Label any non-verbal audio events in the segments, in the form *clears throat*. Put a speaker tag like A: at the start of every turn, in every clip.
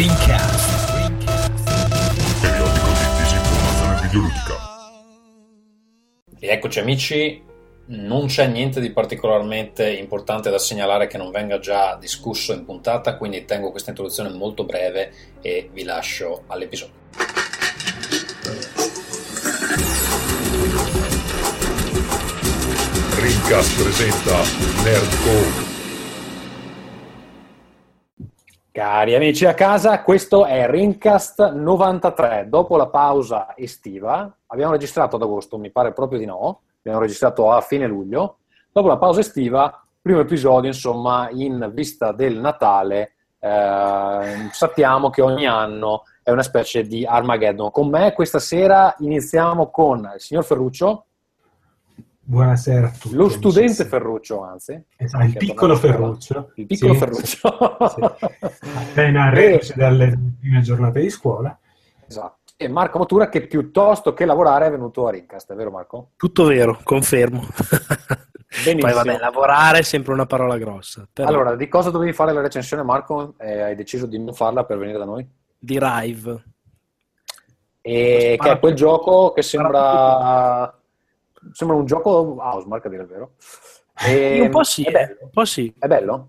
A: Rincast.
B: Periodico di disinformazione videoludica.
C: E eccoci amici, non c'è niente di particolarmente importante da segnalare che non venga già discusso in puntata, quindi tengo questa introduzione molto breve e vi lascio all'episodio.
B: Rincast presenta Nerdcore.
C: Cari amici a casa, questo è Rincast 93. Dopo la pausa estiva, abbiamo registrato ad agosto, mi pare proprio di no, abbiamo registrato a fine luglio. Dopo la pausa estiva, primo episodio, insomma, in vista del Natale, eh, sappiamo che ogni anno è una specie di Armageddon. Con me questa sera iniziamo con il signor Ferruccio,
D: Buonasera a tutti.
C: lo studente
D: amici.
C: Ferruccio, anzi.
D: Esatto, il piccolo. Ferruccio.
C: Il piccolo
D: Sì,
C: Ferruccio.
D: sì. Appena *laughs* reduce dalle prime giornate di scuola.
C: Esatto. E Marco Motura che piuttosto che lavorare è venuto a Rincast, è vero Marco?
E: Tutto vero, confermo.
C: Benissimo.
E: Poi vabbè, lavorare è sempre una parola grossa. Però
C: Allora, di cosa dovevi fare la recensione Marco? E hai deciso di non farla per venire da noi?
E: di Rive.
C: E che è quel gioco che sembra... Sembra un gioco Housemark, a dire il vero. E...
E: un po' sì,
C: È bello?
E: un po' sì.
C: È bello?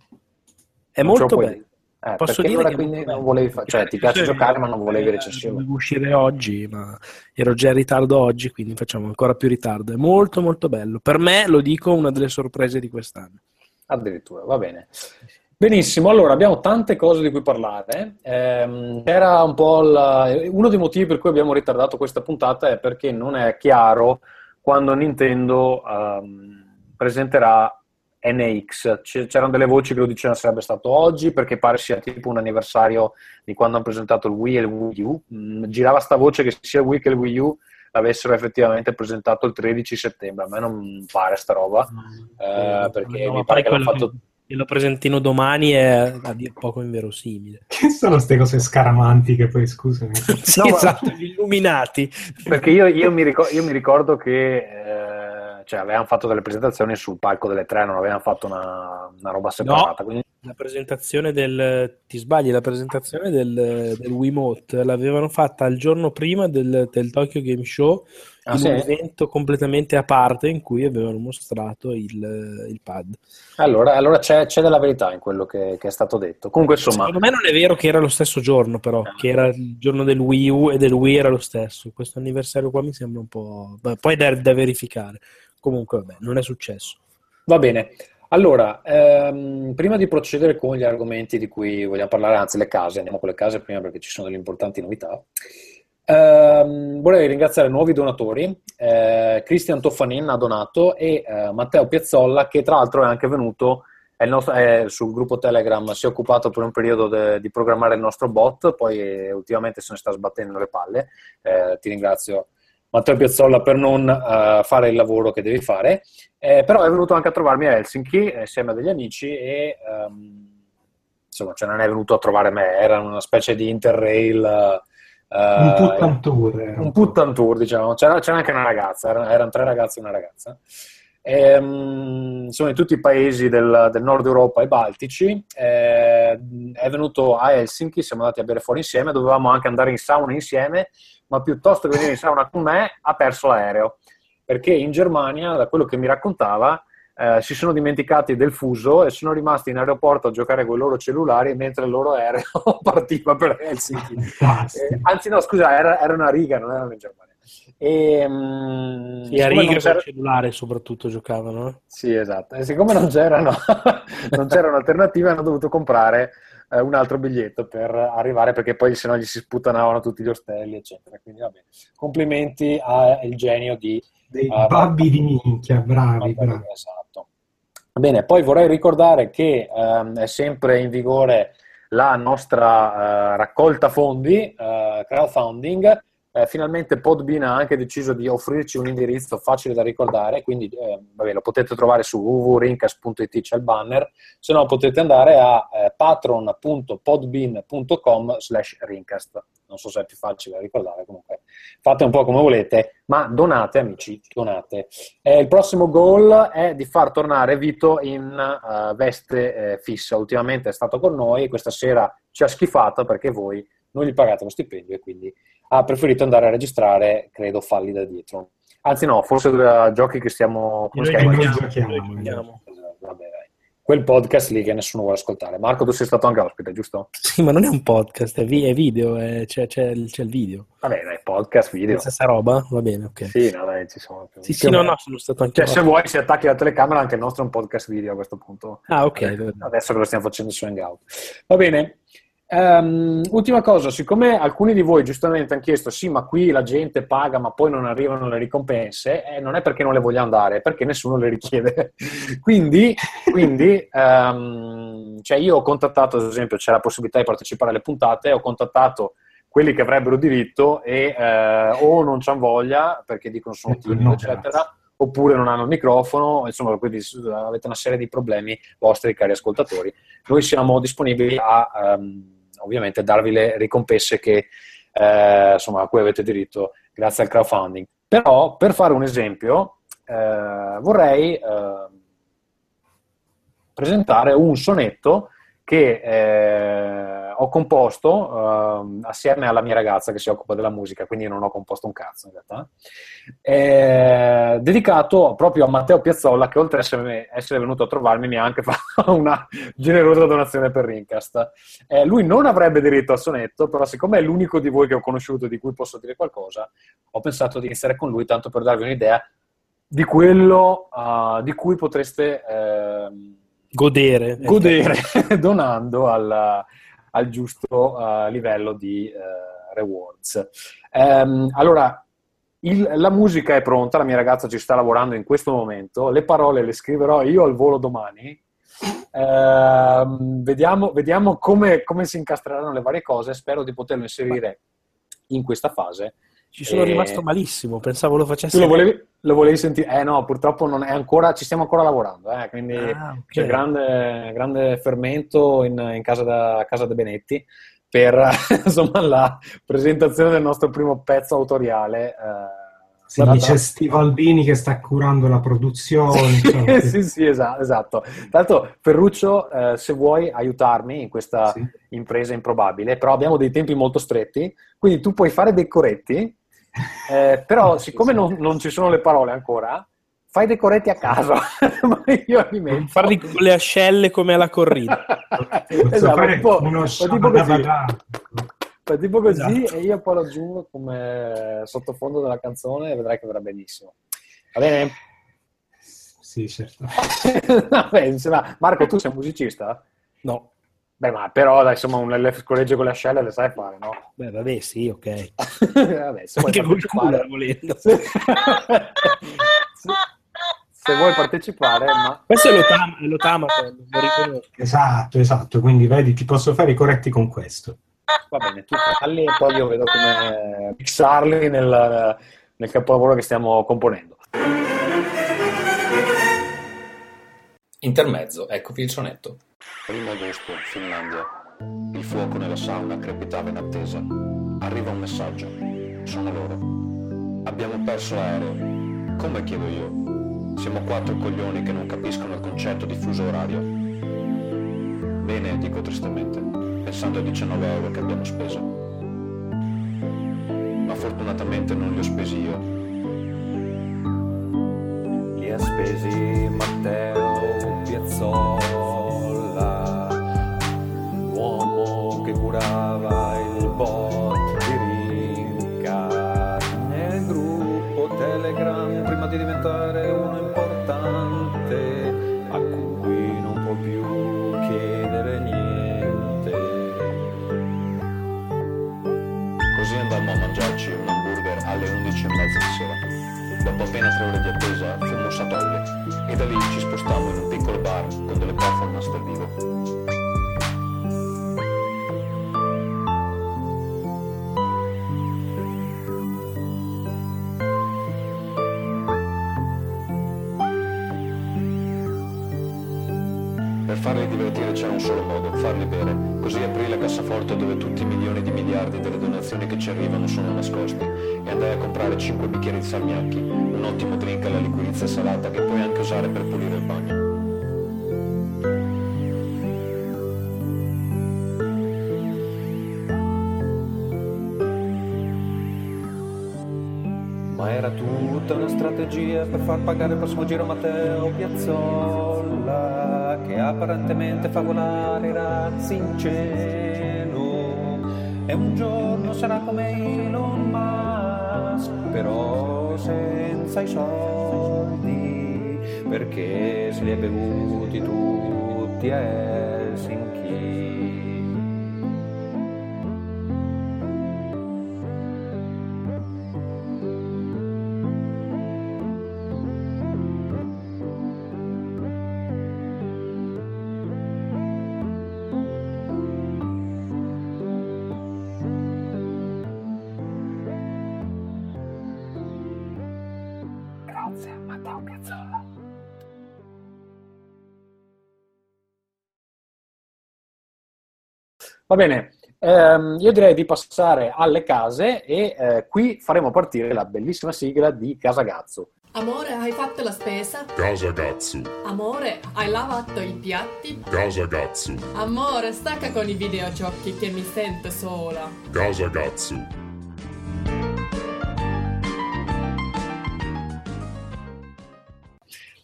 E: È
C: Non
E: molto bello.
C: Eh,
E: Posso dire
C: allora quindi non volevi fa- cioè ti piace
E: Sì,
C: giocare ma non volevi
E: eh,
C: recensione.
E: Dovevo uscire oggi, ma ero già in ritardo oggi, quindi facciamo ancora più ritardo. È molto molto bello. Per me, lo dico, una delle sorprese di quest'anno.
C: Addirittura, va bene. Benissimo, allora abbiamo tante cose di cui parlare. Ehm, era un po' il- uno dei motivi per cui abbiamo ritardato questa puntata è perché non è chiaro quando Nintendo ehm, presenterà NX. C'erano delle voci che lo dicevano sarebbe stato oggi perché pare sia tipo un anniversario di quando hanno presentato il Wii e il Wii U. Mm, girava sta voce che sia il Wii che il Wii U l'avessero effettivamente presentato il 13 settembre. A me non pare sta roba. Eh, perché
E: No,
C: mi pare che l'hanno fatto
E: che lo presentino domani è a dir poco inverosimile.
D: Che sono queste cose scaramantiche poi, scusami. *laughs*
E: sì,
C: No, ma-
E: esatto, gli illuminati.
C: Perché io, io mi, ricor- io mi ricordo che eh, cioè, avevano fatto delle presentazioni sul palco delle tre, non avevano fatto una, una roba separata. Quindi,
E: La presentazione del... ti sbagli, la presentazione del, del Wiimote l'avevano fatta il giorno prima del, del Tokyo Game Show
C: Ah, sì?
E: un evento completamente a parte in cui avevano mostrato il, il pad.
C: allora, allora c'è, c'è della verità in quello che, che è stato detto. Comunque, insomma,
E: Secondo me non è vero che era lo stesso giorno, però, che era il giorno del Wii U e del Wii era lo stesso. Questo anniversario qua mi sembra un po'... beh, poi da, da verificare. Comunque, vabbè, non è successo.
C: va bene. Allora, ehm, prima di procedere con gli argomenti di cui vogliamo parlare, anzi le case, andiamo con le case prima perché ci sono delle importanti novità. Ehm, vorrei ringraziare nuovi donatori, eh, Cristian Toffanin ha donato e eh, Matteo Piazzolla che tra l'altro è anche venuto è nostro- è sul gruppo Telegram, si è occupato per un periodo de- di programmare il nostro bot, poi ultimamente se ne sta sbattendo le palle. Eh, ti ringrazio Matteo Piazzolla per non eh, fare il lavoro che devi fare, Eh, però è venuto anche a trovarmi a Helsinki insieme a degli amici e ehm, insomma cioè non è venuto a trovare me, era una specie di interrail. eh,
D: Un puttan tour.
C: un puttan tour, diciamo. C'era, c'era anche una ragazza, erano, erano tre ragazzi e una ragazza. Ehm, sono in tutti i paesi del, del nord Europa e baltici. Eh, è venuto a Helsinki, siamo andati a bere fuori insieme, dovevamo anche andare in sauna insieme, ma piuttosto che venire in sauna con me ha perso l'aereo. Perché in Germania, da quello che mi raccontava, eh, si sono dimenticati del fuso e sono rimasti in aeroporto a giocare con i loro cellulari mentre il loro aereo *laughs* partiva per Helsinki. Eh, anzi, no, scusa, era, era una riga, non erano in Germania. E, mm,
E: Sì, a
C: c'era-
E: col cellulare soprattutto giocavano. eh.
C: Sì, esatto. E siccome non c'erano, *laughs* non c'erano alternative, hanno dovuto comprare eh, un altro biglietto per arrivare, perché poi sennò gli si sputtanavano tutti gli ostelli, eccetera. Quindi, vabbè, complimenti al genio di
D: Dei
C: Ah,
D: babbi di minchia, bravi, bravi.
C: Esatto. Bene, poi vorrei ricordare che ehm, è sempre in vigore la nostra eh, raccolta fondi, eh, crowdfunding. Eh, finalmente Podbean ha anche deciso di offrirci un indirizzo facile da ricordare, quindi eh, vabbè, lo potete trovare su www.rincas.it, c'è il banner, se no potete andare a eh, patron.podbean.com slash rincast. Non so se è più facile da ricordare, comunque fate un po' come volete, ma donate amici, donate. Eh, il prossimo goal è di far tornare Vito in eh, veste eh, fissa. Ultimamente è stato con noi, questa sera ci ha schifato perché voi non gli pagate lo stipendio e quindi ha preferito andare a registrare, credo, falli da dietro. Anzi no, forse da giochi che stiamo... come si chiama?
E: giochiamo.
C: Vabbè. Quel podcast lì che nessuno vuole ascoltare. Marco, tu sei stato anche ospite, giusto?
E: Sì, ma non è un podcast, è, vi- è video, è- c'è, c'è il, c'è il video.
C: Vabbè, dai, podcast, video.
E: La stessa roba? Va bene, ok. Sì,
C: Sì, no, dai, ci sono. più-
E: sì,
C: più o
E: no, no, sono stato anche...
C: Cioè, se vuoi, si attacchi la telecamera, anche il nostro è un podcast video a questo punto.
E: Ah, ok.
C: Adesso che lo stiamo facendo su Hangout. Va bene. Ehm, ultima cosa, siccome alcuni di voi giustamente hanno chiesto, sì, ma qui la gente paga, ma poi non arrivano le ricompense, eh, non è perché non le vogliamo dare, è perché nessuno le richiede. *laughs* quindi, quindi ehm, cioè io ho contattato, ad esempio, c'è la possibilità di partecipare alle puntate, ho contattato quelli che avrebbero diritto e eh, o non c'hanno voglia perché dicono sono
D: Ecco,
C: timido, eccetera, oppure non hanno il microfono, insomma, quindi avete una serie di problemi vostri, cari ascoltatori. Noi siamo disponibili a ehm, ovviamente darvi le ricompense che, eh, insomma, a cui avete diritto grazie al crowdfunding. Però, per fare un esempio, eh, vorrei eh, presentare un sonetto che eh, ho composto eh, assieme alla mia ragazza che si occupa della musica, quindi non ho composto un cazzo in realtà, eh, dedicato proprio a Matteo Piazzolla che oltre a essere, essere venuto a trovarmi mi ha anche *laughs* fatto una generosa donazione per Rincast. Eh, lui non avrebbe diritto al sonetto, però siccome è l'unico di voi che ho conosciuto di cui posso dire qualcosa, ho pensato di iniziare con lui tanto per darvi un'idea di quello uh, di cui potreste... ehm,
E: Godere.
C: godere *laughs* donando al, al giusto uh, livello di uh, rewards. Um, allora, il, la musica è pronta, la mia ragazza ci sta lavorando in questo momento, le parole le scriverò io al volo domani. Uh, vediamo vediamo come, come, si incastreranno le varie cose, spero di poterlo inserire in questa fase.
E: Ci sono e... rimasto malissimo, pensavo lo facessi.
C: Tu lo volevi, lo volevi, sentire? Eh no, purtroppo non è ancora, ci stiamo ancora lavorando, eh, quindi ah, okay. c'è grande, grande fermento in, in casa, da, casa De Benetti per *laughs* insomma, la presentazione del nostro primo pezzo autoriale. Eh,
D: sì, c'è Steve Albini che sta curando la produzione.
C: Cioè, *laughs* sì, sì, esatto. esatto. Tra l'altro, Ferruccio, eh, se vuoi aiutarmi in questa sì. impresa improbabile, però abbiamo dei tempi molto stretti, quindi tu puoi fare dei corretti, eh, però siccome non, non, ci sono le parole ancora, fai dei corretti a caso, *laughs* ma io li metto.
E: Farli con le ascelle come alla corrida. *laughs*
C: esatto, tipo, uno tipo così. Fa tipo così esatto. e io poi lo aggiungo come sottofondo della canzone e vedrai che verrà benissimo. Va bene?
D: Sì, certo. *laughs*
C: Vabbè, insomma, Marco, tu sei un musicista?
E: No.
C: Beh, ma però, dai, insomma, un le scorregge con le ascelle le sai fare, no?
E: Beh, vabbè, sì, ok. *laughs*
C: vabbè, se
E: Anche col culo, volendo.
C: Se... *laughs* se vuoi partecipare, ma...
E: Questo è l'Otama, è l'Otama lo riconosco.
D: Esatto, esatto, quindi vedi, ti posso fare i corretti con questo.
C: Va bene, tu falli e poi io vedo come mixarli nel, nel capolavoro che stiamo componendo. Intermezzo, eccovi il sonetto. Primo agosto, Finlandia. Il fuoco nella sauna crepitava in attesa. Arriva un messaggio. Sono loro. Abbiamo perso l'aereo. Come chiedo io? Siamo quattro coglioni che non capiscono il concetto di fuso orario. Bene, dico tristemente, pensando ai 19 euro che abbiamo speso. Ma fortunatamente non li ho spesi io. Li ha spesi Matteo Piazzolla, l'uomo che curava il bot di Rinca nel gruppo Telegram prima di diventare uno importante a cui non può più chiedere niente. Così andammo a mangiarci un hamburger alle 11 e mezza di sera. Dopo appena tre ore di attesa fummo Satolle e da lì ci spostammo in un piccolo bar con delle performance dal vivo. Per farli divertire c'era un solo modo, farli bere. Così aprì la cassaforte dove tutti i milioni di miliardi delle donazioni che ci arrivano sono nascosti e andai a comprare 5 bicchieri di salmiacchi, un ottimo drink alla liquirizia salata che puoi anche usare per pulire il bagno. Ma era tutta una strategia per far pagare il prossimo giro Matteo Piazzolla che apparentemente fa volare i razzi in cielo. E un giorno sarà come Elon Musk però senza i soldi perché se li hai bevuti tutti a Va bene, ehm, io direi di passare alle case e eh, qui faremo partire la bellissima sigla di Casa Gazzo.
A: Amore, hai fatto la spesa?
B: Casa Gatsu.
A: Amore, hai lavato i piatti?
B: Casa Gatsu.
A: Amore, stacca con i videogiochi che mi sento sola.
B: Casa Gatsu.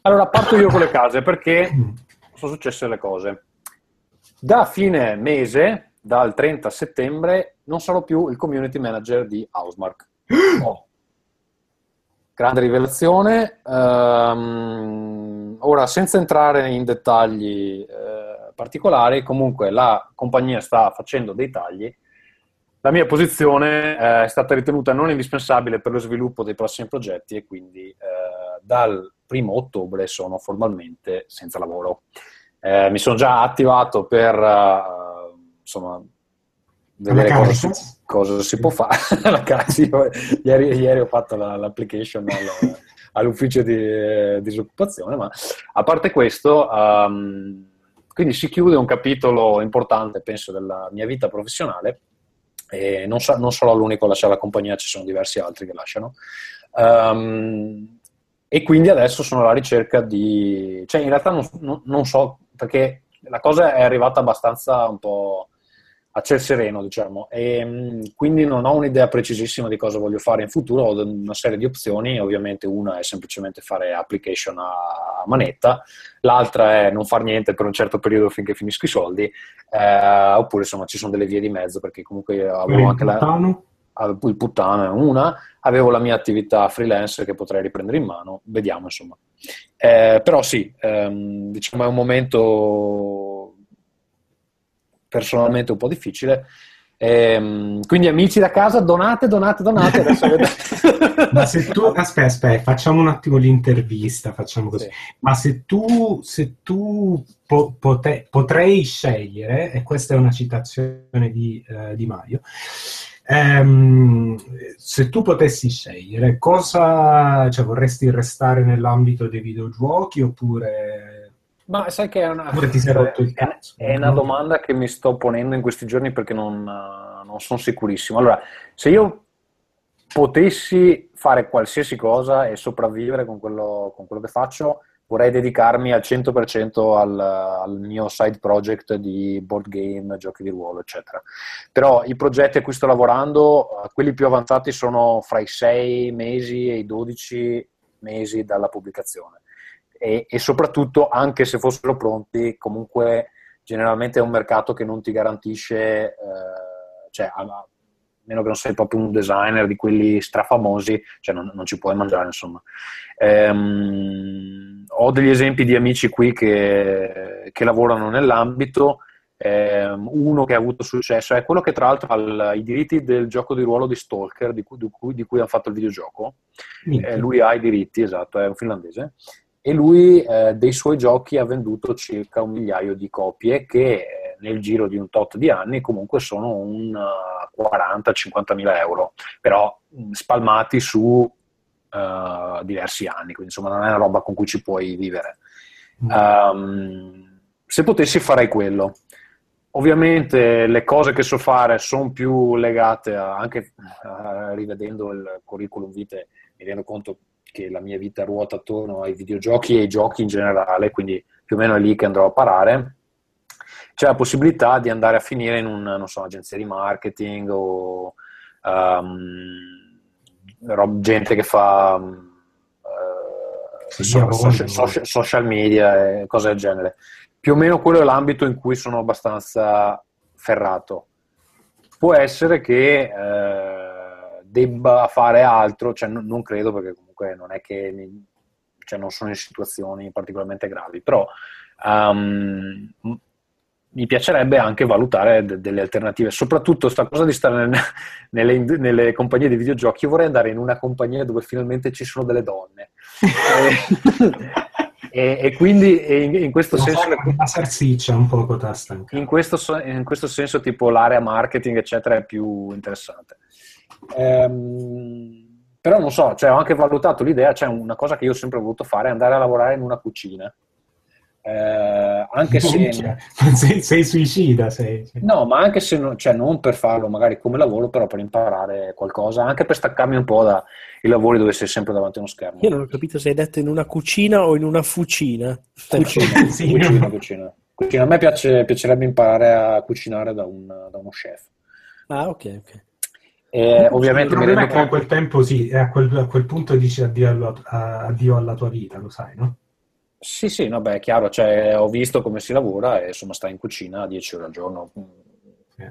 C: Allora parto io con le case perché sono successe le cose. Da fine mese, dal 30 settembre, non sarò più il community manager di Housemark. *gasps* Oh. Grande rivelazione. Ehm, ora, senza entrare in dettagli eh, particolari, comunque la compagnia sta facendo dei tagli. La mia posizione eh, è stata ritenuta non indispensabile per lo sviluppo dei prossimi progetti e quindi eh, dal primo ottobre sono formalmente senza lavoro. Eh, mi sono già attivato per eh, insomma, vedere cosa si, cosa si può fare. *laughs* Ieri, ieri ho fatto la- l'application al- *laughs* all'ufficio di eh, disoccupazione, ma a parte questo, ehm, quindi si chiude un capitolo importante, penso, della mia vita professionale. E non, sa- non sarò l'unico a lasciare la compagnia, ci sono diversi altri che lasciano. Ehm, e quindi adesso sono alla ricerca di... cioè in realtà non, non- non so, perché la cosa è arrivata abbastanza un po' a ciel sereno, diciamo, e mh, quindi non ho un'idea precisissima di cosa voglio fare in futuro, ho una serie di opzioni, ovviamente una è semplicemente fare application a manetta, l'altra è non fare niente per un certo periodo finché finisco i soldi, eh, oppure insomma ci sono delle vie di mezzo, perché comunque avevo anche la il puttano è una, avevo la mia attività freelance che potrei riprendere in mano, vediamo insomma. Eh, però sì, ehm, diciamo è un momento personalmente un po' difficile. Ehm, quindi amici da casa, donate, donate, donate. *laughs*
D: Ma se tu, aspetta, aspetta, facciamo un attimo l'intervista, facciamo così.
C: Sì.
D: Ma se tu, se tu po- pote- potrei scegliere, e questa è una citazione di, eh, di Mario, ehm, se tu potessi scegliere, cosa, cioè vorresti restare nell'ambito dei videogiochi oppure...
C: Ma sai che è una? È una domanda che mi sto ponendo in questi giorni perché non, non sono sicurissimo. Allora, se io potessi fare qualsiasi cosa e sopravvivere con quello, con quello che faccio, vorrei dedicarmi al 100% al, al mio side project di board game, giochi di ruolo, eccetera. Però i progetti a cui sto lavorando, eh, quelli più avanzati sono fra i 6 mesi e i 12 mesi dalla pubblicazione e, e soprattutto anche se fossero pronti comunque generalmente è un mercato che non ti garantisce eh, cioè a, a meno che non sei proprio un designer di quelli strafamosi cioè non, non ci puoi mangiare insomma. Ehm, ho degli esempi di amici qui che, che lavorano nell'ambito. Ehm, uno che ha avuto successo è quello che tra l'altro ha il- i diritti del gioco di ruolo di Stalker di cui, di cui, di cui hanno fatto il videogioco. Eh, lui ha i diritti, esatto, è un finlandese, e lui eh, dei suoi giochi ha venduto circa un migliaio di copie che eh, nel giro di un tot di anni comunque sono un uh, 40-50 mila euro, però mh, spalmati su uh, diversi anni, quindi insomma non è una roba con cui ci puoi vivere.
D: Mm.
C: Um, se potessi farei quello. Ovviamente le cose che so fare sono più legate a, anche eh, rivedendo il curriculum vitae, mi rendo conto che la mia vita ruota attorno ai videogiochi e ai giochi in generale, quindi più o meno è lì che andrò a parare. C'è la possibilità di andare a finire in un, non so, agenzia di marketing o um, gente che fa um,
D: Sì,
C: so- social, social- social media e cose del genere. Più o meno quello è l'ambito in cui sono abbastanza ferrato. Può essere che eh, debba fare altro, cioè non, non credo perché comunque non è che mi- cioè non sono in situazioni particolarmente gravi, però ehm, m- mi piacerebbe anche valutare de- delle alternative, soprattutto sta cosa di stare nel- *laughs* nelle, nelle compagnie di videogiochi. Io vorrei andare in una compagnia dove finalmente ci sono delle donne. *laughs* E, e quindi e in, in questo senso
D: la salsiccia un po' da stancare.
C: in questo, in questo senso, tipo l'area marketing, eccetera, è più interessante. Ehm, però non so, cioè, ho anche valutato l'idea, c'è una cosa che io ho sempre voluto fare, è andare a lavorare in una cucina. Eh, anche se... *laughs*
D: Sei, sei suicida, sei.
C: No, ma anche se non, cioè, non per farlo magari come lavoro, però per imparare qualcosa, anche per staccarmi un po' dai lavori dove sei sempre davanti a uno schermo.
E: Io non ho capito se hai detto in una cucina o in una fucina.
C: Cucina, *laughs*
D: Sì,
C: cucina,
D: no.
C: cucina. Cucina. A me piace- piacerebbe imparare a cucinare da, un- da uno chef.
E: Ah, ok, ok.
C: E ovviamente mi rendo
D: che a
C: conto...
D: quel tempo sì, e a quel, a quel punto dici addio, alla- addio alla tua vita, lo sai, no?
C: Sì, sì, no, beh, è chiaro, cioè, ho visto come si lavora e insomma stai in cucina 10 ore al giorno.
D: Sì.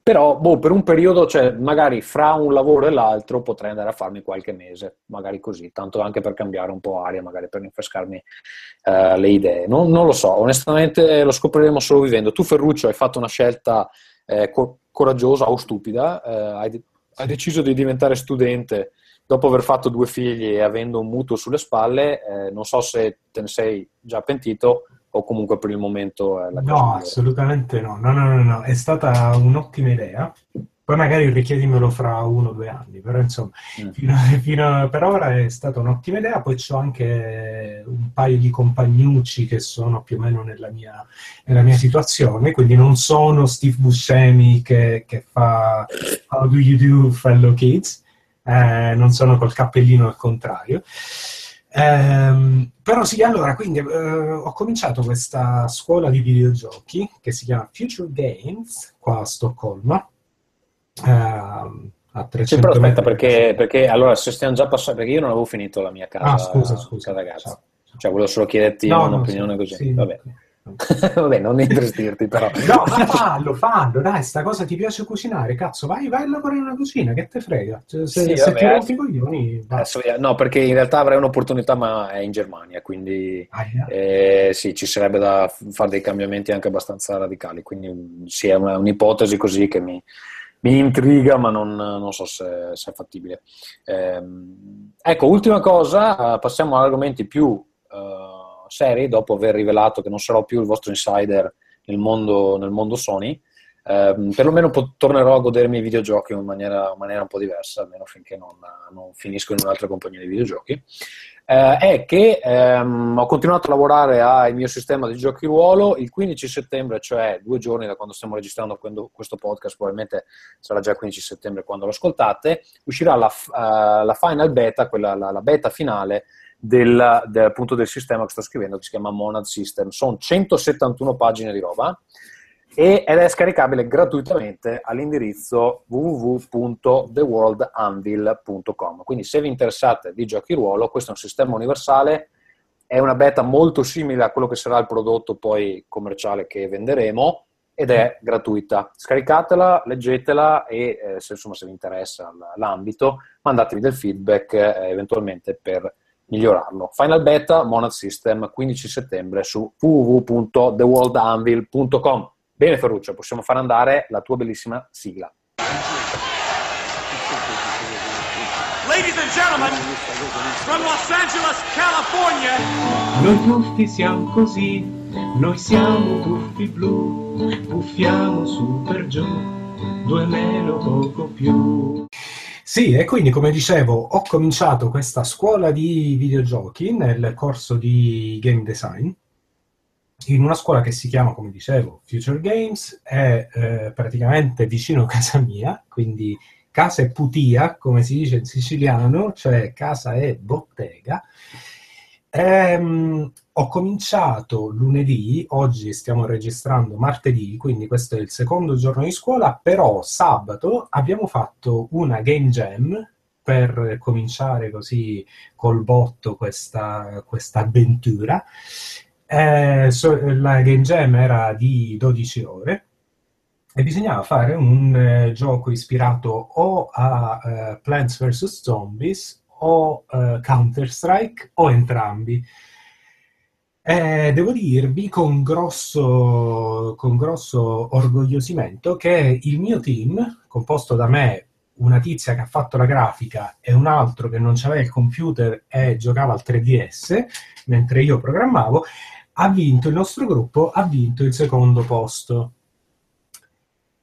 C: Però, boh, per un periodo, cioè, magari fra un lavoro e l'altro potrei andare a farmi qualche mese, magari così, tanto anche per cambiare un po' aria, magari per rinfrescarmi eh, le idee. Non, non lo so, onestamente lo scopriremo solo vivendo. Tu, Ferruccio, hai fatto una scelta eh, co- coraggiosa o stupida, eh, hai, hai deciso di diventare studente dopo aver fatto due figli e avendo un mutuo sulle spalle, eh, non so se te ne sei già pentito o comunque per il momento è la cosa
D: No,
C: migliore.
D: assolutamente no. No, no, no, no, è stata un'ottima idea. Poi magari richiedimelo fra uno o due anni, però insomma,
C: Mm.
D: fino, *laughs* fino per ora è stata un'ottima idea. Poi c'ho anche un paio di compagnucci che sono più o meno nella mia, nella mia situazione, quindi non sono Steve Buscemi che, che fa How do you do, fellow kids? Eh, non sono col cappellino al contrario. Ehm, però sì, allora, quindi eh, ho cominciato questa scuola di videogiochi che si chiama Future Games qua a Stoccolma. Ehm, a 300
C: Sì, però aspetta, perché, perché allora se stiamo già passando, perché io non avevo finito la mia casa,
D: Ah, scusa, scusa.
C: casa ragazza.
D: Ciao.
C: Cioè, volevo solo chiederti
D: No, no,
C: un'opinione
D: sì,
C: così.
D: sì,
C: Vabbè. *laughs* Vabbè, non intristirti però.
D: No, ma fallo, fallo, dai, sta cosa ti piace cucinare, cazzo, vai, vai a lavorare in una cucina, che te frega? Cioè, se
C: Sì,
D: se
C: vabbè,
D: ti
C: eh.
D: rompi i coglioni,
C: no, perché in realtà avrei un'opportunità, ma è in Germania, quindi
D: Aia.
C: eh, sì, ci sarebbe da fare dei cambiamenti anche abbastanza radicali. Quindi mm, sì, è una- un'ipotesi così che mi, mi intriga, ma non, non so se, se è fattibile. Ehm, ecco, ultima cosa, eh, passiamo ad argomenti più eh, seri, dopo aver rivelato che non sarò più il vostro insider nel mondo, nel mondo Sony. Ehm, perlomeno po- tornerò a godermi i videogiochi in maniera, maniera un po' diversa, almeno finché non, non finisco in un'altra compagnia di videogiochi. Eh, è che ehm, ho continuato a lavorare al mio sistema di giochi ruolo il 15 settembre, cioè due giorni da quando stiamo registrando questo podcast, probabilmente sarà già il 15 settembre quando lo ascoltate, uscirà la, eh, la final beta, quella, la, la beta finale del, del, appunto del sistema che sto scrivendo, che si chiama Monad System. Sono 171 pagine di roba ed è scaricabile gratuitamente all'indirizzo www.theworldanvil.com. Quindi se vi interessate di giochi ruolo, questo è un sistema universale, è una beta molto simile a quello che sarà il prodotto poi commerciale che venderemo ed è gratuita. Scaricatela, leggetela e eh, se, insomma, se vi interessa l'ambito, mandatevi del feedback eh, eventualmente per migliorarlo. Final beta, Monad System, 15 settembre su www.theworldanvil.com. Bene Ferruccio, possiamo far andare la tua bellissima sigla.
F: Ladies and gentlemen, from Los Angeles, California,
G: Noi tuffi siamo così, noi siamo tuffi blu, buffiamo su per giù, due meno poco più.
D: Sì, e quindi come dicevo, ho cominciato questa scuola di videogiochi nel corso di game design in una scuola che si chiama, come dicevo, Future Games, è eh, praticamente vicino a *laughs* casa mia, quindi casa è putia, come si dice in siciliano, cioè casa è bottega. Ehm, ho cominciato lunedì, oggi stiamo registrando martedì, quindi questo è il secondo giorno di scuola, però sabato abbiamo fatto una game jam per cominciare così col botto questa, questa avventura. Eh, so- la Game Jam era di 12 ore e bisognava fare un eh, gioco ispirato o a eh, Plants vs. Zombies o eh, Counter-Strike o entrambi. Eh, devo dirvi con grosso, con grosso orgogliosimento che il mio team, composto da me, una tizia che ha fatto la grafica e un altro che non aveva il computer e giocava al 3DS, mentre io programmavo, ha vinto, il nostro gruppo ha vinto il secondo posto.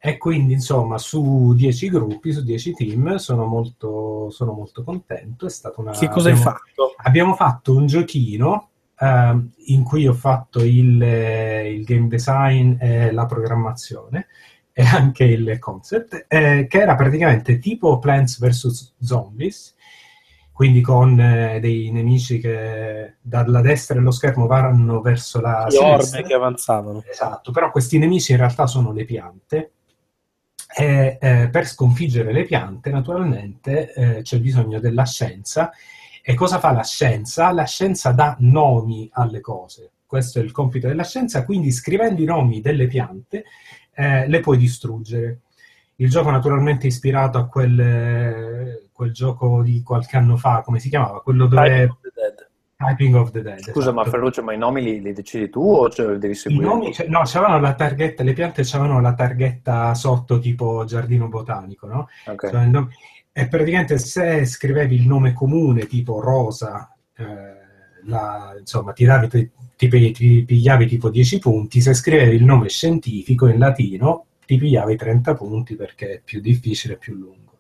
D: E quindi, insomma, su 10 gruppi, su 10 team, sono molto, sono molto contento. È stata una,
E: Che cosa hai
D: abbiamo-
E: fatto?
D: Abbiamo fatto un giochino ehm, in cui ho fatto il, eh, il game design e la programmazione e anche il concept, eh, che era praticamente tipo Plants vs. Zombies, quindi con eh, dei nemici che dalla destra dello schermo vanno verso la
E: Le
D: sinistra.
E: orme che avanzavano.
D: Esatto, però questi nemici in realtà sono le piante e eh, per sconfiggere le piante naturalmente eh, c'è bisogno della scienza e cosa fa la scienza? La scienza dà nomi alle cose, questo è il compito della scienza, quindi scrivendo i nomi delle piante eh, le puoi distruggere. Il gioco naturalmente è ispirato a quel, quel gioco di qualche anno fa, come si chiamava? Quello dove...
E: Type of the Dead.
D: Typing of the Dead.
C: Scusa, ma
D: esatto.
C: Ferruccio, ma i nomi li, li decidi tu o ce li devi
D: I
C: seguire?
D: nomi, cioè, no, c'avevano la targhetta, le piante c'avevano la targhetta sotto tipo giardino botanico, no?
C: Ok.
D: Cioè, il nome- E praticamente se scrivevi il nome comune tipo rosa, eh, la- insomma, ti, davi, ti, ti- ti pigliavi tipo 10 punti, se scrivevi il nome scientifico in latino ti pigliavi 30 punti perché è più difficile e più lungo.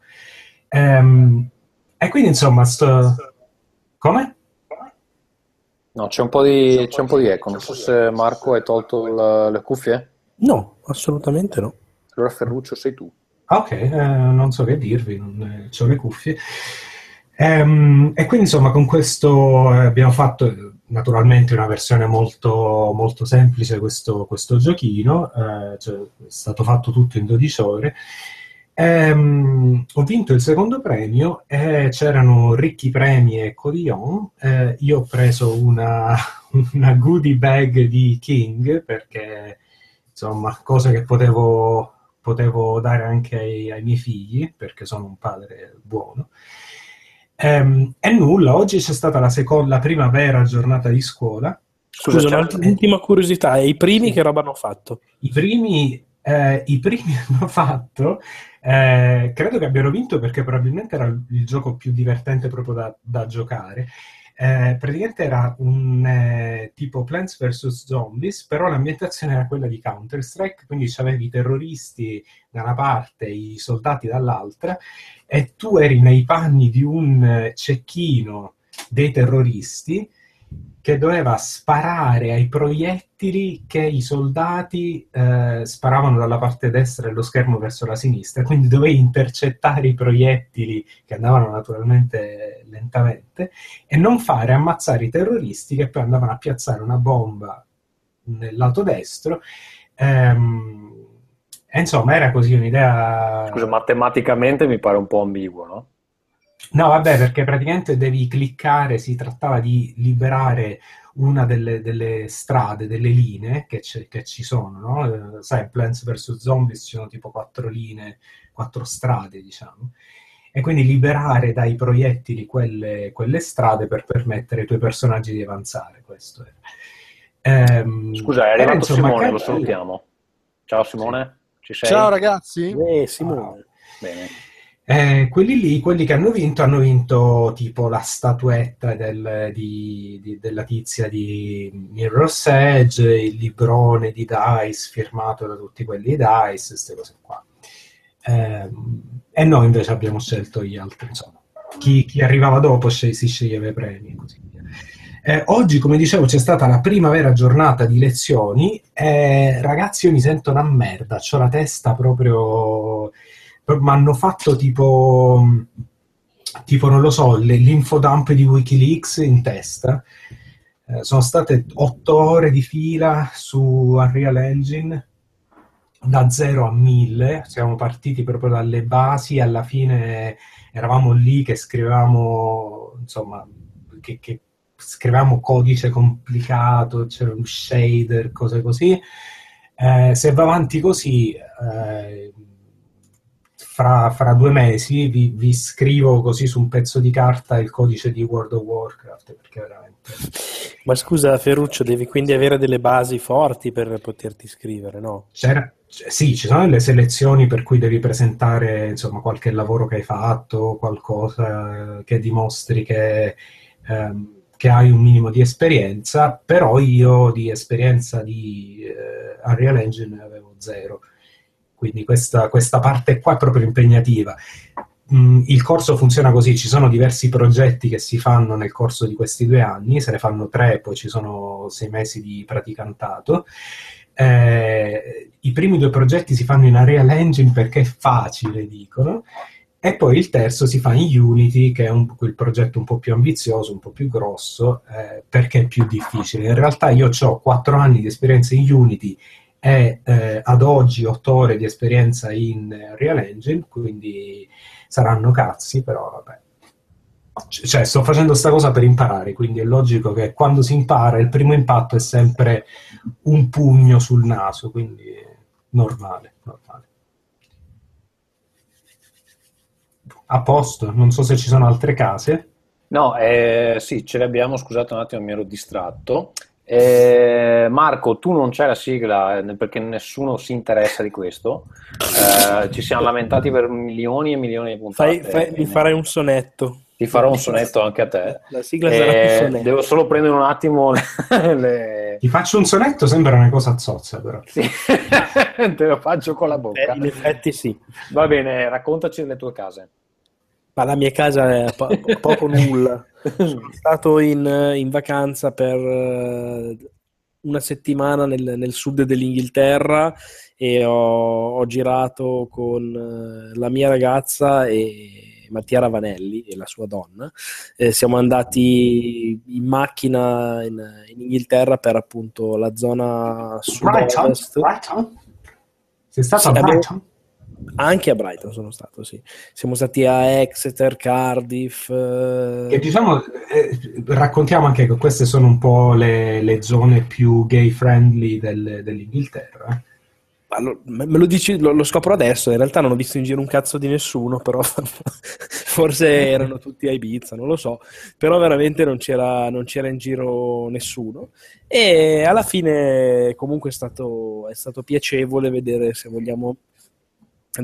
D: Ehm, e quindi insomma, sto... come?
C: No, c'è un po' di, c'è un po' di eco. Non so se Marco hai tolto la- le cuffie.
E: No, assolutamente no.
C: Allora Ferruccio sei tu.
D: Ah, Ok, eh, non so che dirvi, non ho le cuffie. Ehm, e quindi insomma con questo eh, abbiamo fatto eh, naturalmente una versione molto, molto semplice questo, questo giochino, eh, cioè, è stato fatto tutto in 12 ore. Ehm, ho vinto il secondo premio e c'erano ricchi premi e codillon. Eh, io ho preso una, *laughs* una goodie bag di King perché insomma cose che potevo potevo dare anche ai, ai miei figli, perché sono un padre buono. Ehm, e nulla, oggi c'è stata la, seconda, la prima vera giornata di scuola.
E: Scusa,
C: c'è-
E: un'altra- ultima curiosità, e i primi
D: Sì.
E: che roba hanno fatto?
D: I primi, eh, i primi *laughs* hanno fatto, eh, credo che abbiano vinto perché probabilmente era il, il gioco più divertente proprio da, da giocare. Eh, praticamente era un eh, tipo Plants vs. Zombies, però l'ambientazione era quella di Counter-Strike, quindi c'avevi i terroristi da una parte, i soldati dall'altra, e tu eri nei panni di un eh, cecchino dei terroristi che doveva sparare ai proiettili che i soldati eh, sparavano dalla parte destra dello schermo verso la sinistra, quindi dovevi intercettare i proiettili che andavano naturalmente lentamente e non fare ammazzare i terroristi che poi andavano a piazzare una bomba nel lato destro. Ehm, e insomma, era così un'idea.
C: Scusa, matematicamente mi pare un po' ambiguo, no?
D: No, vabbè, perché praticamente devi cliccare, si trattava di liberare una delle, delle strade, delle linee che, che ci sono, no? Eh, sai, Plants vs. Zombies ci sono tipo quattro linee, quattro strade, diciamo. E quindi liberare dai proiettili quelle, quelle strade per permettere ai tuoi personaggi di avanzare, questo era. Ehm,
C: Scusa, è arrivato
D: insomma,
C: Simone, lo salutiamo. Ciao Simone, ci sei?
H: Ciao ragazzi.
E: Eh, Simone.
C: Bene.
D: Eh, quelli lì, quelli che hanno vinto, hanno vinto tipo la statuetta del- di- di- della tizia di Mirror's Edge, il librone di Dice firmato da tutti quelli di Dice, queste cose qua. Ehm, e noi invece abbiamo scelto gli altri, insomma. Chi, chi arrivava dopo sce- si sceglieva i premi e così via. Eh, oggi, come dicevo, c'è stata la prima vera giornata di lezioni e ragazzi, io mi sento una merda, ho la testa proprio mi hanno fatto tipo, tipo non lo so, l'infodump di Wikileaks in testa. Eh, sono state otto ore di fila su Unreal Engine da 0 a 1000, siamo partiti proprio dalle basi, alla fine eravamo lì che scrivevamo, insomma, che, che scrivevamo codice complicato, c'era un shader, cose così. Eh, se va avanti così, eh, fra, fra due mesi vi, vi scrivo così su un pezzo di carta il codice di World of Warcraft, perché veramente...
E: Ma scusa Ferruccio, devi quindi avere delle basi forti per poterti scrivere, no?
D: C'era, sì, ci sono delle selezioni per cui devi presentare insomma, qualche lavoro che hai fatto, qualcosa che dimostri che, ehm, che hai un minimo di esperienza, però io di esperienza di eh, Unreal Engine ne avevo zero. Quindi questa, questa parte qua è proprio impegnativa. Mm, il corso funziona così, ci sono diversi progetti che si fanno nel corso di questi due anni, se ne fanno tre, poi ci sono sei mesi di praticantato. Eh, I primi due progetti si fanno in Unreal Engine perché è facile, dicono, e poi il terzo si fa in Unity, che è un, quel progetto un po' più ambizioso, un po' più grosso, eh, perché è più difficile. In realtà io ho quattro anni di esperienza in Unity e eh, ad oggi otto ore di esperienza in Real Engine, quindi saranno cazzi, però vabbè. C- Cioè, sto facendo sta cosa per imparare, quindi è logico che quando si impara il primo impatto è sempre un pugno sul naso, quindi normale, normale. A posto, non so se ci sono altre case.
C: No, eh, sì, ce le abbiamo, scusate un attimo, mi ero distratto. Eh, Marco, tu non c'è la sigla eh, perché nessuno si interessa di questo. Eh, ci siamo lamentati per milioni e milioni di puntate.
E: Fai, fai- mi farai un sonetto.
C: Ti farò un sonetto anche a te.
E: La sigla sarà un
C: Eh,
E: sonetto.
C: devo solo prendere un attimo le... *laughs* le-
D: Ti faccio un sonetto, sembra una cosa zozza, però.
C: Sì. *laughs* Te lo faccio con la
E: Eh,
C: bocca.
E: in effetti sì.
C: Va bene, raccontaci delle tue case.
E: Ma la mia casa è po- *laughs* poco nulla. Sono stato in, in vacanza per eh, una settimana nel, nel sud dell'Inghilterra e ho, ho girato con eh, la mia ragazza e Mattia Ravanelli e la sua donna. Eh, siamo andati in macchina in, in Inghilterra per appunto la zona
D: Brighton?
E: sud-ovest.
D: Brighton? Sei stato
E: Sì,
D: a
E: abbiamo-
D: Brighton?
E: Anche a Brighton sono stato, sì. Siamo stati a Exeter, Cardiff. eh,
D: E diciamo, eh, raccontiamo anche che queste sono un po' le, le zone più gay friendly del- dell'Inghilterra.
E: me me lo dici, lo, lo scopro adesso. In realtà non ho visto in giro un cazzo di nessuno, però *laughs* forse erano tutti a Ibiza, non lo so. Però veramente non c'era, non c'era in giro nessuno. E alla fine, comunque, è stato, è stato piacevole vedere, se vogliamo,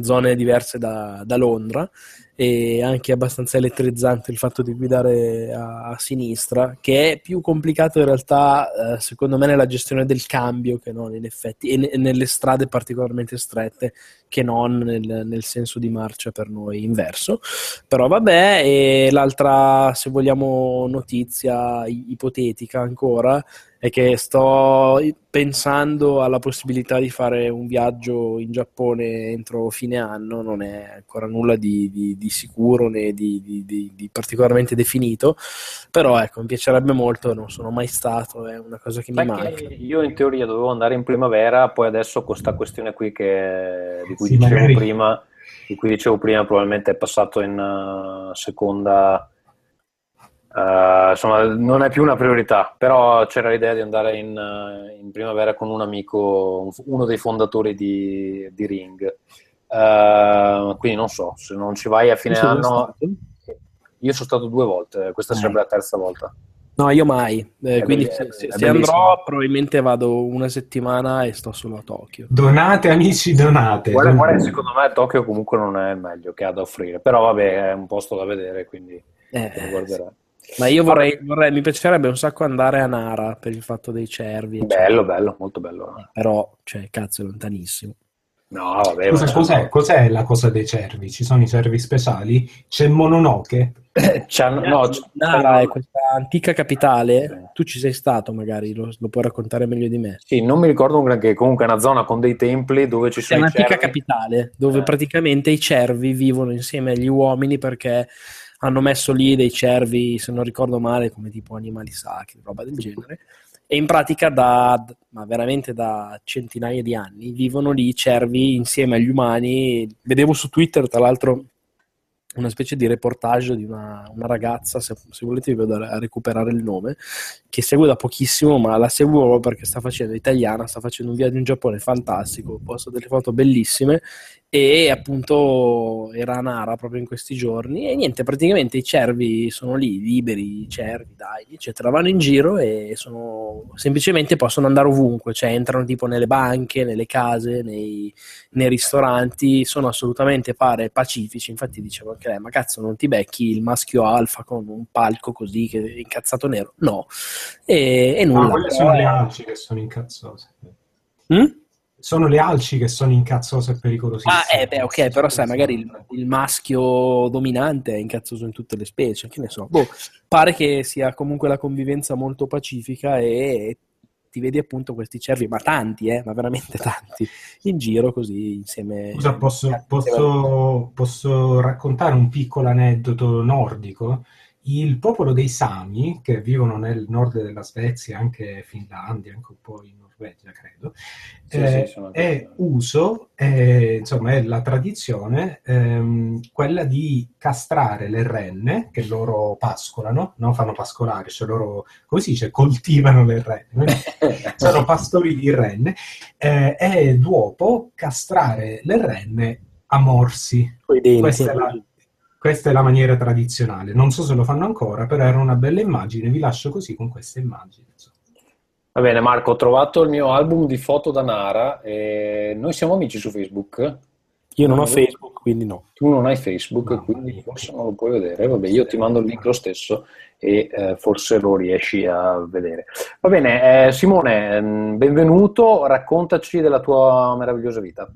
E: zone diverse da, da Londra e anche abbastanza elettrizzante il fatto di guidare a, a sinistra, che è più complicato in realtà, eh, secondo me, nella gestione del cambio che non in effetti, e ne- e nelle strade particolarmente strette che non nel, nel senso di marcia per noi inverso. Però vabbè, e l'altra, se vogliamo, notizia ipotetica ancora è che sto pensando alla possibilità di fare un viaggio in Giappone entro fine anno, non è ancora nulla di, di- di sicuro né di, di- di- di particolarmente definito, però ecco, mi piacerebbe molto, non sono mai stato, è una cosa che mi
C: Sai
E: manca.
C: che io in teoria dovevo andare in primavera, poi adesso con questa questione qui che, di cui
D: Sì,
C: dicevo
D: magari-
C: prima, di cui dicevo prima, probabilmente è passato in eh, seconda. Eh, insomma, non è più una priorità, però c'era l'idea di andare in, eh, in primavera con un amico, un- uno dei fondatori di, di Ring. Eh, quindi non so, se non ci vai a fine anno,
E: stato?
C: io sono stato due volte, questa
E: Eh.
C: sarebbe la terza volta.
E: No, io mai. Eh, quindi
C: belli-
E: se, se- andrò probabilmente vado una settimana e sto solo a Tokyo.
D: Donate, amici, donate.
C: Guarda, guarda, secondo me Tokyo comunque non è il meglio che ha da offrire, però vabbè, è un posto da vedere, quindi
E: Eh,
C: lo guarderò.
E: Ma io vorrei, vorrei- mi piacerebbe un sacco andare a Nara per il fatto dei cervi.
C: Bello, bello, molto bello.
E: Però, cioè, cazzo, è lontanissimo.
C: No, vabbè, ma-
D: cos'è, cos'è la cosa dei cervi? Ci sono i cervi speciali? C'è Mononoke? *coughs*
C: C'hanno- no, c-
E: Nara è questa antica capitale. Tu ci sei stato, magari lo, lo puoi raccontare meglio di me.
C: Sì, non mi ricordo un granché, comunque è una zona con dei templi dove ci
E: È
C: sono i
E: un'antica
C: cervi.
E: capitale dove
C: Eh.
E: praticamente i cervi vivono insieme agli uomini perché hanno messo lì dei cervi, se non ricordo male, come tipo animali sacri, roba del genere. E in pratica da, ma veramente da centinaia di anni vivono lì cervi insieme agli umani. Vedevo su Twitter, tra l'altro, una specie di reportage di una, una ragazza, se, se, volete vi vado a recuperare il nome, che segue da pochissimo, ma la seguo perché sta facendo italiana, sta facendo un viaggio in Giappone fantastico, posto delle foto bellissime e appunto era a Nara proprio in questi giorni e niente, praticamente i cervi sono lì, liberi, i cervi, dai, eccetera, vanno in giro e sono, semplicemente possono andare ovunque, cioè entrano tipo nelle banche, nelle case, nei, nei ristoranti, sono assolutamente pare pacifici, infatti dicevo anche lei, ma cazzo non ti becchi il maschio alfa con un palco così che è incazzato nero? No, e, e nulla.
D: Ma quelle sono le alci che sono incazzose.
E: Mm?
D: Sono le alci che sono incazzose e pericolosissime.
E: Ah, eh, beh, ok, però sai, magari il, il, maschio dominante è incazzoso in tutte le specie, che ne so. Boh, pare che sia comunque la convivenza molto pacifica e ti vedi appunto questi cervi, ma tanti, eh, ma veramente tanti, in giro così insieme.
D: Scusa, posso, posso, posso raccontare un piccolo aneddoto nordico? Il popolo dei Sami, che vivono nel nord della Svezia, anche Finlandia, anche un po' in Norvegia, credo, sì, eh, sì, è uso, eh, insomma, è la tradizione ehm, quella di castrare le renne che loro pascolano, no? fanno pascolare, cioè loro, come si dice, coltivano le renne, *laughs* sono pastori di renne, eh, e dopo castrare le renne a morsi. Questa è la questa è la maniera tradizionale. Non so se lo fanno ancora, però era una bella immagine. Vi lascio così con questa immagine. Insomma.
C: Va bene, Marco, ho trovato il mio album di foto da Nara e noi siamo amici su Facebook.
E: Io non ho Facebook, quindi no.
C: Tu non hai Facebook, no, quindi forse non lo puoi vedere. Vabbè, io ti mando il link lo stesso e eh, forse lo riesci a vedere. Va bene, eh, Simone, mm, benvenuto, raccontaci della tua meravigliosa vita.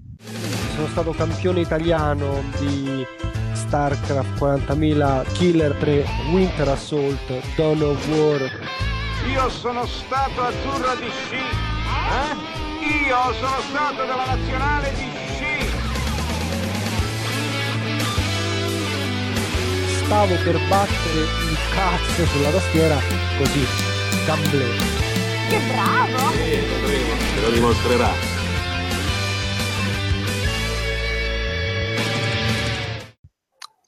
H: Sono stato campione italiano di StarCraft 40.000, Killer 3, Winter Assault, Dawn of War
I: io sono stato azzurro di sci. Eh? Io sono stato della nazionale di sci.
H: Stavo per battere il cazzo sulla tastiera così, gamble.
J: Che bravo!
K: Sì, te lo dimostrerà.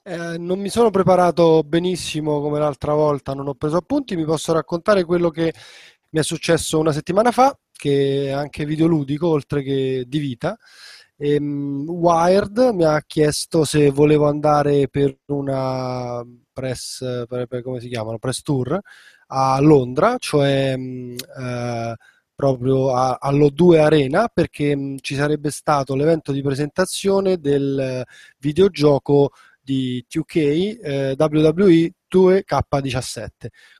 H: Eh, non mi sono preparato benissimo come l'altra volta, non ho preso appunti, mi posso raccontare quello che mi è successo una settimana fa, che è anche videoludico oltre che di vita. E, um, Wired mi ha chiesto se volevo andare per una press, per, per, come si chiamano, press tour a Londra, cioè um, uh, proprio a, all'O2 Arena, perché um, ci sarebbe stato l'evento di presentazione del videogioco di 2K eh, WWE 2K17.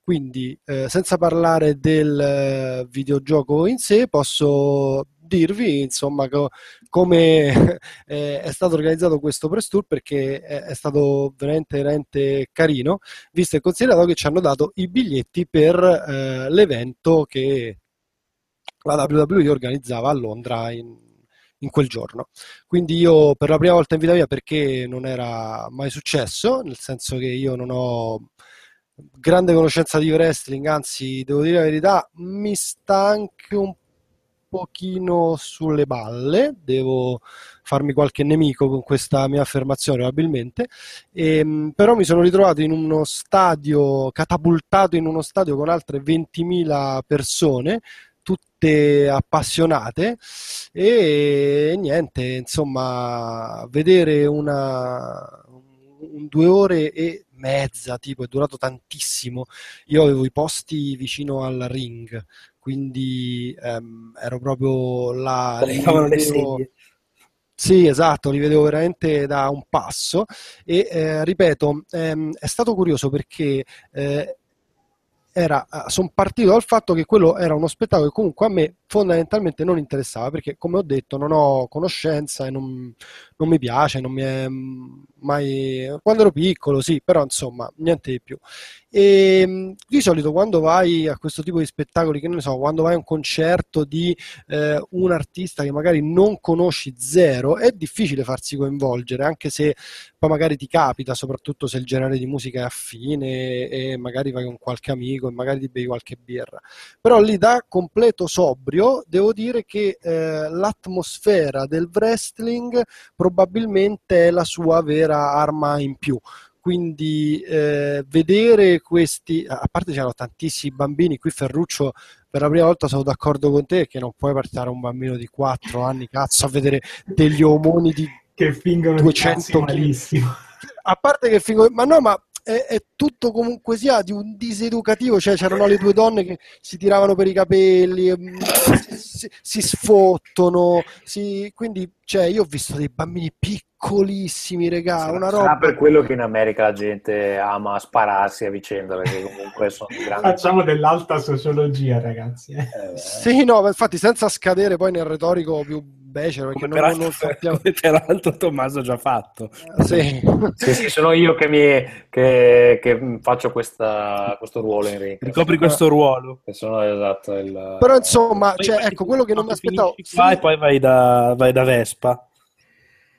H: Quindi, eh, senza parlare del eh, videogioco in sé, posso dirvi insomma co- come *laughs* eh, è stato organizzato questo press tour perché è, è, stato veramente, veramente carino, visto e considerato che ci hanno dato i biglietti per eh, l'evento che la WWE organizzava a Londra in, in quel giorno. Quindi io per la prima volta in vita mia, perché non era mai successo, nel senso che io non ho grande conoscenza di wrestling, anzi devo dire la verità, mi sta anche un pochino sulle balle, devo farmi qualche nemico con questa mia affermazione probabilmente, e, ehm, però mi sono ritrovato in uno stadio, catapultato in uno stadio con altre 20.000 persone, tutte appassionate e niente, insomma, vedere una, un, due ore e mezza, tipo, è durato tantissimo. Io avevo i posti vicino al ring, quindi ehm, ero proprio là. Sì, esatto, li vedevo veramente da un passo e eh, ripeto, ehm, è stato curioso perché eh, eh, sono partito dal fatto che quello era uno spettacolo che comunque a me fondamentalmente non interessava perché come ho detto non ho conoscenza e non, non mi piace, non mi è mai... Quando ero piccolo sì, però insomma, niente di più. E mh, di solito quando vai a questo tipo di spettacoli, che ne so, quando vai a un concerto di eh, un artista che magari non conosci zero, è difficile farsi coinvolgere, anche se poi magari ti capita, soprattutto se il genere di musica è affine e magari vai con qualche amico e magari ti bevi qualche birra. Però lì da completo sobrio devo dire che eh, l'atmosfera del wrestling probabilmente è la sua vera arma in più quindi eh, vedere questi, a parte c'erano tantissimi bambini, qui Ferruccio per la prima volta sono d'accordo con te che non puoi portare un bambino di 4 anni, cazzo, a vedere degli omoni di
D: che fingono
H: 200
D: malissimo. *laughs*
H: A parte che fingono, ma no, ma è, è, tutto comunque sia di un diseducativo, cioè c'erano le due donne che si tiravano per i capelli, mm, si, si sfottono, si, quindi cioè, io ho visto dei bambini piccolissimi, regà, una roba...
C: Sarà per quello che in America la gente ama spararsi a vicenda, perché comunque sono *laughs* grandi...
D: Facciamo dell'alta sociologia, ragazzi. Eh.
H: Sì, no, infatti senza scadere poi nel retorico più becero perché non, non sappiamo.
E: peraltro Tommaso ha già fatto.
H: Sì.
C: sì, sì sono io che, mi, che, che faccio questa, questo ruolo in ring
E: ricopri questo ruolo.
C: Che sono esatto il...
H: però insomma cioè, ecco quello che non mi aspettavo
E: qua sì. e poi vai da, vai da Vespa.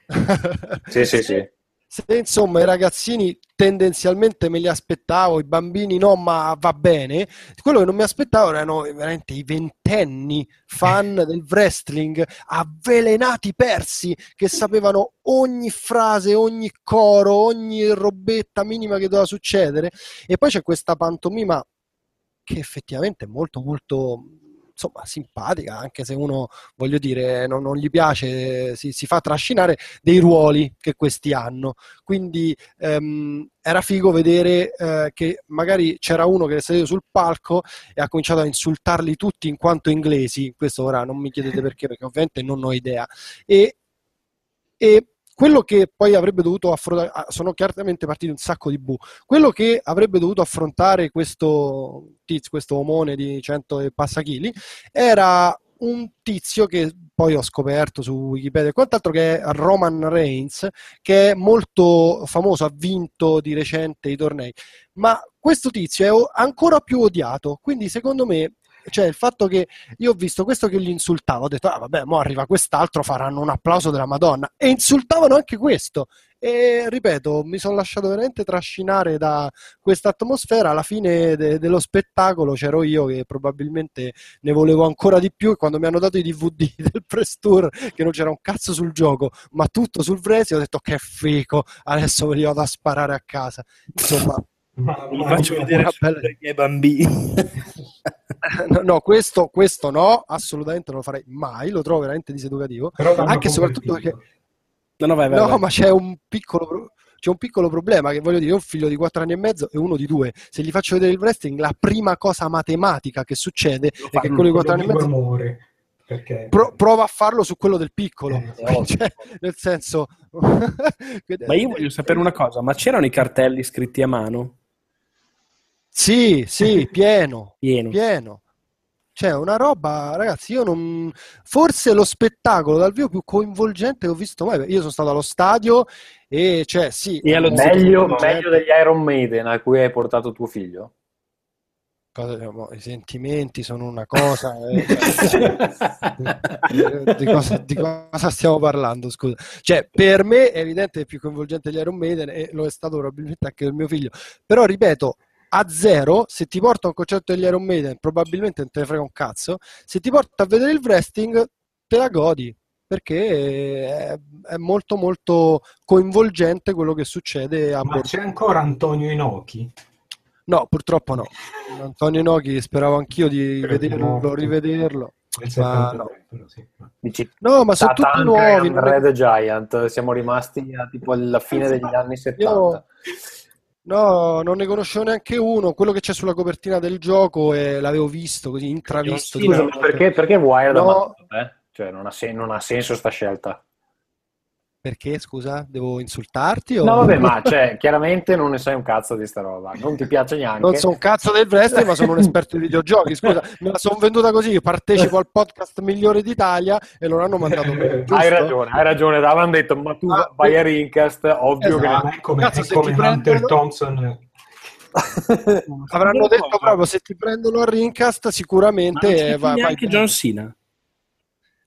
E: *laughs*
C: Sì sì sì
H: se insomma i ragazzini tendenzialmente me li aspettavo, i bambini no, ma va bene. Quello che non mi aspettavo erano veramente i ventenni fan del wrestling avvelenati persi che sapevano ogni frase, ogni coro, ogni robetta minima che doveva succedere. E poi c'è questa pantomima che effettivamente è molto molto insomma simpatica, anche se uno, voglio dire, non, non gli piace, si, si, fa trascinare dei ruoli che questi hanno. Quindi ehm, era figo vedere eh, che magari c'era uno che è seduto sul palco e ha cominciato a insultarli tutti in quanto inglesi, questo ora non mi chiedete perché, perché ovviamente non ho idea. E, e quello che poi avrebbe dovuto affrontare, ah, sono chiaramente partiti un sacco di bu, quello che avrebbe dovuto affrontare questo tizio, questo omone di 100 e passa chili, era un tizio che poi ho scoperto su Wikipedia e quant'altro che è Roman Reigns, che è molto famoso, ha vinto di recente i tornei, ma questo tizio è ancora più odiato, quindi secondo me cioè il fatto che io ho visto questo che gli insultava, ho detto, ah vabbè, mo arriva quest'altro, faranno un applauso della Madonna, e insultavano anche questo. E ripeto, mi sono lasciato veramente trascinare da questa atmosfera. Alla fine de- dello spettacolo c'ero io che probabilmente ne volevo ancora di più. E quando mi hanno dato i DVD *laughs* del press tour, che non c'era un cazzo sul gioco, ma tutto sul wrestling, ho detto che fico, adesso me li vado a sparare a casa. Insomma,
E: ma, li faccio vedere bella... ai bambini. *laughs*
H: no, no questo, questo, no, assolutamente non lo farei mai, lo trovo veramente diseducativo. Anche e soprattutto perché...
E: No, no, vai, vai,
H: no
E: vai.
H: ma c'è un piccolo... C'è un piccolo problema che voglio dire, ho un figlio di 4 anni e mezzo e uno di 2. Se gli faccio vedere il wrestling, la prima cosa matematica che succede è che quello di 4 anni e mezzo
D: muore. Perché...
H: Pro- prova a farlo su quello del piccolo, eh, *laughs* cioè, nel senso. *laughs*
E: ma io voglio sapere una cosa: ma c'erano i cartelli scritti a mano?
H: Sì, sì, *laughs* pieno,
E: pieno.
H: pieno. Cioè, una roba, ragazzi, io non... Forse lo spettacolo dal vivo più coinvolgente che ho visto mai. Io sono stato allo stadio e, cioè, sì...
C: E meglio, meglio degli Iron Maiden a cui hai portato tuo figlio?
H: Cosa, I sentimenti sono una cosa... Eh, *laughs* di, cosa, di, cosa, stiamo parlando, scusa? Cioè, per me è evidente che è più coinvolgente degli Iron Maiden e lo è stato probabilmente anche del mio figlio. Però, ripeto, a zero, se ti porta a un concerto degli Iron Maiden, probabilmente non te ne frega un cazzo. Se ti porta a vedere il wrestling, te la godi perché è, è molto molto coinvolgente quello che succede a
D: Ma
H: bordo.
D: c'è ancora Antonio Inoki?
H: No, purtroppo no. Antonio Inoki speravo anch'io di vederlo, rivederlo. Ma no.
C: Sì. Dici,
H: no, ma sono tutti nuovi.
C: Red Giant, siamo rimasti a, tipo alla fine degli anni 70. Io
H: No, non ne conoscevo neanche uno. Quello che c'è sulla copertina del gioco e l'avevo visto così, intravisto.
C: Sì, perché, perché Wired no. eh? Cioè, non ha, sen- non ha senso sta scelta.
H: Perché, scusa, devo insultarti? O...
C: No, vabbè, ma *laughs* cioè, chiaramente non ne sai un cazzo di sta roba. Non ti piace neanche.
H: Non so un cazzo del wrestling, ma sono un *laughs* esperto di videogiochi. Scusa, me la sono venduta così. Io partecipo al podcast migliore d'Italia e loro hanno mandato me.
C: Hai ragione, hai ragione. Avevano detto, ma tu
H: Ah,
C: vai a Rincast, ovvio
H: Esatto.
D: Ah, è come,
H: Cazzo,
D: è come Hunter
H: prendono-
D: Thompson.
C: che...
H: Avranno detto proprio se ti prendono a Rincast,
E: Ma
H: sicuramente
E: non
H: eh, vai
E: neanche
H: bene.
E: John Cena.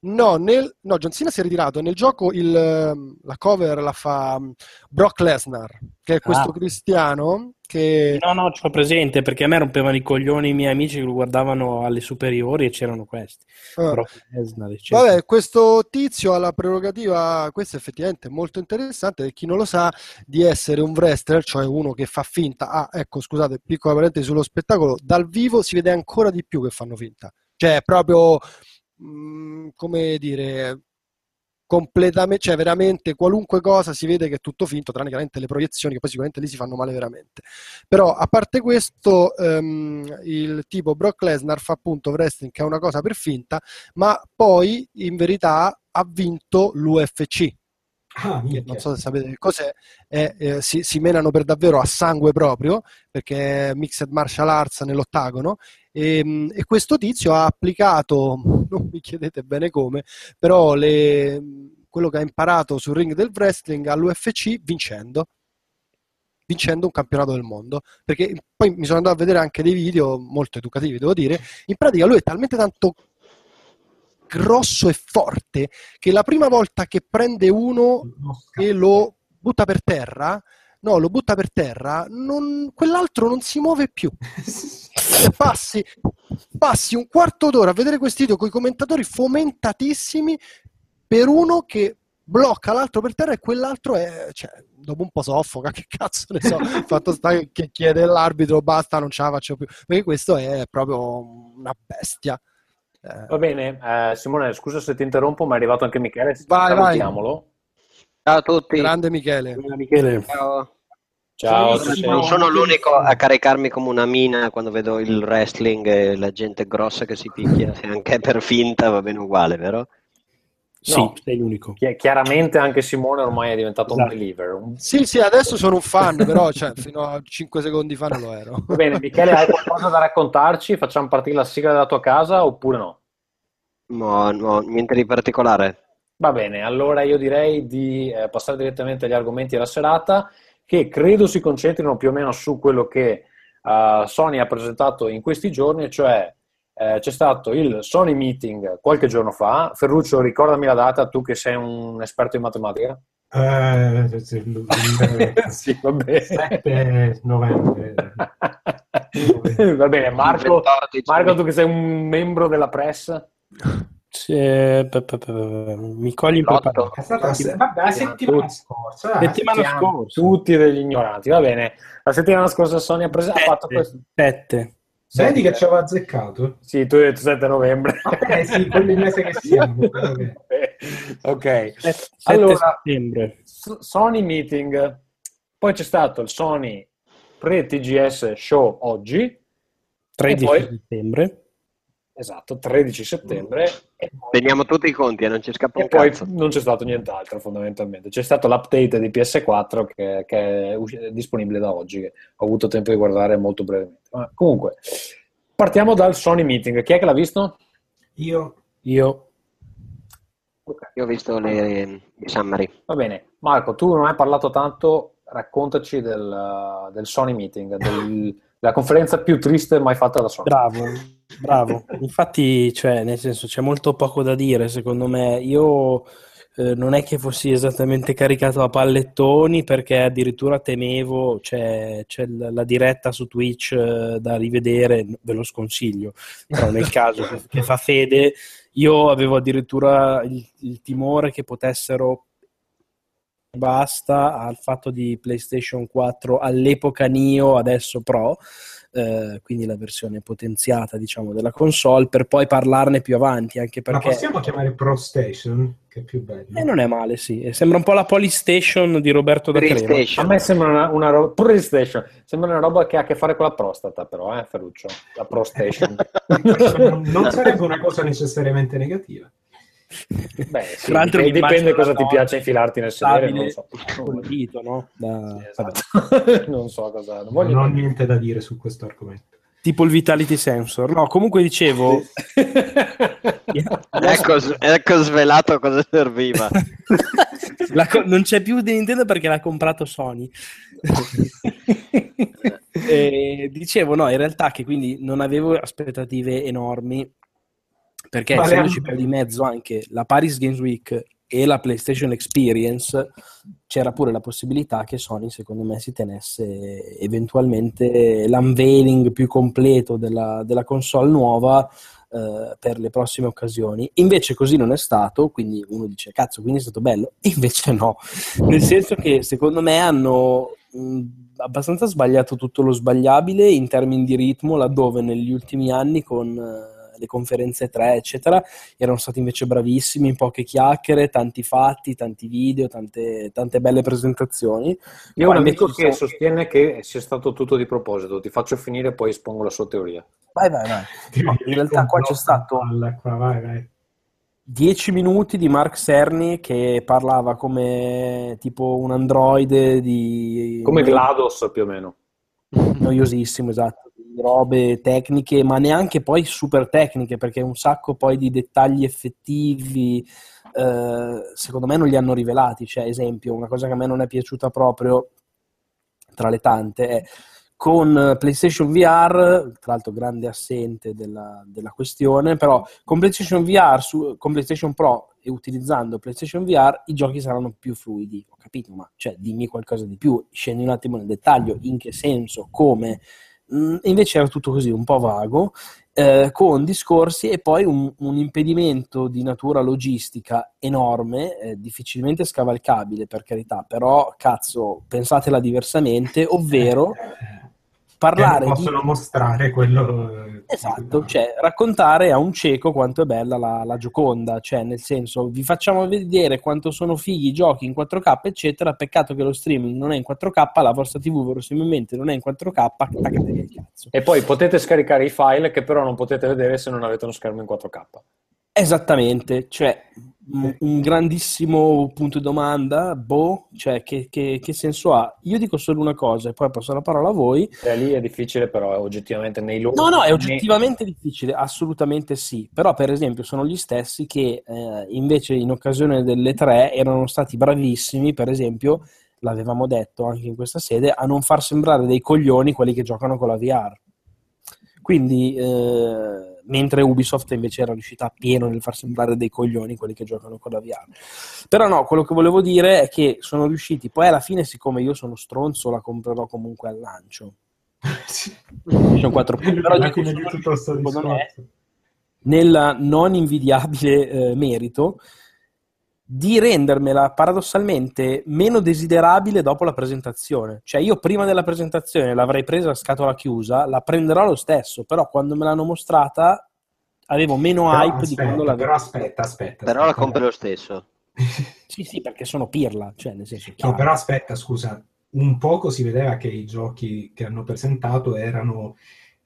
H: No, nel... no, John Cena si è ritirato. Nel gioco il, ehm, la cover la fa mm, Brock Lesnar, che è questo
E: Ah.
H: cristiano che...
E: No, no, ce l'ho presente perché a me rompevano i coglioni i miei amici che lo guardavano alle superiori e c'erano questi.
H: Ah.
E: Brock Lesnar.
H: Vabbè, questo tizio ha la prerogativa, questa effettivamente è molto interessante, per chi non lo sa, di essere un wrestler, cioè uno che fa finta. Ah, ecco, scusate, piccola parentesi sullo spettacolo, dal vivo si vede ancora di più che fanno finta. Cioè, proprio, mm, come dire, completamente, cioè veramente qualunque cosa si vede che è tutto finto, tranne chiaramente le proiezioni, che poi sicuramente lì si fanno male veramente. Però, a parte questo, ehm, il tipo Brock Lesnar fa appunto wrestling, che è una cosa per finta, ma poi in verità ha vinto l'UFC.
D: Ah,
H: non so se sapete che cos'è, è, eh, si, si menano per davvero a sangue proprio, perché è mixed martial arts nell'ottagono, e, mh, e questo tizio ha applicato, *laughs* non mi chiedete bene come, però le- quello che ha imparato sul ring del wrestling all'UFC vincendo vincendo un campionato del mondo perché poi mi sono andato a vedere anche dei video molto educativi devo dire. In pratica lui è talmente tanto grosso e forte che la prima volta che prende uno e lo butta per terra no lo butta per terra non- quell'altro non si muove più. *laughs* Passi, passi un quarto d'ora a vedere questi video con i commentatori fomentatissimi per uno che blocca l'altro per terra e quell'altro è, cioè, dopo un po' soffoca, *laughs* che cazzo ne so, fatto sta che chiede all'arbitro basta, non ce la faccio più, perché questo è proprio una bestia. Eh,
C: Va bene, eh, Simone, scusa se ti interrompo, ma è arrivato anche Michele.
H: Vai, vai.
C: salutiamolo.
L: Ciao a tutti.
H: grande Michele.
E: Michele.
L: Ciao.
C: Ciao,
L: Non sono l'unico a caricarmi come una mina quando vedo il wrestling e la gente grossa che si picchia, se anche è per finta va bene uguale, vero?
E: Sì,
C: No.
E: sei l'unico.
C: Chi- Chiaramente anche Simone ormai è diventato un
E: Esatto.
C: believer. Un-
H: Sì, sì, adesso sono un fan, però cioè, fino a 5 secondi fa non lo ero.
C: Va bene, Michele, hai qualcosa da raccontarci? Facciamo partire la sigla della tua casa oppure no?
L: No, no, niente di particolare.
C: Va bene, allora io direi di eh, passare direttamente agli argomenti della serata, che credo si concentrino più o meno su quello che eh, Sony ha presentato in questi giorni, cioè eh, c'è stato il Sony Meeting qualche giorno fa. Ferruccio, ricordami la data, tu che sei un esperto in matematica.
D: Uh, *laughs* sì,
C: va bene.
D: 7 novembre. *laughs*
C: va bene, Marco, Marco, tu che sei un membro della press.
E: Eh, mi cogli
D: un po' la settimana scorsa la
E: settimana scorsa
C: tutti degli ignoranti va bene la settimana scorsa Sony ha, preso, ha fatto questo
E: 7
D: Senti che ci aveva azzeccato?
C: Sì, tu hai detto 7 novembre.
D: Ah, eh sì, quello il mese che siamo. *laughs*
C: ok.
E: 7
C: allora,
E: settembre.
C: Sony Meeting. Poi c'è stato il Sony pre-TGS Show oggi.
E: 13
C: poi...
E: settembre
C: esatto, 13 settembre, poi,
L: Teniamo tutti i conti e non ci scappa
C: e
L: un
C: poi
L: cazzo.
C: non c'è stato nient'altro fondamentalmente. C'è stato l'update di PS4 che, che è disponibile da oggi, che ho avuto tempo di guardare molto brevemente. Ma comunque, partiamo dal Sony Meeting. Chi è che l'ha visto?
D: Io
E: Io.
L: Io ho visto le, i summary.
C: Va bene, Marco, tu non hai parlato tanto, raccontaci del, del Sony Meeting, del- *laughs* della conferenza più triste mai fatta da Sony.
E: Bravo, bravo. Infatti, cioè, nel senso, c'è molto poco da dire, secondo me. Io eh, non è che fossi esattamente caricato a pallettoni perché addirittura temevo, c'è, c'è la, la diretta su Twitch eh, da rivedere, ve lo sconsiglio, però nel caso che, che fa fede, io avevo addirittura il, il timore che potessero basta al fatto di PlayStation 4 all'epoca Neo, adesso Pro, eh, quindi la versione potenziata diciamo della console, per poi parlarne più avanti, anche
D: Ma
E: perché
D: possiamo chiamare Pro Station, che è più bello.
E: eh, non è male, sì. E Sembra un po' la Polystation di Roberto da Crema.
C: A me sembra una, una roba, PlayStation, sembra una roba che ha a che fare con la prostata, però, eh, Ferruccio, la ProStation.
D: non, *laughs* non sarebbe una cosa necessariamente negativa.
C: Beh, sì,
E: Tra l'altro
C: dipende, cosa ti piace infilarti nel sedere, non so.
E: Col dito, no? Da-
C: Sì, esatto. *laughs* non so cosa... Non voglio
D: Non ho niente da dire su questo argomento.
E: Tipo il Vitality Sensor. No, comunque dicevo... *laughs*
L: Ecco, ecco svelato cosa serviva.
E: La co- non c'è più di Nintendo perché l'ha comprato Sony. *laughs* E dicevo, no, in realtà che quindi non avevo aspettative enormi perché
D: Ma le
E: essendoci poi di mezzo anche la Paris Games Week e la PlayStation Experience, c'era pure la possibilità che Sony, secondo me, si tenesse eventualmente l'unveiling più completo della, della console nuova eh, per le prossime occasioni. Invece così non è stato, quindi uno dice cazzo, quindi è stato bello, *laughs* invece no, nel senso che secondo me hanno mh, abbastanza sbagliato tutto lo sbagliabile in termini di ritmo, laddove negli ultimi anni con eh, le conferenze 3, eccetera, erano stati invece bravissimi in poche chiacchiere, tanti fatti, tanti video, tante, tante belle presentazioni.
C: Io ho un amico che sostiene che sia stato tutto di proposito. Ti faccio finire e poi espongo la sua teoria.
E: Vai, vai, vai. *laughs* No, in realtà qua c'è stato
D: qua, vai, vai.
E: 10 minuti di Mark Cerny che parlava come tipo un androide di...
C: Come GLaDOS più o meno.
E: noiosissimo, esatto, robe tecniche, ma neanche poi super tecniche, perché un sacco poi di dettagli effettivi, eh, secondo me non li hanno rivelati. Cioè, esempio, una cosa che a me non è piaciuta proprio, tra le tante, è con PlayStation VR, tra l'altro grande assente della, della questione, però con PlayStation VR, su, con PlayStation Pro e utilizzando PlayStation VR i giochi saranno più fluidi. Ho capito, ma cioè, dimmi qualcosa di più, scendi un attimo nel dettaglio, in che senso, come. Mm, invece era tutto così, un po' vago, eh, con discorsi e poi un, un impedimento di natura logistica enorme, eh, difficilmente scavalcabile per carità, però cazzo, pensatela diversamente, ovvero *laughs* parlare
D: Eh,
E: di
D: possono mostrare quello eh,
E: Esatto, cioè raccontare a un cieco quanto è bella la, la Gioconda, cioè nel senso vi facciamo vedere quanto sono fighi i giochi in 4K eccetera, peccato che lo streaming non è in 4K, la vostra TV verosimilmente non è in 4K, attaccate il cazzo.
C: E poi potete scaricare i file che però non potete vedere se non avete uno schermo in 4K.
E: Esattamente, cioè un, un grandissimo punto di domanda, boh, cioè che, che- che senso ha? Io dico solo una cosa e poi passo la parola a voi.
C: E lì è difficile però, è oggettivamente nei loro...
E: No, no, è oggettivamente difficile, assolutamente sì. Però, per esempio, sono gli stessi che eh, invece in occasione delle tre erano stati bravissimi, per esempio, l'avevamo detto anche in questa sede, a non far sembrare dei coglioni quelli che giocano con la VR. Quindi, eh, mentre Ubisoft invece era riuscita a pieno nel far sembrare dei coglioni quelli che giocano con la VR. Però no, quello che volevo dire è che sono riusciti, poi alla fine, siccome io sono stronzo, la comprerò comunque al lancio. PlayStation 4 Pro, però
D: alla
E: dico me,
D: discorso.
E: nel non invidiabile eh, merito di rendermela paradossalmente meno desiderabile dopo la presentazione. Cioè io prima della presentazione l'avrei presa a scatola chiusa, la prenderò lo stesso, però quando me l'hanno mostrata avevo meno
D: Però
E: hype di
D: aspetta,
E: quando l'avevo.
D: però aspetta, aspetta.
L: Però la
D: aspetta.
L: compri lo stesso. *laughs*
E: Sì, sì, perché sono pirla, cioè nel senso
D: No, però aspetta, scusa, un poco si vedeva che i giochi che hanno presentato erano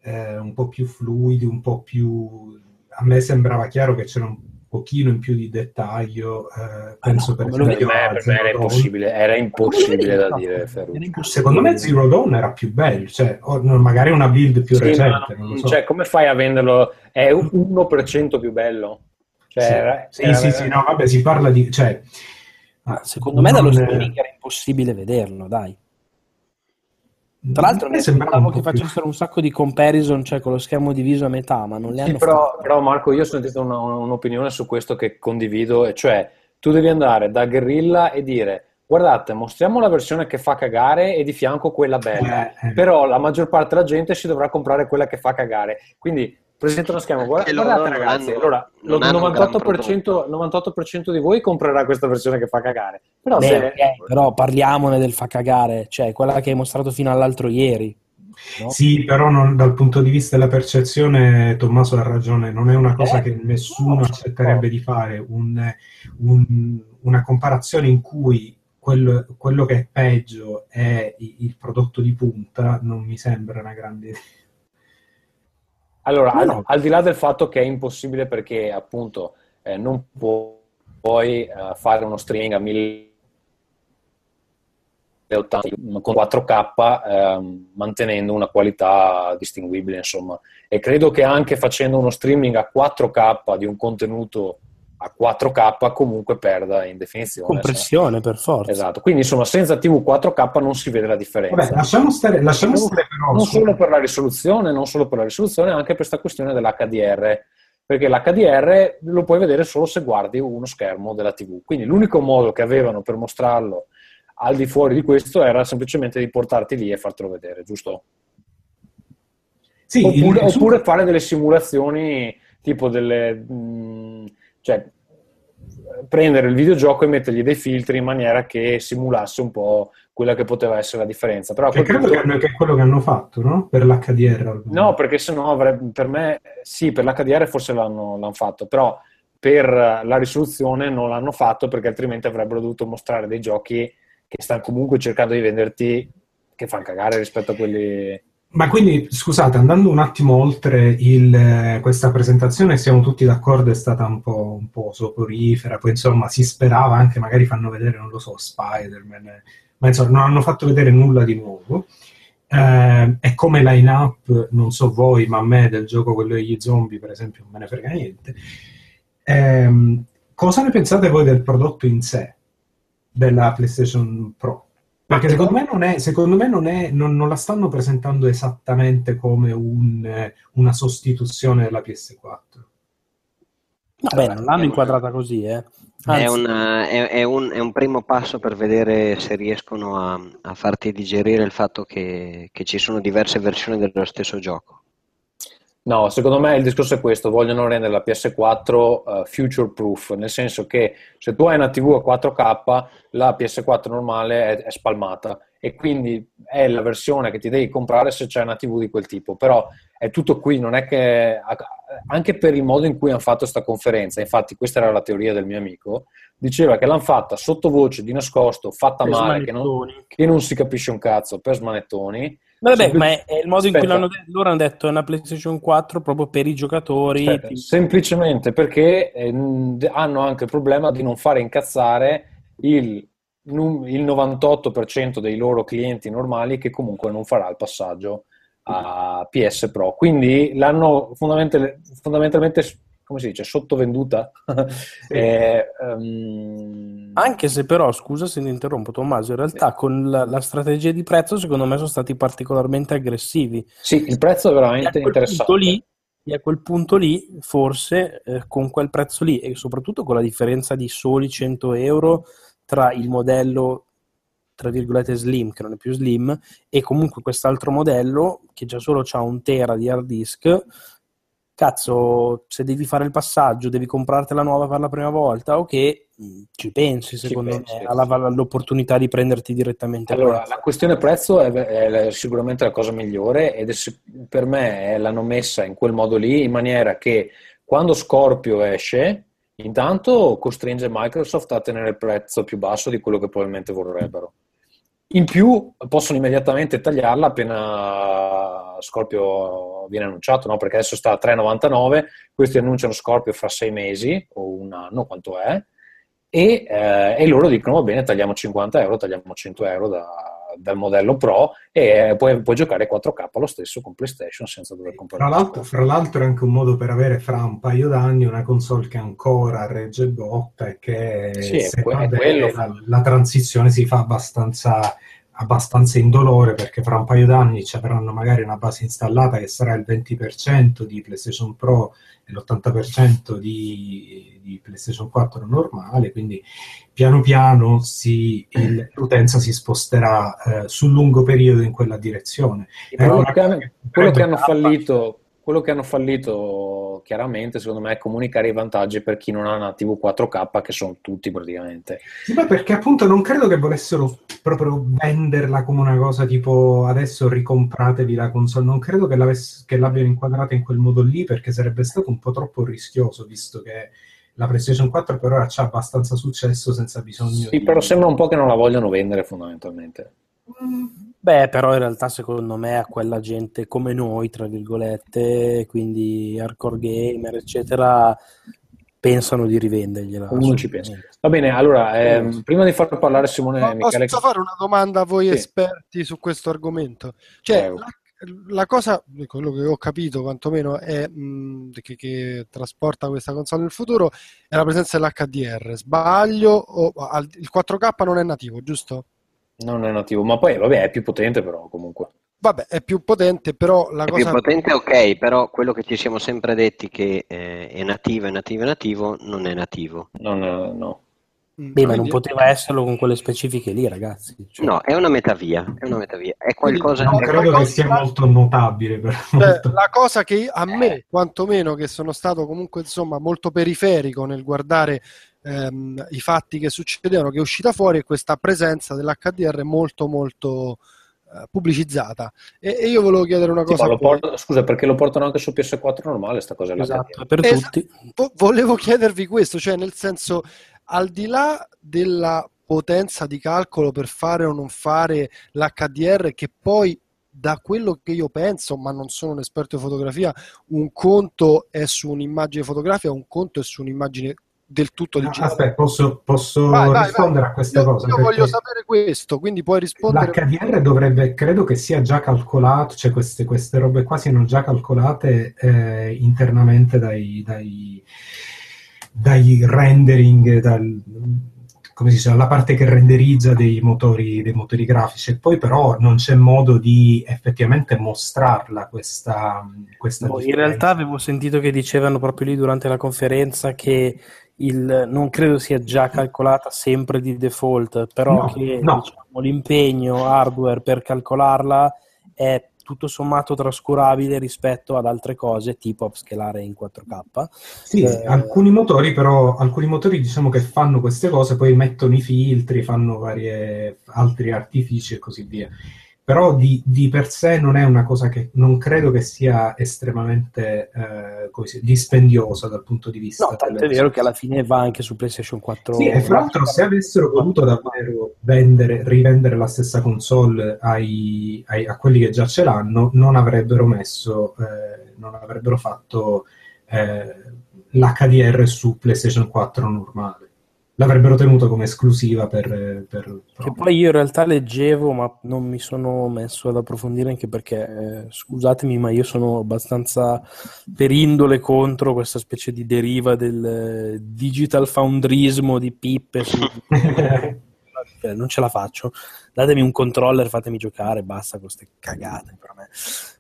D: eh, un po' più fluidi, un po' più... A me sembrava chiaro che c'era un pochino in più di dettaglio, eh, penso per
E: come lo
D: esempio
C: Per me, per me era impossibile, era impossibile da
E: No,
C: dire,
E: impossibile.
D: Secondo me Zero Dawn era più bello, cioè, o no, magari una build più
C: Sì,
D: recente,
C: ma-
D: non lo so.
C: Cioè, come fai a venderlo? È un 1% più bello? Cioè,
D: sì,
C: era-
D: sì,
C: era-
D: sì, sì, no, vabbè, si parla di... Cioè,
E: Ma secondo me dallo streaming era impossibile vederlo, dai. Tra l'altro
D: a me
E: mi
D: sembrava
E: che facessero un sacco di comparison, cioè con lo schermo diviso a metà, ma non le
C: Sì,
E: hanno
C: però,
E: fatte.
C: però, Marco, io ho sentito una- un'opinione su questo che condivido, e cioè tu devi andare da Guerrilla e dire guardate, mostriamo la versione che fa cagare e di fianco quella bella,
D: Eh, eh.
C: però la maggior parte della gente si dovrà comprare quella che fa cagare. Quindi presenta uno schermo, guarda-
L: loro
C: guardate ragazzi,
L: hanno-
C: allora
L: gran
C: 98%, 98% di voi comprerà questa versione che fa cagare, però
E: Beh,
C: se...
E: ok, però parliamone del fa cagare, cioè quella che hai mostrato fino all'altro ieri. no?
D: Sì, però non- dal punto di vista della percezione, Tommaso ha ragione, non è una cosa
E: Eh,
D: che nessuno
E: no,
D: accetterebbe di fare, un- un- una comparazione in cui quello, quello che è peggio è il prodotto di punta, non mi sembra una grande idea.
C: Allora,
E: No,
C: al,
E: no.
C: al di là del fatto che è impossibile perché appunto eh, eh, non puoi eh, fare uno streaming a 1080 con 4K ehm, mantenendo una qualità distinguibile, insomma. E credo che anche facendo uno streaming a 4K di un contenuto a 4K comunque perda in definizione.
E: Compressione
C: se-
E: per forza.
C: Esatto, quindi insomma senza TV 4K non si vede la differenza.
D: Vabbè, lasciamo stare, lasciamo stare però
C: non solo per la risoluzione, non solo per la risoluzione, anche per questa questione dell'HDR, perché l'HDR lo puoi vedere solo se guardi uno schermo della TV. Quindi l'unico modo che avevano per mostrarlo al di fuori di questo era semplicemente di portarti lì e fartelo vedere, giusto?
D: Sì,
C: oppure,
D: il-
C: oppure fare delle simulazioni tipo delle... mh, cioè prendere il videogioco e mettergli dei filtri in maniera che simulasse un po' quella che poteva essere la differenza. Però
D: che credo
C: punto-
D: che, è quello che hanno fatto, no? Per l'HDR.
C: No, perché sennò avrebbe, per me, sì, per l'HDR forse l'hanno, l'hanno fatto, però per la risoluzione non l'hanno fatto perché altrimenti avrebbero dovuto mostrare dei giochi che stanno comunque cercando di venderti che fanno cagare rispetto a quelli...
D: Ma quindi, scusate, andando un attimo oltre il, eh, questa presentazione, siamo tutti d'accordo, è stata un po', un po' soporifera, poi insomma si sperava anche, magari fanno vedere, non lo so, Spider-Man, eh, ma insomma non hanno fatto vedere nulla di nuovo. Eh, e come line-up, non so voi, ma a me del gioco quello degli zombie, per esempio, non me ne frega niente. Ehm, cosa ne pensate voi del prodotto in sé, della PlayStation Pro? Perché secondo me non, è, secondo me non, è, non, non la stanno presentando esattamente come un, eh, una sostituzione della PS4.
E: Vabbè, non l'hanno inquadrata così, eh. Anzi,
L: È, una- è- è un, è un primo passo per vedere se riescono a, a farti digerire il fatto che, che ci sono diverse versioni dello stesso gioco.
C: No, secondo me il discorso è questo, vogliono rendere la PS4 eh, future proof, nel senso che se tu hai una TV a 4K, la PS4 normale è, è spalmata e quindi è la versione che ti devi comprare se c'è una TV di quel tipo, però è tutto qui, non è che anche per il modo in cui hanno fatto questa conferenza, infatti questa era la teoria del mio amico, diceva che l'hanno fatta sottovoce, di nascosto, fatta
E: Per
C: male, che non, che non si capisce un cazzo, per smanettoni.
E: Vabbè,
C: Sempli-
E: ma è, è il modo in cui
C: Aspetta.
E: l'hanno detto. Loro hanno detto è una PlayStation 4 proprio per i giocatori.
C: Aspetta, semplicemente perché eh, hanno anche il problema di non fare incazzare il, num- il 98% dei loro clienti normali che comunque non farà il passaggio a PS Pro. Quindi l'hanno fondamental- fondamentalmente, come si dice, sottovenduta. Eh, ehm,
E: Anche se però, scusa se ti interrompo Tommaso, in realtà con la, la strategia di prezzo secondo me sono stati particolarmente aggressivi.
C: sì, il prezzo è
E: E
C: veramente interessante.
E: lì, e a quel punto lì forse eh, con quel prezzo lì e soprattutto con la differenza di soli 100 euro tra il modello tra virgolette slim, che non è più slim, e comunque quest'altro modello che già solo ha un tera di hard disk, cazzo, se devi fare il passaggio, devi comprartela nuova per la prima volta, ok, mh, ci pensi secondo
C: pensi.
E: me alla- all'opportunità di prenderti direttamente
C: Allora, la questione prezzo è, è sicuramente la cosa migliore ed è per me eh, l'hanno messa in quel modo lì in maniera che quando Scorpio esce, intanto costringe Microsoft a tenere il prezzo più basso di quello che probabilmente vorrebbero. In più possono immediatamente tagliarla appena Scorpio viene annunciato, no? perché adesso sta a 3,99, questi annunciano Scorpio fra sei mesi o un anno, quanto è, e, eh, e loro dicono va bene tagliamo 50 euro, tagliamo 100 euro da- dal modello Pro e puoi, puoi giocare 4K lo stesso con PlayStation senza dover comprare
D: Fra l'altro, fra l'altro è anche un modo per avere fra un paio d'anni una console che ancora regge botta e che
C: Sì,
D: se
C: que-
D: la, la transizione si fa abbastanza, abbastanza indolore perché fra un paio d'anni ci avranno magari una base installata che sarà il 20% di PlayStation Pro e l'80% di, di PlayStation 4 normale, quindi piano piano si- il- l'utenza si sposterà eh, sul lungo periodo in quella direzione.
C: Quello che, quello che hanno fallito, quello che hanno fallito chiaramente, secondo me, è comunicare i vantaggi per chi non ha una TV 4K, che sono tutti praticamente.
D: Sì, ma perché appunto non credo che volessero proprio venderla come una cosa tipo adesso ricompratevi la console, non credo che, che l'abbiano inquadrata in quel modo lì perché sarebbe stato un po' troppo rischioso visto che la PlayStation 4 per ora c'ha abbastanza successo senza bisogno
C: Sì,
D: di...
C: però sembra un po' che non la vogliono vendere fondamentalmente.
E: Beh, però in realtà secondo me a quella gente come noi, tra virgolette, quindi hardcore gamer, eccetera, pensano di rivendergliela.
C: Uno ci pensa. Va bene, allora, ehm, prima di far parlare Simone
H: Ma
C: Michele...
H: Posso fare una domanda a voi
C: Sì.
H: esperti su questo argomento? Cioè,
C: Prego.
H: la, la cosa, quello che ho capito quantomeno, è mh, che, che trasporta questa console nel futuro è la presenza dell'HDR. Sbaglio? O, al- il 4K non è nativo, giusto?
C: Non è nativo, ma poi, vabbè, è più potente però, comunque.
H: Vabbè, è più potente, però la
L: È
H: cosa...
L: più potente, ok, però quello che ci siamo sempre detti che eh, è nativo, è nativo, è nativo, non è nativo.
C: Non, eh, no.
H: Mm,
E: Beh, ma non poteva esserlo con quelle specifiche lì, ragazzi. Cioè,
L: No, è una metavia, è una metavia. È qualcosa...
D: Non credo che sia molto notabile. Per
H: Cioè,
D: molto.
H: la cosa che a me, quantomeno, che sono stato comunque insomma molto periferico nel guardare ehm, i fatti che succedevano, che è uscita fuori, è questa presenza dell'HDR molto molto eh, pubblicizzata. E, e io volevo chiedere una
C: Sì,
H: cosa voi.
C: porto- scusa, perché lo portano anche su PS4 normale, sta cosa
E: Esatto, per
H: Esa-
E: tutti.
H: Vo- volevo chiedervi questo, cioè nel senso, al di là della potenza di calcolo per fare o non fare l'HDR, che poi da quello che io penso, ma non sono un esperto di fotografia, un conto è su un'immagine fotografica, un conto è su un'immagine del tutto
D: No,
H: digitale.
D: aspetta, posso, posso
H: Vai, vai,
D: rispondere
H: vai.
D: a queste
H: Io-
D: cose?
H: Io voglio sapere questo, quindi puoi rispondere.
D: L'HDR dovrebbe, credo che sia già calcolato, cioè queste, queste robe qua siano già calcolate eh, internamente dai, dai, dai rendering, dal, come si dice, la parte che renderizza dei motori, dei motori grafici. E poi però non c'è modo di effettivamente mostrarla questa, questa
E: Boh, in realtà avevo sentito che dicevano proprio lì durante la conferenza che il, non credo sia già calcolata sempre di default, però
D: No,
E: che
D: no.
E: diciamo, l'impegno hardware per calcolarla è tutto sommato trascurabile rispetto ad altre cose, tipo upscalare in 4K.
D: Sì,
E: Eh,
D: alcuni motori però, alcuni motori diciamo che fanno queste cose, poi mettono i filtri, fanno varie, altri artifici e così via. Però di, di per sé non è una cosa che non credo che sia estremamente eh, dice, dispendiosa dal punto di vista
E: No, tanto è vero che alla fine va anche su PlayStation 4.
D: Sì, e fra l'altro se avessero potuto davvero vendere, rivendere la stessa console ai- ai- a quelli che già ce l'hanno, non avrebbero messo, eh, non avrebbero fatto eh, l'HDR su PlayStation 4 normale. L'avrebbero tenuto come esclusiva per... per-
E: Che poi io in realtà leggevo, ma non mi sono messo ad approfondire anche perché, eh, scusatemi, ma io sono abbastanza per indole contro questa specie di deriva del eh, digital foundrismo di pippe. su- *laughs* Eh, non ce la faccio. Datemi un controller, fatemi giocare, basta con queste cagate per me.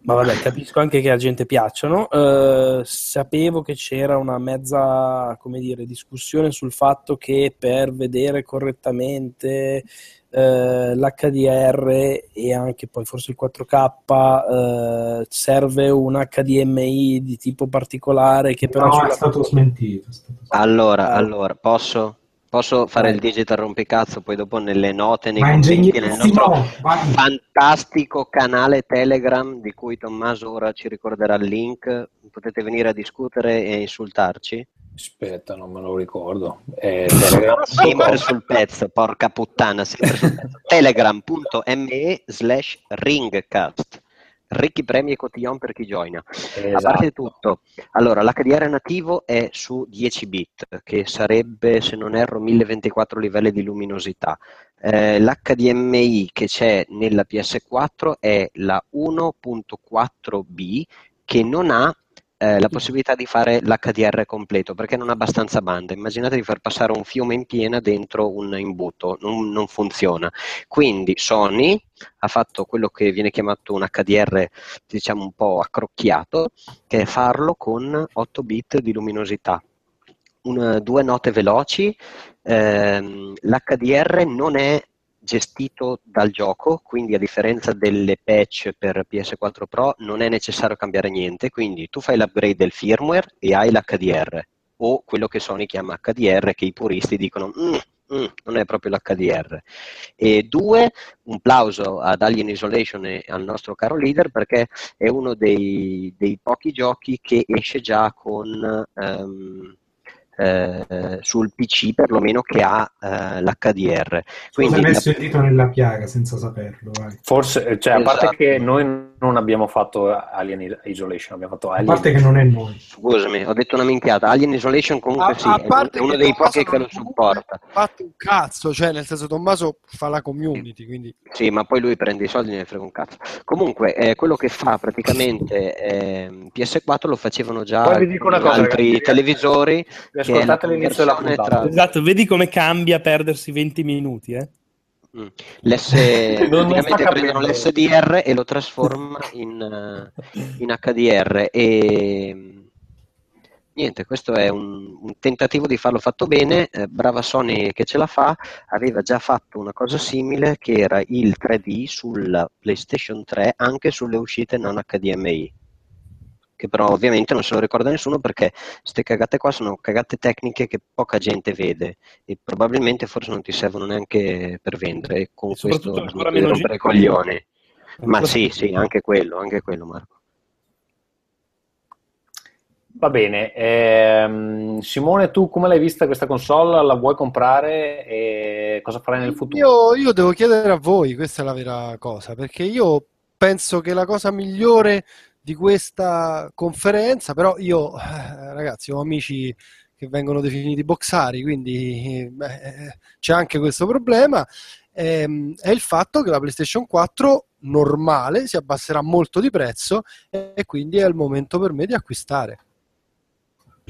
E: Ma vabbè, capisco anche che a gente piacciono. Eh, sapevo che c'era una mezza, come dire, discussione sul fatto che per vedere correttamente eh, l'HDR e anche poi forse il 4K eh, serve un HDMI di tipo particolare che però
D: No, è stato smentito. è stato smentito.
L: Allora,
E: Ah.
L: allora, posso? Posso fare
E: Vai.
L: il digital rompicazzo, poi dopo nelle note, nei
D: Ma
L: commenti, nel nostro
D: vai.
L: fantastico canale Telegram di cui Tommaso ora ci ricorderà il link, potete venire a discutere e insultarci.
C: Aspetta, non me lo ricordo. Eh, *laughs* Telegram.
L: Sempre sul pezzo, porca puttana, sempre sul pezzo. *laughs* Telegram.me slash ringcast. Ricchi premi e cotillon per chi joina. A
C: Esatto.
L: parte tutto, allora l'HDR nativo è su 10 bit, che sarebbe, se non erro, 1024 livelli di luminosità. Eh, L'HDMI che c'è nella PS4 è la 1.4B che non ha eh, la possibilità di fare l'HDR completo perché non ha abbastanza banda. Immaginate di far passare un fiume in piena dentro un imbuto, non, non funziona. Quindi Sony ha fatto quello che viene chiamato un HDR, diciamo un po' accrocchiato, che è farlo con 8 bit di luminosità. Un- due note veloci, ehm, l'HDR non è gestito dal gioco, quindi a differenza delle patch per PS4 Pro non è necessario cambiare niente, quindi tu fai l'upgrade del firmware e hai l'HDR o quello che Sony chiama HDR che i puristi dicono "Mm, mm, non è proprio l'HDR. E due, un plauso ad Alien Isolation e al nostro caro leader perché è uno dei, dei pochi giochi che esce già con ehm, eh, sul PC perlomeno che ha eh, l'HDR. Quindi la-
D: messo il dito nella piaga senza saperlo. vai.
C: Forse, cioè, a parte
L: Esatto.
C: che noi non abbiamo fatto Alien Isolation, abbiamo fatto
D: A
C: Alien
D: parte che non è noi.
L: Scusami, ho detto una minchiata. Alien Isolation comunque
H: A-
L: sì,
H: a
L: è
H: parte
L: uno
H: che
L: dei pochi che lo supporta.
H: fatto un cazzo, cioè nel senso Tommaso fa la community, quindi
L: Sì, ma poi lui prende i soldi e ne frega un cazzo. Comunque, eh, quello che fa praticamente ehm, PS4 lo facevano già altri televisori. è la
C: ascoltate l'inizio della puntata.
E: Esatto, vedi come cambia perdersi 20 minuti, eh?
L: Mm. L'S, *laughs* praticamente prendono l'SDR e lo trasforma in, eh, in HDR e mm, niente, questo è un, un tentativo di farlo fatto bene, eh, brava Sony che ce la fa, aveva già fatto una cosa simile che era il 3D sulla PlayStation 3 anche sulle uscite non HDMI che però ovviamente non se lo ricorda nessuno perché queste cagate qua sono cagate tecniche che poca gente vede e probabilmente forse non ti servono neanche per vendere e con
E: E
L: questo rompere
E: gente.
L: coglioni. Ma
E: Ancora-
L: sì, sì, anche quello, anche quello Marco.
C: Va bene, ehm, Simone, tu come l'hai vista questa console? La vuoi comprare e cosa farai nel futuro?
H: io, io devo chiedere a voi, questa è la vera cosa, perché io penso che la cosa migliore di questa conferenza, però io, eh, ragazzi, ho amici che vengono definiti boxari, quindi eh, beh, eh, c'è anche questo problema, ehm, è il fatto che la PlayStation 4 normale si abbasserà molto di prezzo e quindi è il momento per me di acquistare.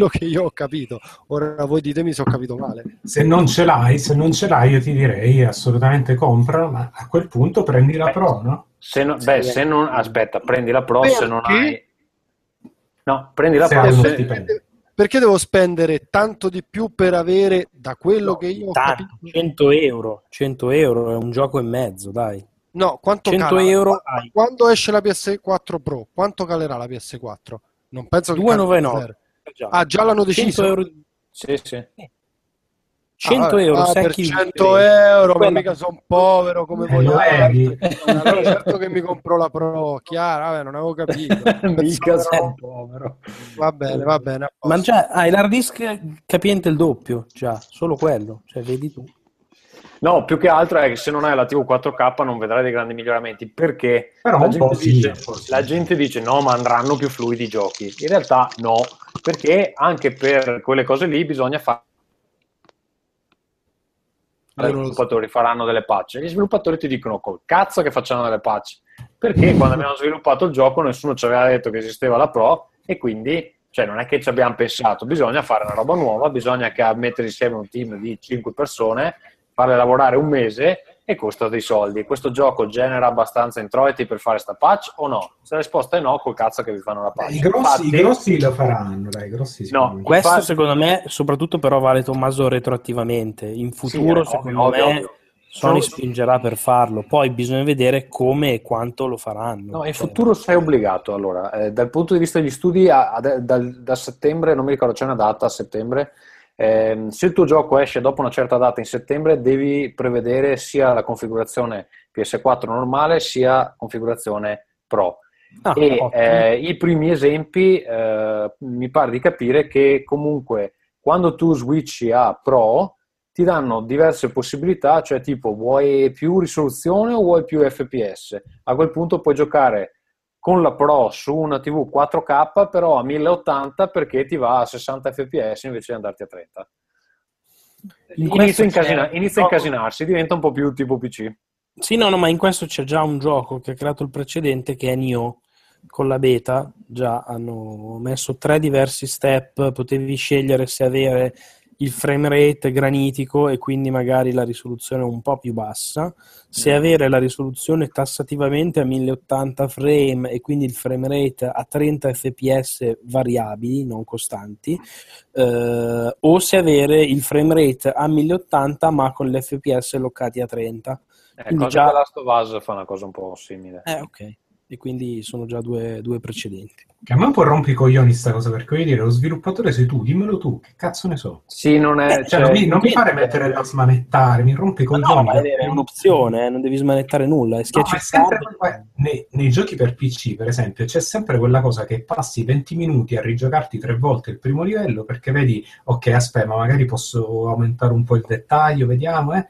H: Quello che io ho capito. Ora voi ditemi se ho capito male.
D: Se non ce l'hai, se non ce l'hai, io ti direi assolutamente compra, ma a quel punto prendi la Pro, no?
C: Se no- beh, se non, aspetta, prendi la Pro se non
H: Perché?
C: hai... No, prendi la
D: Se
C: Pro se...
D: stipendio.
H: Perché devo spendere tanto di più per avere da quello che io ho
E: Tanto,
H: capito?
E: 100 euro, 100 euro è un gioco e mezzo, dai.
H: No, quanto
E: 100
H: cala?
E: euro
H: Qu-
E: hai.
H: Quando esce la PS4 Pro, quanto calerà la PS4? Non penso che calli
E: 2,99.
H: Zero. Ah, già l'hanno
E: 100
H: deciso?
E: euro,
C: Sì, sì.
E: 100
H: Ah,
E: euro,
H: Ah, per
E: chi
H: 100
E: vede?
H: euro, ma mica sono povero come
D: Eh, vedi?
H: Allora certo che mi compro la Pro, chiaro, vabbè, non avevo capito. *laughs*
C: Mica
H: era-
C: povero.
H: Va bene, va bene.
E: Ma già hai l'hard disk capiente il doppio, già, solo quello, cioè vedi tu.
C: No, più che altro è che se non hai la TV 4K non vedrai dei grandi miglioramenti perché
D: Però
C: la gente, dice, la gente dice no, ma andranno più fluidi i giochi. In realtà no, perché anche per quelle cose lì bisogna fare gli sviluppatori faranno delle patch. Gli sviluppatori ti dicono col cazzo che facciano delle patch. Perché quando abbiamo sviluppato il gioco nessuno ci aveva detto che esisteva la Pro e quindi cioè, non è che ci abbiamo pensato, bisogna fare una roba nuova, bisogna mettere insieme un team di 5 persone, farle lavorare un mese e costa dei soldi. Questo gioco genera abbastanza introiti per fare sta patch o no? Se la risposta è no, col cazzo che vi fanno la patch.
D: I grossi,
C: Infatti-
D: i grossi lo faranno, dai, i grossi
C: No.
E: Questo
C: Infatti-
E: secondo me, soprattutto però vale Tommaso retroattivamente. In futuro,
C: Sì,
E: secondo
C: ovvio,
E: me,
C: ovvio.
E: Sony spingerà per farlo. Poi bisogna vedere come e quanto lo faranno.
C: No, in
E: Cioè,
C: futuro sei obbligato. Allora, eh, dal punto di vista degli studi, a- a- dal- da settembre, non mi ricordo, c'è una data a settembre. Ehm, se il tuo gioco esce dopo una certa data in settembre, devi prevedere sia la configurazione PS4 normale sia configurazione Pro.
E: ah,
C: e eh, i primi esempi eh, mi pare di capire che comunque quando tu switchi a Pro ti danno diverse possibilità, cioè tipo vuoi più risoluzione o vuoi più FPS. A quel punto puoi giocare con la Pro su una TV 4K però a 1080 perché ti va a 60 fps invece di andarti a 30.
E: In
C: Inizia, incasina- inizia a incasinarsi, diventa un po' più tipo PC.
E: Sì, no, no, ma in questo c'è già un gioco che ha creato il precedente che è Nioh. Con la beta già hanno messo tre diversi step, potevi scegliere se avere il frame rate granitico e quindi magari la risoluzione un po' più bassa, se avere la risoluzione tassativamente a 1080 frame e quindi il frame rate a 30 fps variabili, non costanti, eh, o se avere il frame rate a 1080 ma con l'FPS loccati a 30.
C: Eh,
E: Quindi già-
C: Last of Us fa una cosa un po' simile.
E: Eh, ok. E quindi sono già due, due precedenti.
D: Che a me un po' rompi i coglioni sta cosa, perché voglio dire, lo sviluppatore sei tu, dimmelo tu, che cazzo ne so.
C: Sì, non è...
D: Cioè,
C: cioè,
D: non, mi, non mi fare mettere da smanettare, mi rompe i coglioni.
E: no, ma è, un'opzione, eh, non devi smanettare nulla. E
D: No, ma è
E: il
D: sempre nei, nei giochi per PC, per esempio, c'è sempre quella cosa che passi 20 minuti a rigiocarti tre volte il primo livello perché vedi, ok, aspetta, ma magari posso aumentare un po' il dettaglio, vediamo, eh.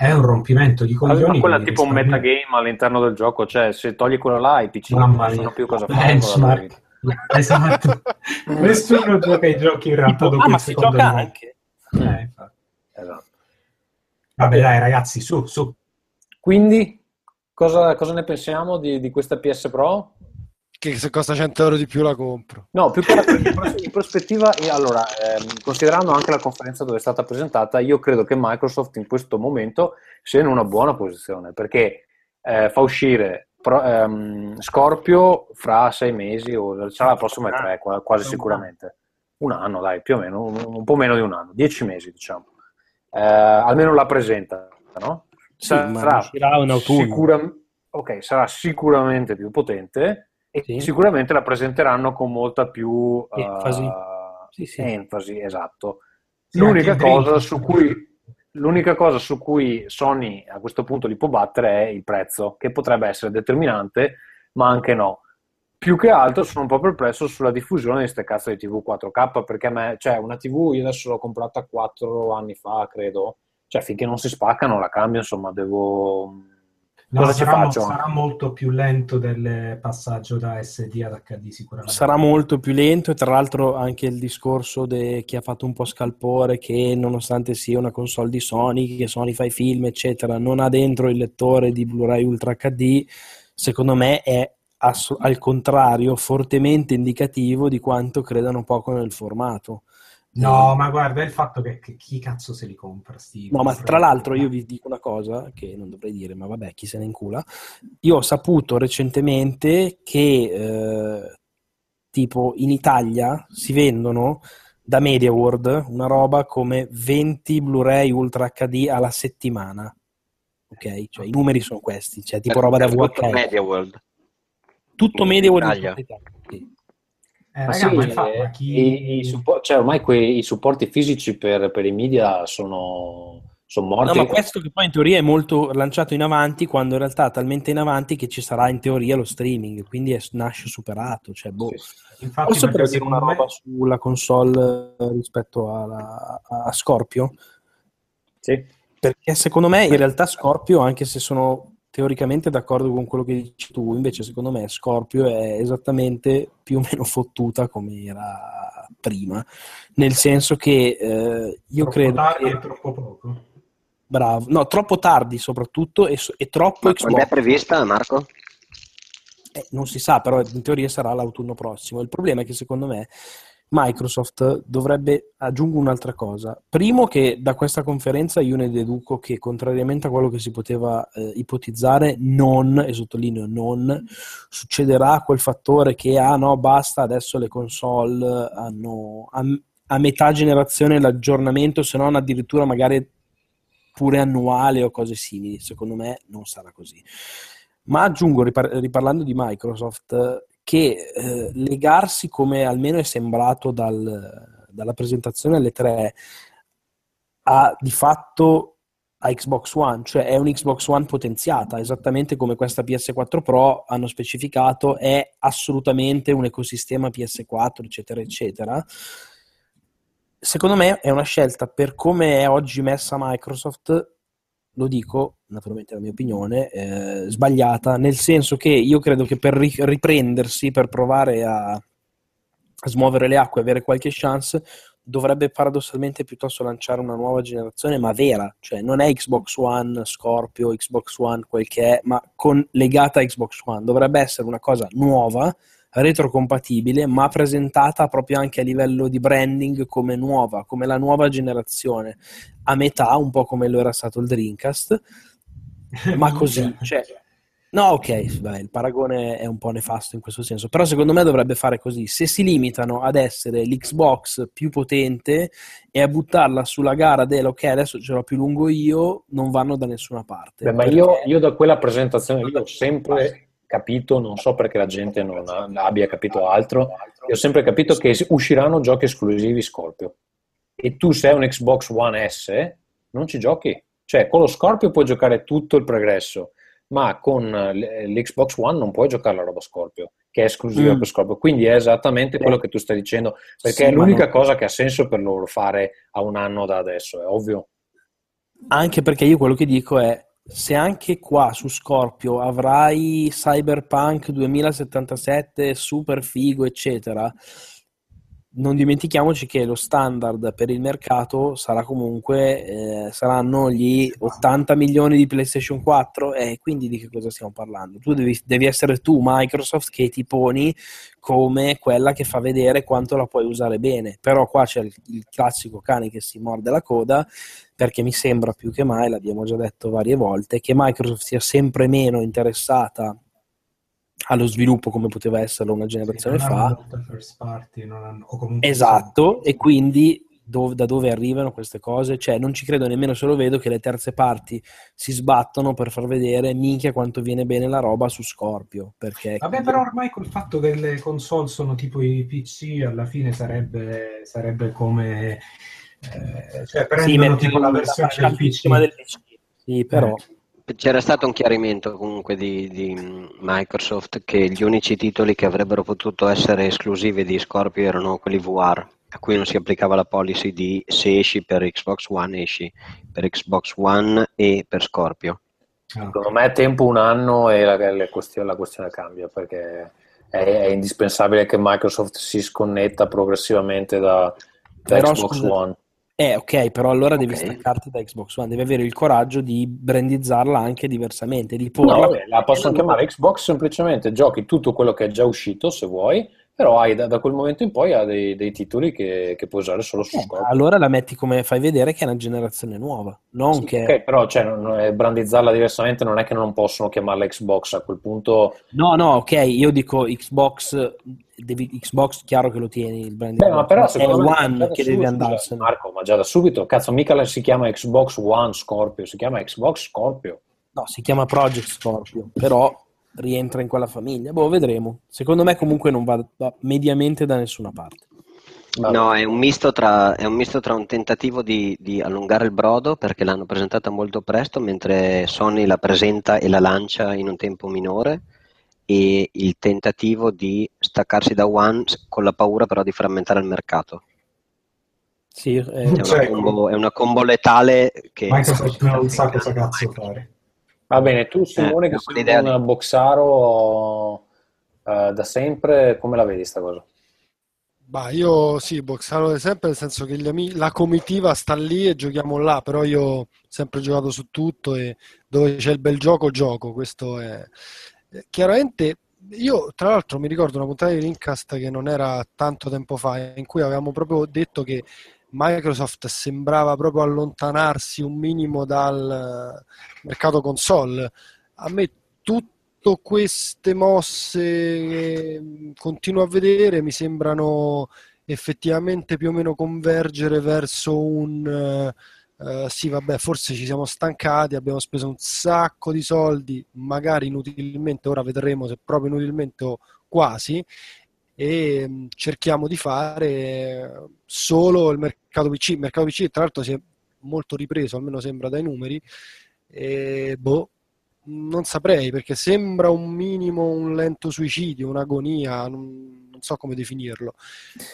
D: È un rompimento di
C: Allora,
D: coglioni.
C: quella
D: che
C: tipo un metagame all'interno del gioco, cioè se togli quello là i PC
D: Mamma
C: non sanno più cosa fare.
D: Benchmark.
C: vita.
D: Esatto. *laughs* Nessuno gioca ai giochi in realtà dopo
E: ah,
D: il
E: ma si
D: secondo
E: gioca anche.
D: Eh.
C: Esatto.
D: Vabbè, dai, ragazzi, su, su.
C: Quindi cosa, cosa ne pensiamo di, di questa PS Pro?
H: Che se costa 100 euro di più la compro.
C: No, più che altro in pros- in prospettiva, allora, ehm, considerando anche la conferenza dove è stata presentata, io credo che Microsoft in questo momento sia in una buona posizione perché eh, fa uscire Pro- ehm, Scorpio fra sei mesi o sarà la prossima E3, qua- quasi sicuramente. Un anno, dai, più o meno, un, un po' meno di un anno, dieci mesi diciamo. Eh, almeno la presenta, no?
E: Sì, ma uscirà in autunno.
C: sicura- ok, sarà sicuramente più potente e
E: Sì.
C: sicuramente la presenteranno con molta più
E: Enfasi. Sì, sì.
C: enfasi, esatto. L'unica, cosa cui, l'unica cosa su cui Sony a questo punto li può battere è il prezzo, che potrebbe essere determinante, ma anche no. Più che altro sono un po' perplesso sulla diffusione di queste cazzo di TV 4K, perché me, cioè, una TV io adesso l'ho comprata 4 anni fa, credo, cioè finché non si spaccano la cambio, insomma, devo...
D: No,
C: cosa ci
D: sarà,
C: faccio?
D: sarà molto più lento del passaggio da SD ad HD sicuramente.
E: Sarà molto più lento e tra l'altro anche il discorso de- che ha fatto un po' scalpore che nonostante sia una console di Sony, che Sony fa i film eccetera, non ha dentro il lettore di Blu-ray Ultra HD, secondo me è ass- al contrario fortemente indicativo di quanto credano poco nel formato.
D: No, ma guarda, è il fatto che, che chi cazzo se li compra sti
E: No, ma tra l'altro io vi dico una cosa che non dovrei dire, ma vabbè, chi se ne incula. Io ho saputo recentemente che eh, tipo in Italia si vendono da Media World una roba come 20 Blu-ray Ultra HD alla settimana. Ok? Cioè i numeri sono questi, cioè tipo
L: Per-
E: roba da
L: per tutto
E: VHS.
L: Media World.
E: Tutto
L: in
E: Media World in
L: Italia.
E: Sì.
D: Eh,
C: Ma
D: raga,
C: sì,
D: ma infatti,
C: eh,
D: ma chi...
C: i- i suppo- cioè, ormai quei, i supporti fisici per, per i media sono, sono
E: No,
C: morti.
E: ma questo che poi in teoria è molto lanciato in avanti, quando in realtà è talmente in avanti che ci sarà in teoria lo streaming, quindi è- nasce superato. Cioè, boh.
D: Infatti,
E: Posso però dire una
D: me-
E: roba sulla console eh, rispetto alla- a Scorpio?
C: Sì.
E: Perché secondo me in realtà Scorpio, anche se sono teoricamente d'accordo con quello che dici tu, invece secondo me Scorpio è esattamente più o meno fottuta come era prima, nel senso che eh, io
D: troppo
E: credo
D: tardi
E: che...
D: e troppo poco.
E: Bravo, no, troppo tardi soprattutto e, e troppo
L: Ma quando è prevista, Marco?
E: Eh, non si sa, però in teoria sarà l'autunno prossimo. Il problema è che secondo me Microsoft dovrebbe, aggiungo un'altra cosa. Primo che da questa conferenza io ne deduco che contrariamente a quello che si poteva eh, ipotizzare, non, e sottolineo non, succederà quel fattore che ah no, basta, adesso le console hanno a, a metà generazione l'aggiornamento, se non addirittura magari pure annuale o cose simili. Secondo me non sarà così. Ma aggiungo, ripar- riparlando di Microsoft, che eh, legarsi, come almeno è sembrato dal- dalla presentazione alle 3, a di fatto a Xbox One, cioè è un Xbox One potenziata, esattamente come questa PS4 Pro hanno specificato, è assolutamente un ecosistema PS4, eccetera, eccetera. Secondo me è una scelta per come è oggi messa Microsoft, lo dico, naturalmente è la mia opinione, eh, sbagliata, nel senso che io credo che per ri- riprendersi, per provare a, a smuovere le acque, avere qualche chance, dovrebbe paradossalmente piuttosto lanciare una nuova generazione, ma vera, cioè non è Xbox One Scorpio, Xbox One quel che è, ma con, legata a Xbox One, dovrebbe essere una cosa nuova, retrocompatibile, ma presentata proprio anche a livello di branding come nuova, come la nuova generazione, a metà, un po' come lo era stato il Dreamcast, ma *laughs* così, cioè, no, ok, vabbè, il paragone è un po' nefasto in questo senso, però secondo me dovrebbe fare così. Se si limitano ad essere l'Xbox più potente e a buttarla sulla gara del ok, adesso ce l'ho più lungo io, non vanno da nessuna parte.
C: Beh, ma io, io da quella presentazione lì ho sempre, capito, non so perché la gente non abbia capito altro, io ho sempre capito che usciranno giochi esclusivi Scorpio. E tu sei un Xbox One S, non ci giochi. Cioè, con lo Scorpio puoi giocare tutto il progresso, ma con eh, l'Xbox One non puoi giocare la roba Scorpio, che è esclusiva
E: Mm.
C: per Scorpio. Quindi è esattamente quello che tu stai dicendo, perché
E: Sì,
C: è l'unica
E: non-
C: cosa che ha senso per loro fare a un anno da adesso, è ovvio.
E: Anche perché io quello che dico è, se anche qua su Scorpio avrai Cyberpunk 2077 super figo, eccetera, non dimentichiamoci che lo standard per il mercato sarà comunque, eh, saranno gli 80 milioni di PlayStation 4 e quindi di che cosa stiamo parlando? Tu devi, devi essere tu, Microsoft, che ti poni come quella che fa vedere quanto la puoi usare bene, però qua c'è il, il classico cane che si morde la coda perché mi sembra più che mai, l'abbiamo già detto varie volte, che Microsoft sia sempre meno interessata allo sviluppo come poteva esserlo una generazione fa.
D: party, hanno-
E: Esatto, e quindi dov- da dove arrivano queste cose? Cioè, non ci credo nemmeno se lo vedo che le terze parti si sbattono per far vedere minchia quanto viene bene la roba su Scorpio. Perché
D: Vabbè, però ormai col fatto che le console sono tipo i PC, alla fine sarebbe, sarebbe come... eh, cioè
E: Sì,
D: prendono
E: metti
D: tipo la
E: la
D: versione
E: fascia
D: del PC.
E: del PC. Sì, però
L: C'era stato un chiarimento comunque di, di Microsoft che gli unici titoli che avrebbero potuto essere esclusivi di Scorpio erano quelli VR, a cui non si applicava la policy di se esci per Xbox One esci per Xbox One e per Scorpio.
C: Secondo me è tempo un anno e la, la questione, la questione cambia perché è, è indispensabile che Microsoft si sconnetta progressivamente da, da Xbox
E: scusa,
C: One.
E: Eh, ok, però allora devi
C: Ok.
E: staccarti da Xbox One, devi avere il coraggio di brandizzarla anche diversamente, di porla
C: No, vabbè, la possono chiamare Xbox semplicemente, giochi tutto quello che è già uscito se vuoi, però hai da, da quel momento in poi ha dei, dei titoli che, che puoi usare solo su
E: Eh,
C: Scorpio.
E: allora la metti come fai vedere che è una generazione nuova, non che...
C: Ok, però cioè, non- brandizzarla diversamente non è che non possono chiamarla Xbox, a quel punto
E: No, no, ok, io dico Xbox, devi, Xbox chiaro che lo tieni il brand
C: Beh, ma però
E: è One che devi andarsene.
C: Marco, ma già da subito, cazzo, mica si chiama Xbox One Scorpio, si chiama Xbox Scorpio.
E: No, si chiama Project Scorpio, però rientra in quella famiglia. Boh, vedremo. Secondo me comunque non va, va mediamente da nessuna parte.
L: No, è un misto tra, è un, misto tra un tentativo di, di allungare il brodo perché l'hanno presentata molto presto, mentre Sony la presenta e la lancia in un tempo minore, e il tentativo di staccarsi da One con la paura però di frammentare il mercato.
E: Sì,
L: È
E: eh,
L: una,
D: Cioè,
L: combo, è una combo letale che
D: Microsoft non sa cosa cazzo fare.
C: Va bene, tu Simone
L: Eh,
C: che sei un boxaro eh, da sempre, come la vedi sta cosa?
H: Bah, io sì, boxaro da sempre, nel senso che gli ami- la comitiva sta lì e giochiamo là, però io ho sempre giocato su tutto e dove c'è il bel gioco, gioco. Questo è eh, chiaramente. Io, tra l'altro, mi ricordo una puntata di Linkcast che non era tanto tempo fa, in cui avevamo proprio detto che Microsoft sembrava proprio allontanarsi un minimo dal eh, mercato console. A me tutte queste mosse che mh, continuo a vedere mi sembrano effettivamente più o meno convergere verso un eh, sì, vabbè, forse ci siamo stancati, abbiamo speso un sacco di soldi, magari inutilmente, ora vedremo se proprio inutilmente o quasi, e mh, cerchiamo di fare solo il mercato PC. Il mercato PC, tra l'altro, si è molto ripreso, almeno sembra dai numeri, e boh, non saprei perché sembra un minimo un lento suicidio, un'agonia, non, non so come definirlo.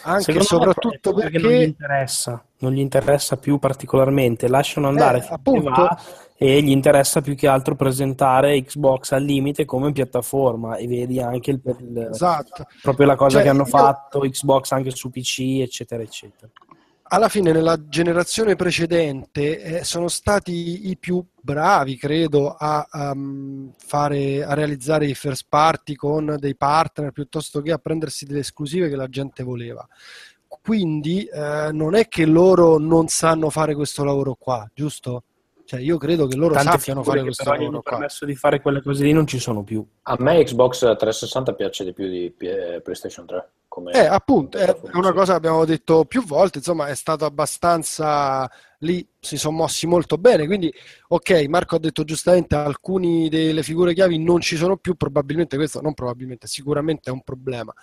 H: Anche e soprattutto
E: che
H: perché
E: non gli interessa, non gli interessa più particolarmente, lasciano andare
H: Eh, appunto.
E: va e gli interessa più che altro presentare Xbox al limite come piattaforma e vedi anche il, il-
H: Esatto.
E: proprio la cosa
H: Cioè,
E: che hanno
H: io-
E: fatto Xbox anche su PC, eccetera, eccetera.
H: Alla fine nella generazione precedente eh, sono stati i più bravi, credo, a, um, fare, a realizzare i first party con dei partner piuttosto che a prendersi delle esclusive che la gente voleva. Quindi eh, non è che loro non sanno fare questo lavoro qua, giusto? Cioè, io credo che loro
E: Tante
H: sappiano fare
E: che
H: queste
E: però hanno
H: qua.
E: permesso di fare quelle cose lì non ci sono più.
C: A me Xbox 360 piace di più di P- PlayStation 3. Come
H: Eh, appunto, è è una cosa che abbiamo detto più volte, insomma, è stato abbastanza lì, si sono mossi molto bene, quindi ok, Marco ha detto giustamente alcune delle figure chiavi non ci sono più, probabilmente questo, non probabilmente, sicuramente è un problema.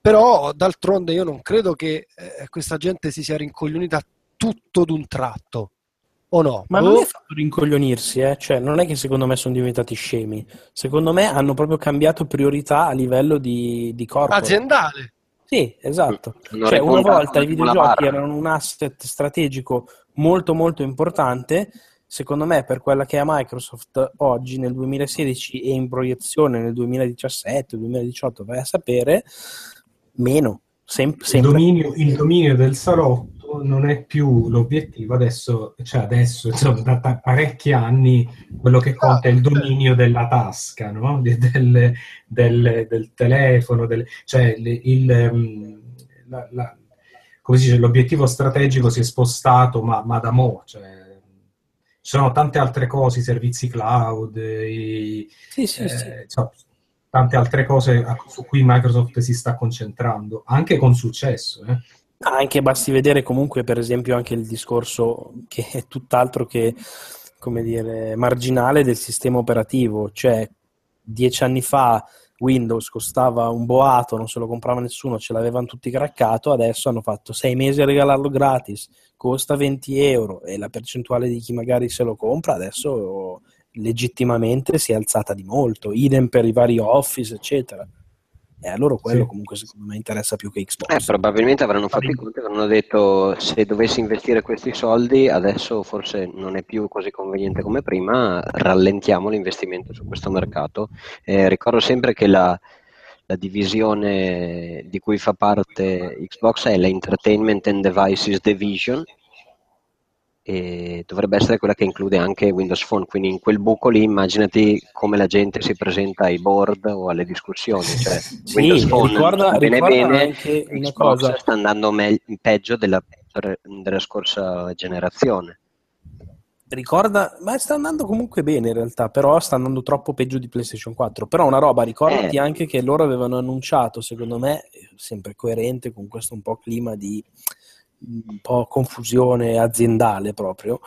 H: Però d'altronde io non credo che eh, questa gente si sia rincoglionita tutto d'un tratto, o no?
E: Ma non è fatto rincoglionirsi, eh? Cioè, non è che secondo me sono diventati scemi. Secondo me hanno proprio cambiato priorità a livello di, di corporate.
H: aziendale.
E: Sì, esatto.
L: Hanno
E: Cioè, una volta i videogiochi erano un asset strategico molto molto importante, secondo me per quella che è Microsoft oggi nel 2016 e in proiezione nel 2017, 2018, vai a sapere, meno. Sem-
D: Il
E: sempre.
D: dominio, il dominio del salotto non è più l'obiettivo adesso, cioè adesso, insomma, da ta- parecchi anni quello che conta è il dominio della tasca, no? *laughs* De- del, del- del telefono, del- cioè il, il, ehm, la- la- come si dice, l'obiettivo strategico si è spostato, ma, ma da mo', cioè, ci sono tante altre cose, i servizi cloud, i,
E: Sì, sì,
D: eh,
E: sì.
D: insomma, tante altre cose su cui Microsoft si sta concentrando, anche con successo. eh.
E: Anche basti vedere comunque, per esempio, anche il discorso che è tutt'altro che, come dire, marginale del sistema operativo. Cioè, dieci anni fa Windows costava un boato, non se lo comprava nessuno, ce l'avevano tutti craccato, adesso hanno fatto sei mesi a regalarlo gratis, costa 20 euro e la percentuale di chi magari se lo compra adesso legittimamente si è alzata di molto, idem per i vari Office, eccetera. E a loro quello
D: Sì.
E: comunque secondo me interessa più che Xbox.
L: Eh, probabilmente avranno fatto i conti e avranno detto se dovessi investire questi soldi adesso forse non è più così conveniente come prima, rallentiamo l'investimento su questo mercato. Eh, ricordo sempre che la, la divisione di cui fa parte Xbox è l'Entertainment and Devices Division e dovrebbe essere quella che include anche Windows Phone, quindi in quel buco lì immaginati come la gente si presenta ai board o alle discussioni, cioè *laughs*
E: Sì,
L: Windows Phone
E: ricorda-
L: bene
E: ricorda
L: bene,
E: anche una
L: Xbox
E: cosa.
L: sta andando me- peggio della, della scorsa generazione.
E: Ricorda, ma sta andando comunque bene in realtà, però sta andando troppo peggio di PlayStation 4. Però una roba, ricordati
L: Eh.
E: anche che loro avevano annunciato, secondo me, sempre coerente con questo un po' clima di un po' confusione aziendale proprio.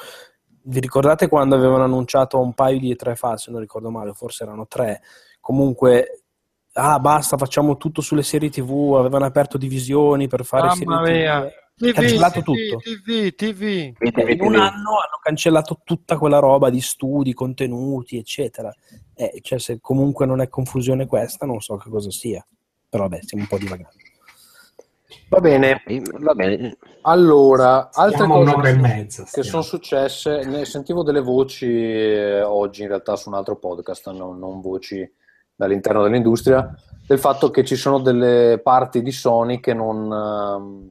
E: Vi ricordate quando avevano annunciato un paio di tre fa, se non ricordo male, forse erano tre, comunque ah basta, facciamo tutto sulle serie TV, avevano aperto divisioni per fare
H: Mamma
E: serie
H: mia.
E: TV.
H: TV,
E: cancellato
H: TV,
E: tutto.
H: TV, TV.
E: Eh, in un anno hanno cancellato tutta quella roba di studi, contenuti, eccetera. Eh, cioè, se comunque non è confusione questa, non so che cosa sia. Però vabbè, stiamo un po' divagando.
C: Va bene.
L: Va bene.
C: Allora, altre
D: Stiamo
C: cose che,
D: e
C: sono-
D: mezza,
C: che sono successe, ne sentivo delle voci eh, oggi in realtà su un altro podcast, non, non voci dall'interno dell'industria, del fatto che ci sono delle parti di Sony che non, ehm,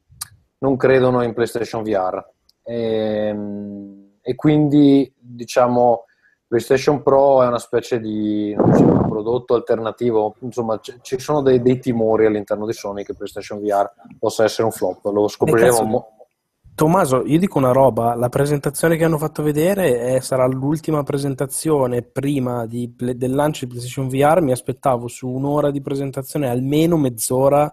C: non credono in PlayStation VR. Ehm, E, quindi, diciamo, PlayStation Pro è una specie di so, un prodotto alternativo, insomma, c- ci sono dei, dei timori all'interno di Sony che PlayStation VR possa essere un flop, lo scopriremo. mo-
E: Tommaso, io dico una roba, la presentazione che hanno fatto vedere è- sarà l'ultima presentazione prima di del lancio di PlayStation VR, mi aspettavo su un'ora di presentazione almeno mezz'ora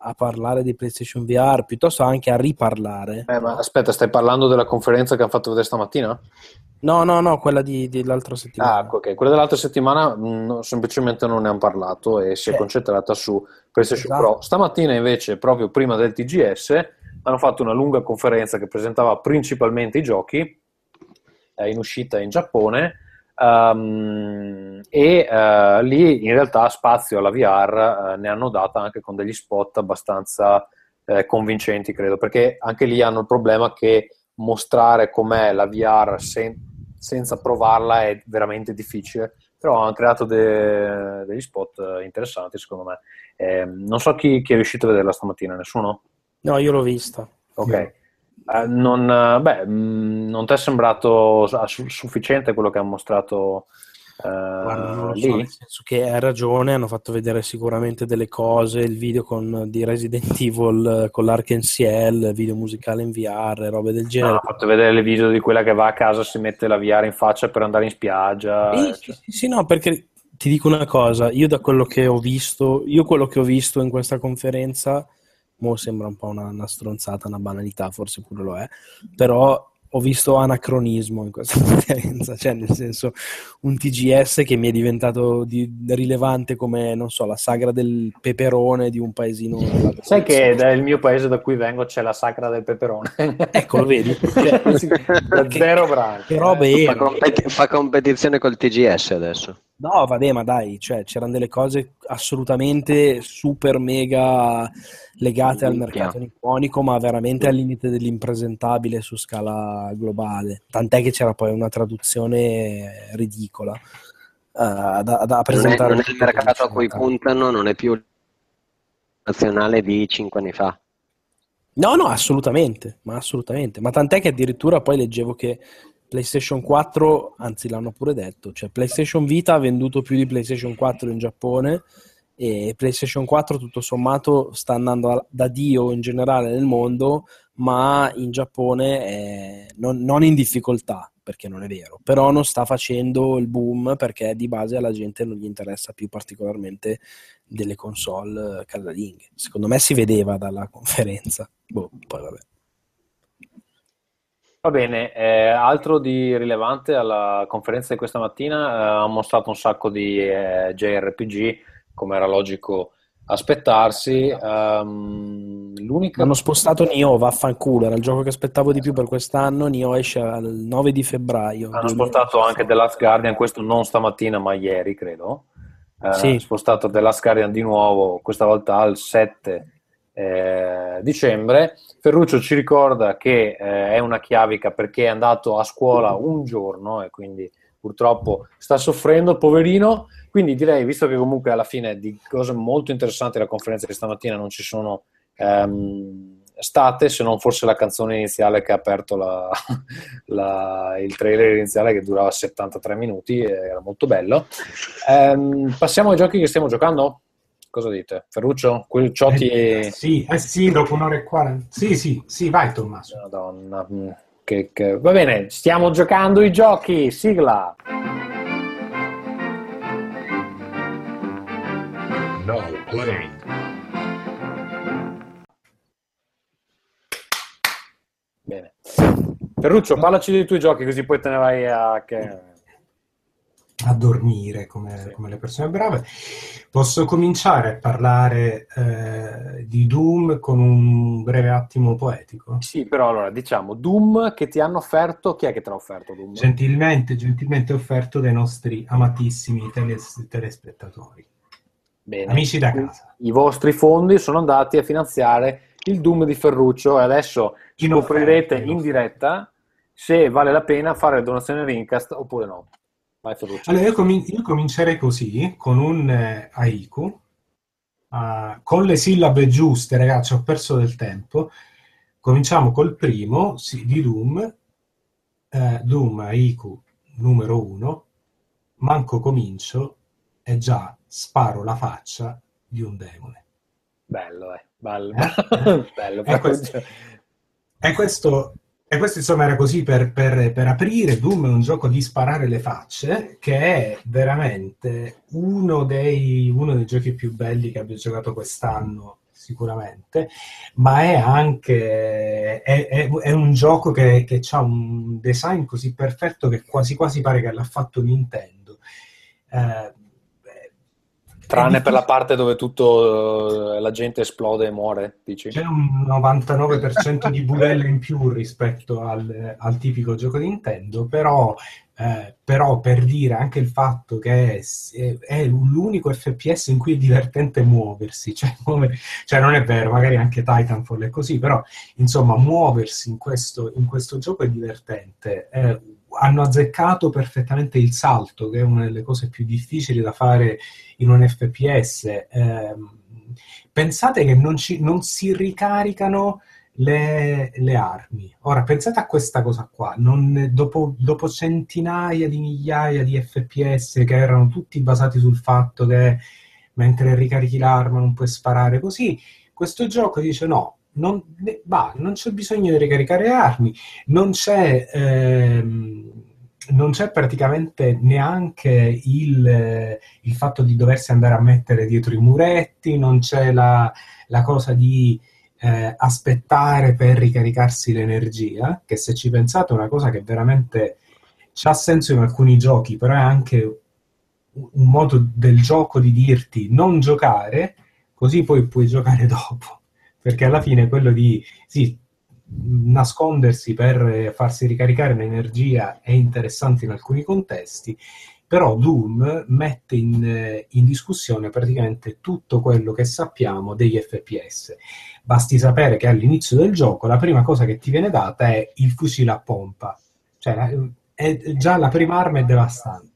E: a parlare di PlayStation VR, piuttosto anche a riparlare.
C: Eh, ma aspetta, stai parlando della conferenza che hanno fatto vedere stamattina?
E: No, no, no, quella di, dell'altra settimana.
C: Ah, ok, quella dell'altra settimana mh, no, semplicemente non ne hanno parlato e si è
E: Eh.
C: concentrata su PlayStation
E: Esatto.
C: Pro. Stamattina invece, proprio prima del TGS, hanno fatto una lunga conferenza che presentava principalmente i giochi eh, in uscita in Giappone ehm, e eh, lì in realtà spazio alla VR eh, ne hanno data anche con degli spot abbastanza eh, convincenti, credo, perché anche lì hanno il problema che mostrare com'è la VR sen- senza provarla è veramente difficile, però hanno creato de- degli spot interessanti secondo me. Eh, non so chi, chi è riuscito a vederla stamattina, nessuno?
E: No, io l'ho vista.
C: Ok. Eh, non, eh, beh, mh, non ti è sembrato su- sufficiente quello che ha mostrato
E: Guarda, non lo
C: lì?
E: so, nel senso che hai ragione, hanno fatto vedere sicuramente delle cose, il video con, di Resident *laughs* Evil eh, con l'Arc-NCL, video musicale in VR, robe del
C: No,
E: genere.
C: ho fatto vedere le video di quella che va a casa, si mette la VR in faccia per andare in spiaggia. Eh,
E: sì, sì, sì, no, perché ti dico una cosa, io da quello che ho visto, io quello che ho visto in questa conferenza, mo sembra un po' una, una stronzata, una banalità, forse pure lo è, però ho visto anacronismo in questa *laughs* conferenza, cioè nel senso un TGS che mi è diventato di- rilevante come, non so, la sagra del peperone di un paesino.
C: Sai che nel mio paese da cui vengo c'è la sacra del peperone. *laughs*
E: Ecco, lo vedi? *laughs*
C: Cioè, da zero branche.
E: Che robe
L: Fa, competi- fa competizione col TGS adesso.
E: No, vabbè, ma dai, cioè, c'erano delle cose assolutamente super mega legate al mercato nipponico, ma veramente al limite dell'impresentabile su scala globale. Tant'è che c'era poi una traduzione ridicola eh, da, da
L: Non è,
E: presentare.
L: non è il mercato a cui puntano, non è più il nazionale di cinque anni fa.
E: No, no, assolutamente, ma assolutamente. Ma tant'è che addirittura poi leggevo che PlayStation 4, anzi l'hanno pure detto, cioè PlayStation Vita ha venduto più di PlayStation 4 in Giappone e PlayStation 4 tutto sommato sta andando a- da Dio in generale nel mondo, ma in Giappone è non, non in difficoltà, perché non è vero, però non sta facendo il boom perché di base alla gente non gli interessa più particolarmente delle console casalinghe. Secondo me si vedeva dalla conferenza. Boh, poi vabbè.
C: Va bene, eh, altro di rilevante alla conferenza di questa mattina, eh, ha mostrato un sacco di eh, JRPG, come era logico aspettarsi. Ehm, l'unica...
E: Hanno spostato Nioh, vaffanculo, era il gioco che aspettavo di più per quest'anno. Nioh esce il 9 di febbraio.
C: Hanno spostato anche The Last Guardian, questo non stamattina ma ieri credo. Eh,
E: Sì.
C: Hanno spostato The Last Guardian di nuovo, questa volta al 7 eh, dicembre. Ferruccio ci ricorda che eh, è una chiavica perché è andato a scuola un giorno e quindi purtroppo sta soffrendo, poverino. Quindi direi, visto che comunque alla fine di cose molto interessanti la conferenza di stamattina non ci sono ehm, state, se non forse la canzone iniziale che ha aperto la- *laughs* la- il trailer iniziale che durava 73 minuti, era molto bello. Ehm, passiamo ai giochi che stiamo giocando? Cosa dite? Ferruccio? Quel Ciotti
D: Eh, sì, eh sì, dopo un'ora e quaranta. Sì, sì, sì, vai Tommaso.
C: Madonna, mm, che- che- va bene, stiamo giocando i giochi, sigla.
B: Now playing.
C: Bene. Ferruccio, parlaci dei tuoi giochi così poi te ne vai a... Che...
D: a dormire come, come le persone brave. Posso cominciare a parlare eh, di Doom con un breve attimo poetico?
C: Sì, però allora diciamo Doom che ti hanno offerto, chi è che te l'ha offerto Doom?
D: Gentilmente, gentilmente offerto dai nostri amatissimi teles- telespettatori.
C: Bene.
D: Amici da casa.
C: I vostri fondi sono andati a finanziare il Doom di Ferruccio e adesso scoprirete
D: in
C: diretta se vale la pena fare donazione Rincast oppure no.
D: Allora, io, comin- io comincerei così, con un eh, haiku, ah, con le sillabe giuste, ragazzi, ho perso del tempo. Cominciamo col primo, sì, di Doom, eh, Doom haiku numero uno, manco comincio e già sparo la faccia di un demone.
C: Bello, eh. Bello.
D: Eh? *laughs*
C: Bello.
D: E questo, e questo, e questo, insomma era così per, per- per aprire. Doom è un gioco di sparare le facce che è veramente uno dei, uno dei giochi più belli che abbia giocato quest'anno, sicuramente, ma è anche è, è- è un gioco che, che ha un design così perfetto che quasi quasi pare che l'ha fatto Nintendo. Eh,
C: Tranne per la parte dove tutto eh, la gente esplode e muore, dici?
D: C'è un 99% di budelle in più rispetto al, al tipico gioco Nintendo, però, eh, però per dire anche il fatto che è, è l'unico FPS in cui è divertente muoversi, cioè, muove- cioè non è vero, magari anche Titanfall è così, però insomma muoversi in questo, in questo gioco è divertente. Eh, hanno azzeccato perfettamente il salto, che è una delle cose più difficili da fare in un FPS. Ehm, pensate che non, ci- non si ricaricano le, le armi. Ora, pensate a questa cosa qua, non- dopo, dopo centinaia di migliaia di FPS che erano tutti basati sul fatto che mentre ricarichi l'arma non puoi sparare così, questo gioco dice no, non, va, non c'è bisogno di ricaricare armi, non c'è, ehm, non c'è praticamente neanche il, il fatto di doversi andare a mettere dietro i muretti, non c'è la, la cosa di eh, aspettare per ricaricarsi l'energia, che se ci pensate è una cosa che veramente ha senso in alcuni giochi, però è anche un modo del gioco di dirti non giocare, così poi puoi giocare *laughs* dopo. Perché alla fine quello di sì, nascondersi per farsi ricaricare l'energia è interessante in alcuni contesti, però Doom mette in, eh, in discussione praticamente tutto quello che sappiamo degli FPS. Basti sapere che all'inizio del gioco la prima cosa che ti viene data è il fucile a pompa, cioè è- già la prima arma è devastante.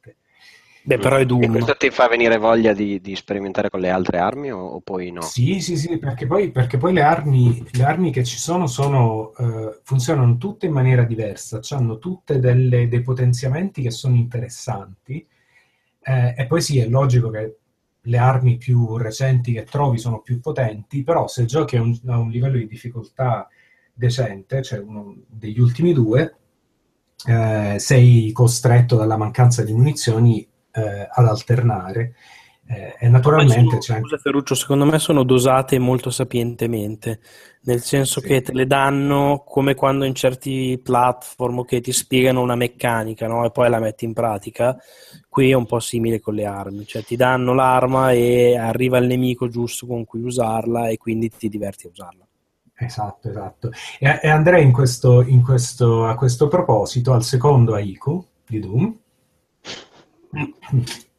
E: Beh, però è
L: E
E: Doom.
L: questo ti fa venire voglia di, di sperimentare con le altre armi o, o poi no?
D: Sì, sì, sì, perché poi, perché poi le armi, le armi che ci sono, sono, eh, funzionano tutte in maniera diversa, hanno tutte delle- dei potenziamenti che sono interessanti. Eh, e poi sì, è logico che le armi più recenti che trovi sono più potenti, però se giochi a un, a un livello di difficoltà decente, cioè uno degli ultimi due, eh, sei costretto dalla mancanza di munizioni eh, ad alternare. Eh, e naturalmente c'è anche
E: Ferruccio, secondo me sono dosate molto sapientemente, nel senso che te le danno come quando in certi platform che ti spiegano una meccanica, no? E poi la metti in pratica. Qui è un po' simile con le armi, cioè ti danno l'arma e arriva il nemico giusto con cui usarla e quindi ti diverti a usarla.
D: Esatto, esatto. E, e andrei in questo, in questo- a questo proposito al secondo Aiku di Doom.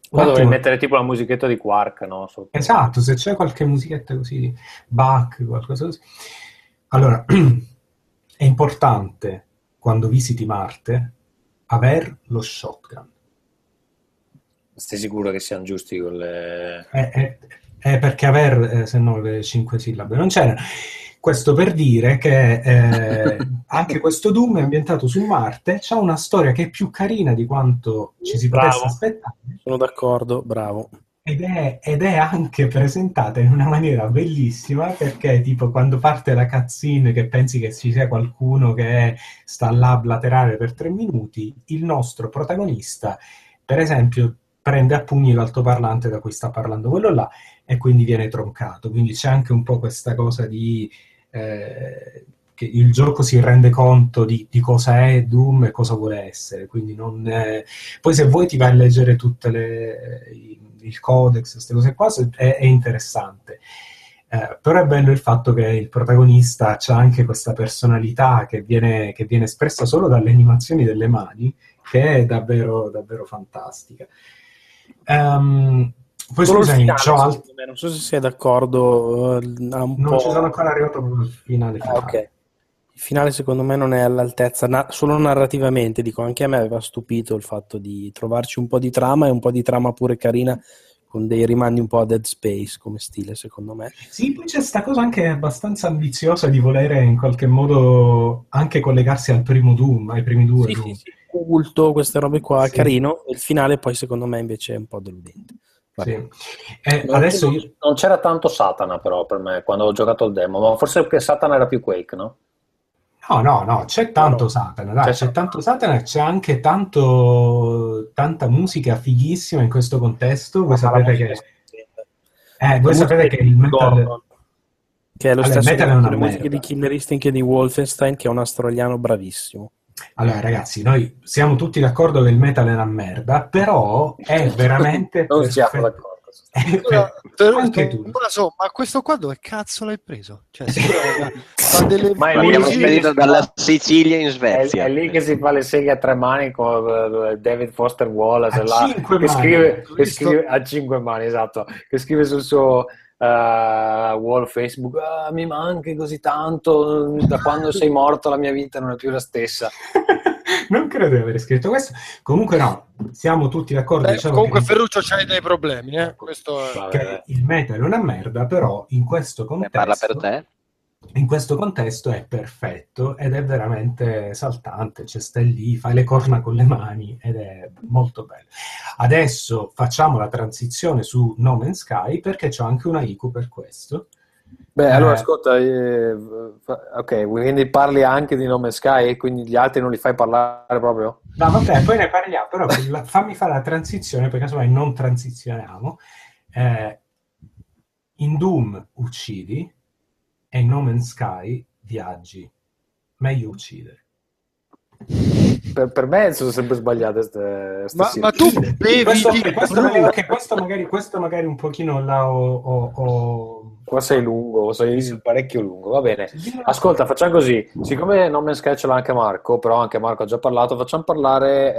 C: Qua dovrei mettere tipo la musichetta di Quark, no? Sotto.
D: Esatto, se c'è qualche musichetta così, Bach, qualcosa così. Allora, *clears throat* è importante quando visiti Marte aver lo shotgun.
C: Stai sicuro che siano giusti con le...
D: È, è- è perché aver, eh, se no le cinque sillabe non c'erano. Questo per dire che eh, anche questo Doom è ambientato su Marte, c'ha una storia che è più carina di quanto ci si potesse
E: Bravo.
D: aspettare.
E: Sono d'accordo, bravo.
D: Ed è, ed è anche presentata in una maniera bellissima perché tipo quando parte la cutscene che pensi che ci sia qualcuno che sta là a blaterare per tre minuti, il nostro protagonista, per esempio, prende a pugni l'altoparlante da cui sta parlando quello là e quindi viene troncato. Quindi c'è anche un po' questa cosa di... eh, che il gioco si rende conto di, di cosa è Doom e cosa vuole essere, quindi non... è- Poi se vuoi ti vai a leggere tutte le... i- il codex, queste cose qua, è, è interessante. Eh, però è bello il fatto che il protagonista ha anche questa personalità che viene, che viene espressa solo dalle animazioni delle mani, che è davvero, davvero fantastica. Ehm, poi
E: Solo
D: scusami,
E: finale, me, non so se sei d'accordo. eh,
D: non
E: po'...
D: ci sono ancora arrivato al finale.
E: Ah,
D: finale.
E: ok. Il finale secondo me non è all'altezza, na- solo narrativamente, dico, anche a me aveva stupito il fatto di trovarci un po' di trama e un po' di trama pure carina con dei rimandi un po' a Dead Space come stile, secondo me.
D: Sì, poi c'è sta cosa anche abbastanza ambiziosa di volere in qualche modo anche collegarsi al primo Doom, ai primi due
E: Sì,
D: Doom.
E: sì, sì, culto, queste robe qua,
D: Sì.
E: carino. Il finale poi secondo me invece è un po' deludente.
D: Sì. Eh,
C: Non-
D: adesso
C: non,
D: io...
C: non c'era tanto Satana però per me quando ho giocato il demo, ma forse perché Satana era più Quake, no?
D: No, no, no, c'è tanto
C: No.
D: Satana, dai,
C: C'è
D: c'è tanto Satana, c'è anche tanto, tanta musica fighissima in questo contesto. Voi
E: Ma
D: sapete
E: musica
D: che, eh,
E: La
D: voi
E: musica
D: sapete
E: di
D: che il metal...
E: Che è lo
D: Allora,
E: stesso
D: metal è una
E: le musiche
D: merda.
E: di Killer Instinct e di Wolfenstein, che è un australiano bravissimo.
D: Allora, ragazzi, noi siamo tutti d'accordo che il metal è una merda, però è *laughs* veramente
C: Non siamo
D: perfetto.
C: d'accordo.
D: È per-
H: Fer-
D: anche tu.
H: ma so, ma questo qua dove cazzo l'hai preso? Cioè, *laughs* fa delle
C: Ma è lì
L: L'abbiamo spedito dalla Sicilia in
C: È,
L: Svezia.
C: è lì che si fa le seghe a tre mani con eh, David Foster Wallace
D: A
C: là, che
D: mani.
C: scrive, che scrive a cinque mani, esatto, che scrive sul suo eh, wall Facebook "Ah, mi manchi così tanto, da quando sei morto la mia vita non è più la stessa. *laughs*
D: non credo di aver scritto questo. Comunque no, siamo tutti d'accordo.
H: Beh,
D: diciamo
H: comunque
D: che,
H: Ferruccio c'hai dei problemi, eh? Questo è...
D: Il metal è una merda, però in questo contesto...
L: Parla per te.
D: In questo contesto è perfetto ed è veramente esaltante, cioè stai lì, fai le corna con le mani ed è molto bello. Adesso facciamo la transizione su No Man's Sky perché c'ho anche una IQ per questo.
C: Beh, allora
D: Eh,
C: ascolta, eh, ok, quindi parli anche di No Man's Sky, quindi gli altri non li fai parlare proprio?
D: No, vabbè, poi ne parliamo, però fammi fare la transizione perché casomai non transizioniamo. Eh, in Doom uccidi e in No Man's Sky viaggi. Meglio uccidere.
C: Per, per me sono sempre sbagliate ste, ste
H: Ma, ma tu *laughs* bevi
D: Questo,
H: di
D: questo magari, questo magari, questo magari un pochino là ho... ho- ho-
C: Qua sei lungo, sei parecchio lungo, va bene. Ascolta, facciamo così, siccome No Man's Sky ce l'ha anche Marco, però anche Marco ha già parlato, facciamo parlare,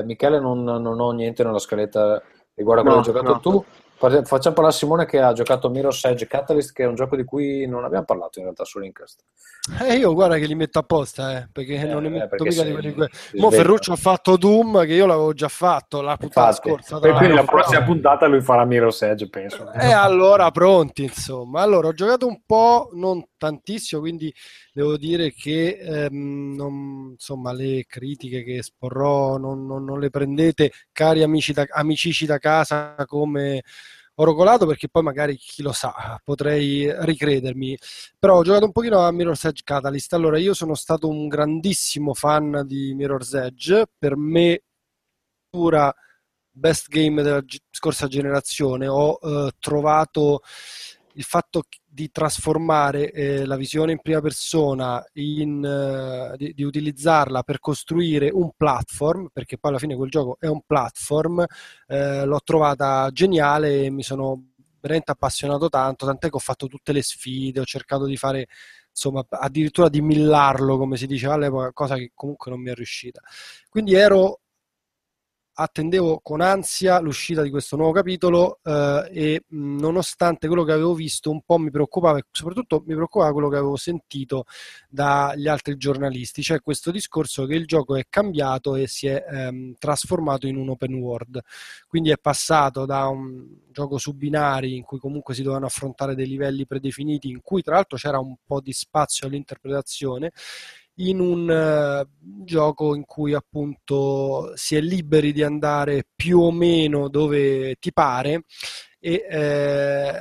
C: eh, Michele non, non ho niente nella scaletta riguardo a quello
L: No,
C: che hai giocato
L: no.
C: tu, facciamo parlare a Simone che ha giocato Mirror's Edge Catalyst, che è un gioco di cui non abbiamo parlato in realtà su Linkast.
H: Eh, io guarda che li metto apposta, eh, perché
C: Eh,
H: non ne
C: eh,
H: metto mica di quelli que- Mo. Ferruccio ha fatto Doom, che io l'avevo già fatto la puntata
C: Infatti,
H: scorsa.
C: e quindi la prossima puntata lui farà Mirror's Edge, penso.
H: E allora pronti, insomma. Allora, ho giocato un po', non tantissimo, quindi devo dire che ehm, non- insomma, le critiche che esporrò non, non- non le prendete, cari amici da, amicici da casa, come oro colato, perché poi magari chi lo sa, potrei ricredermi. Però ho giocato un pochino a Mirror's Edge Catalyst. Allora, io sono stato un grandissimo fan di Mirror's Edge, per me pura best game della scorsa generazione, ho eh, trovato il fatto di trasformare eh, la visione in prima persona, in, eh, di, di utilizzarla per costruire un platform, perché poi alla fine quel gioco è un platform, eh, l'ho trovata geniale e mi sono veramente appassionato tanto, tant'è che ho fatto tutte le sfide, ho cercato di fare insomma addirittura di millarlo come si diceva all'epoca, cosa che comunque non mi è riuscita. Quindi ero attendevo con ansia l'uscita di questo nuovo capitolo eh, e nonostante quello che avevo visto un po' mi preoccupava e soprattutto mi preoccupava quello che avevo sentito dagli altri giornalisti, cioè questo discorso che il gioco è cambiato e si è ehm, trasformato in un open world, quindi è passato da un gioco su binari in cui comunque si dovevano affrontare dei livelli predefiniti, in cui tra l'altro c'era un po' di spazio all'interpretazione, in un eh, gioco in cui appunto si è liberi di andare più o meno dove ti pare e, eh,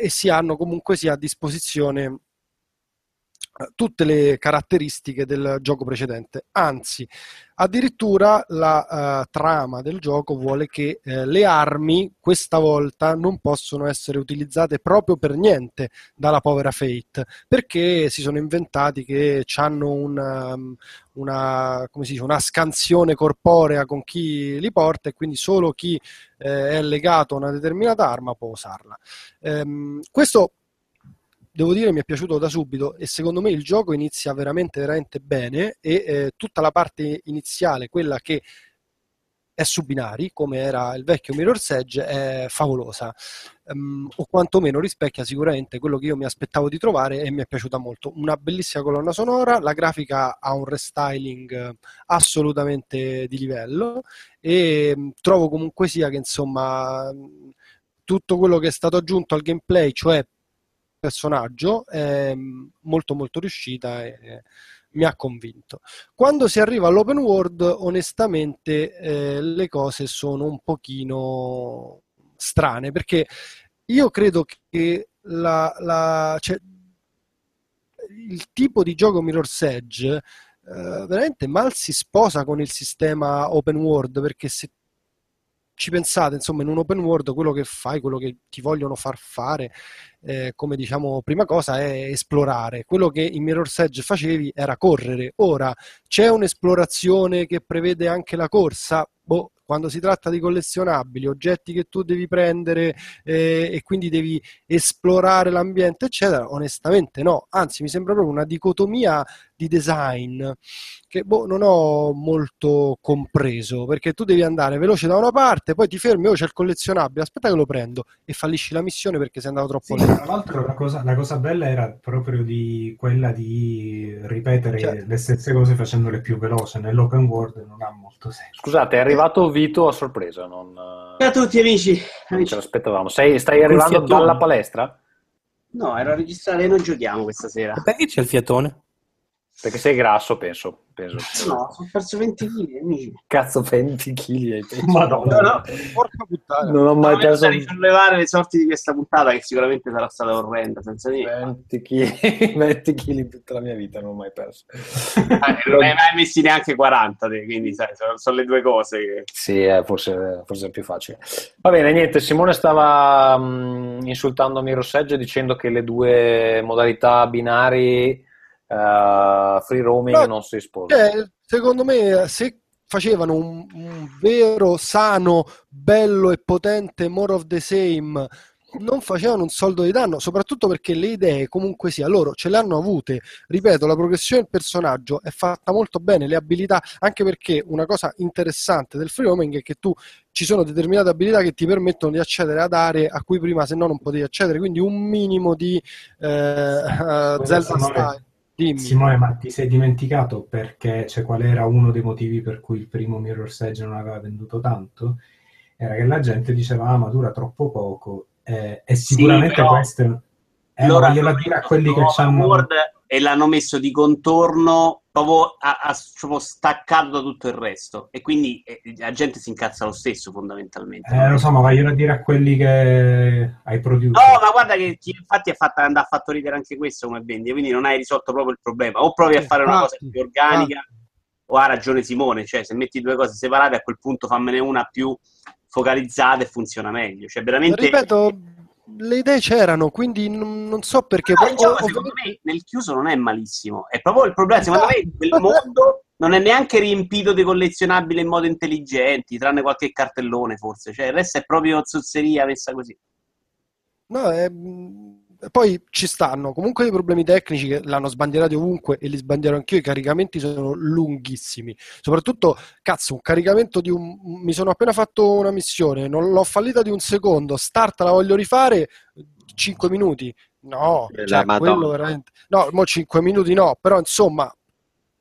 H: e si hanno comunque sia a disposizione tutte le caratteristiche del gioco precedente. Anzi, addirittura la eh, trama del gioco vuole che eh, le armi questa volta non possono essere utilizzate proprio per niente dalla povera Fate, perché si sono inventati che hanno una, una, si dice, una scansione corporea con chi li porta e quindi solo chi eh, è legato a una determinata arma può usarla. Ehm, questo devo dire mi è piaciuto da subito e secondo me il gioco inizia veramente veramente bene e eh, tutta la parte iniziale, quella che è su binari, come era il vecchio Mirror's Edge, è favolosa. Um, o quantomeno rispecchia sicuramente quello che io mi aspettavo di trovare e mi è piaciuta molto. Una bellissima colonna sonora, la grafica ha un restyling assolutamente di livello e um, trovo comunque sia che insomma tutto quello che è stato aggiunto al gameplay, cioè personaggio è molto molto riuscita e mi ha convinto. Quando si arriva all'open world, onestamente eh, le cose sono un pochino strane perché io credo che la, la, cioè, il tipo di gioco Mirror's Edge eh, veramente mal si sposa con il sistema open world perché se ci pensate, insomma, in un open world quello che fai, quello che ti vogliono far fare, eh, come diciamo prima cosa, è esplorare. Quello che in Mirror's Edge facevi era correre. Ora c'è un'esplorazione che prevede anche la corsa. Boh, quando si tratta di collezionabili, oggetti che tu devi prendere eh, e quindi devi esplorare l'ambiente, eccetera, onestamente no. Anzi, mi sembra proprio una dicotomia di design che boh, non ho molto compreso perché tu devi andare veloce da una parte, poi ti fermi, oh c'è il collezionabile, aspetta che lo prendo e fallisci la missione perché sei andato troppo
D: Sì,
H: lento.
D: tra l'altro la cosa, la cosa bella era proprio di quella di ripetere
H: Cioè-
D: le stesse cose facendole più veloce. Nell'open world non ha molto senso.
C: Scusate, è arrivato Vito a sorpresa, non,
M: Ciao a tutti amici.
C: non ce l'aspettavamo. Sei, stai arrivando dalla palestra?
M: No, ero a registrare e non giochiamo questa sera.
E: Perché c'è il fiatone?
C: Perché sei grasso, penso. penso.
M: No, ho perso 20 kg.
C: Cazzo, 20 kg.
D: Madonna.
M: No, no,
H: Porca puttana.
C: Non ho mai
M: no,
C: perso
M: da risollevare le sorti di questa puntata che sicuramente sarà stata orrenda, senza dire.
C: 20 kg 20 kg in tutta la mia vita, non ho mai perso.
M: Eh, non hai mai messi neanche 40, te, quindi sai, sono, sono le due cose che...
C: Sì, eh, forse, forse è più facile. Va bene, niente, Simone stava mh, insultando Miro Seggio dicendo che le due modalità binari eh, free roaming
H: No,
C: non si sposano.
H: Eh, secondo me, se facevano un, un vero, sano, bello e potente more of the same, non facevano un soldo di danno, soprattutto perché le idee comunque sia, loro ce le hanno avute. Ripeto, la progressione del personaggio è fatta molto bene, le abilità, anche perché una cosa interessante del free roaming è che tu ci sono determinate abilità che ti permettono di accedere ad aree a cui prima se no non potevi accedere, quindi un minimo di eh, *laughs* uh, Zelda style. Dimmi.
D: Simone, ma ti sei dimenticato perché, cioè, qual era uno dei motivi per cui il primo Mirror's Edge non aveva venduto tanto? Era che la gente diceva, ah, ma dura troppo poco. Eh, e sicuramente
M: però
D: questo... Eh, ma gliela
M: hanno
D: dire a quelli che.
M: World e l'hanno messo di contorno proprio, a, a- proprio staccato da tutto il resto e quindi eh, la gente si incazza lo stesso fondamentalmente
D: Eh, lo so, ma vaglielo a dire a quelli che hai producer.
M: No, ma guarda che chi- infatti è fatta, ha fatto ridere anche questo come vendi, quindi non hai risolto proprio il problema. O provi a fare una cosa più organica, o ha ragione Simone, cioè se metti due cose separate a quel punto fammene una più focalizzata e funziona meglio. Cioè veramente...
H: Ripeto, le idee c'erano, quindi non, non so perché.
M: No, il gioco
H: o-
M: secondo me nel chiuso non è malissimo, è proprio il problema. Secondo me quel *laughs* mondo non è neanche riempito di collezionabili in modo intelligenti, tranne qualche cartellone forse. Cioè, il resto è proprio zozzeria messa così.
H: No, è- poi ci stanno comunque dei problemi tecnici che l'hanno sbandierati ovunque e li sbandiero anch'io. I caricamenti sono lunghissimi. Soprattutto, cazzo, un caricamento di un. Mi sono appena fatto una missione, non l'ho fallita di un secondo. Start, la voglio rifare 5 minuti. No,
L: La
H: cioè, quello veramente. No, mo 5 minuti no, però insomma,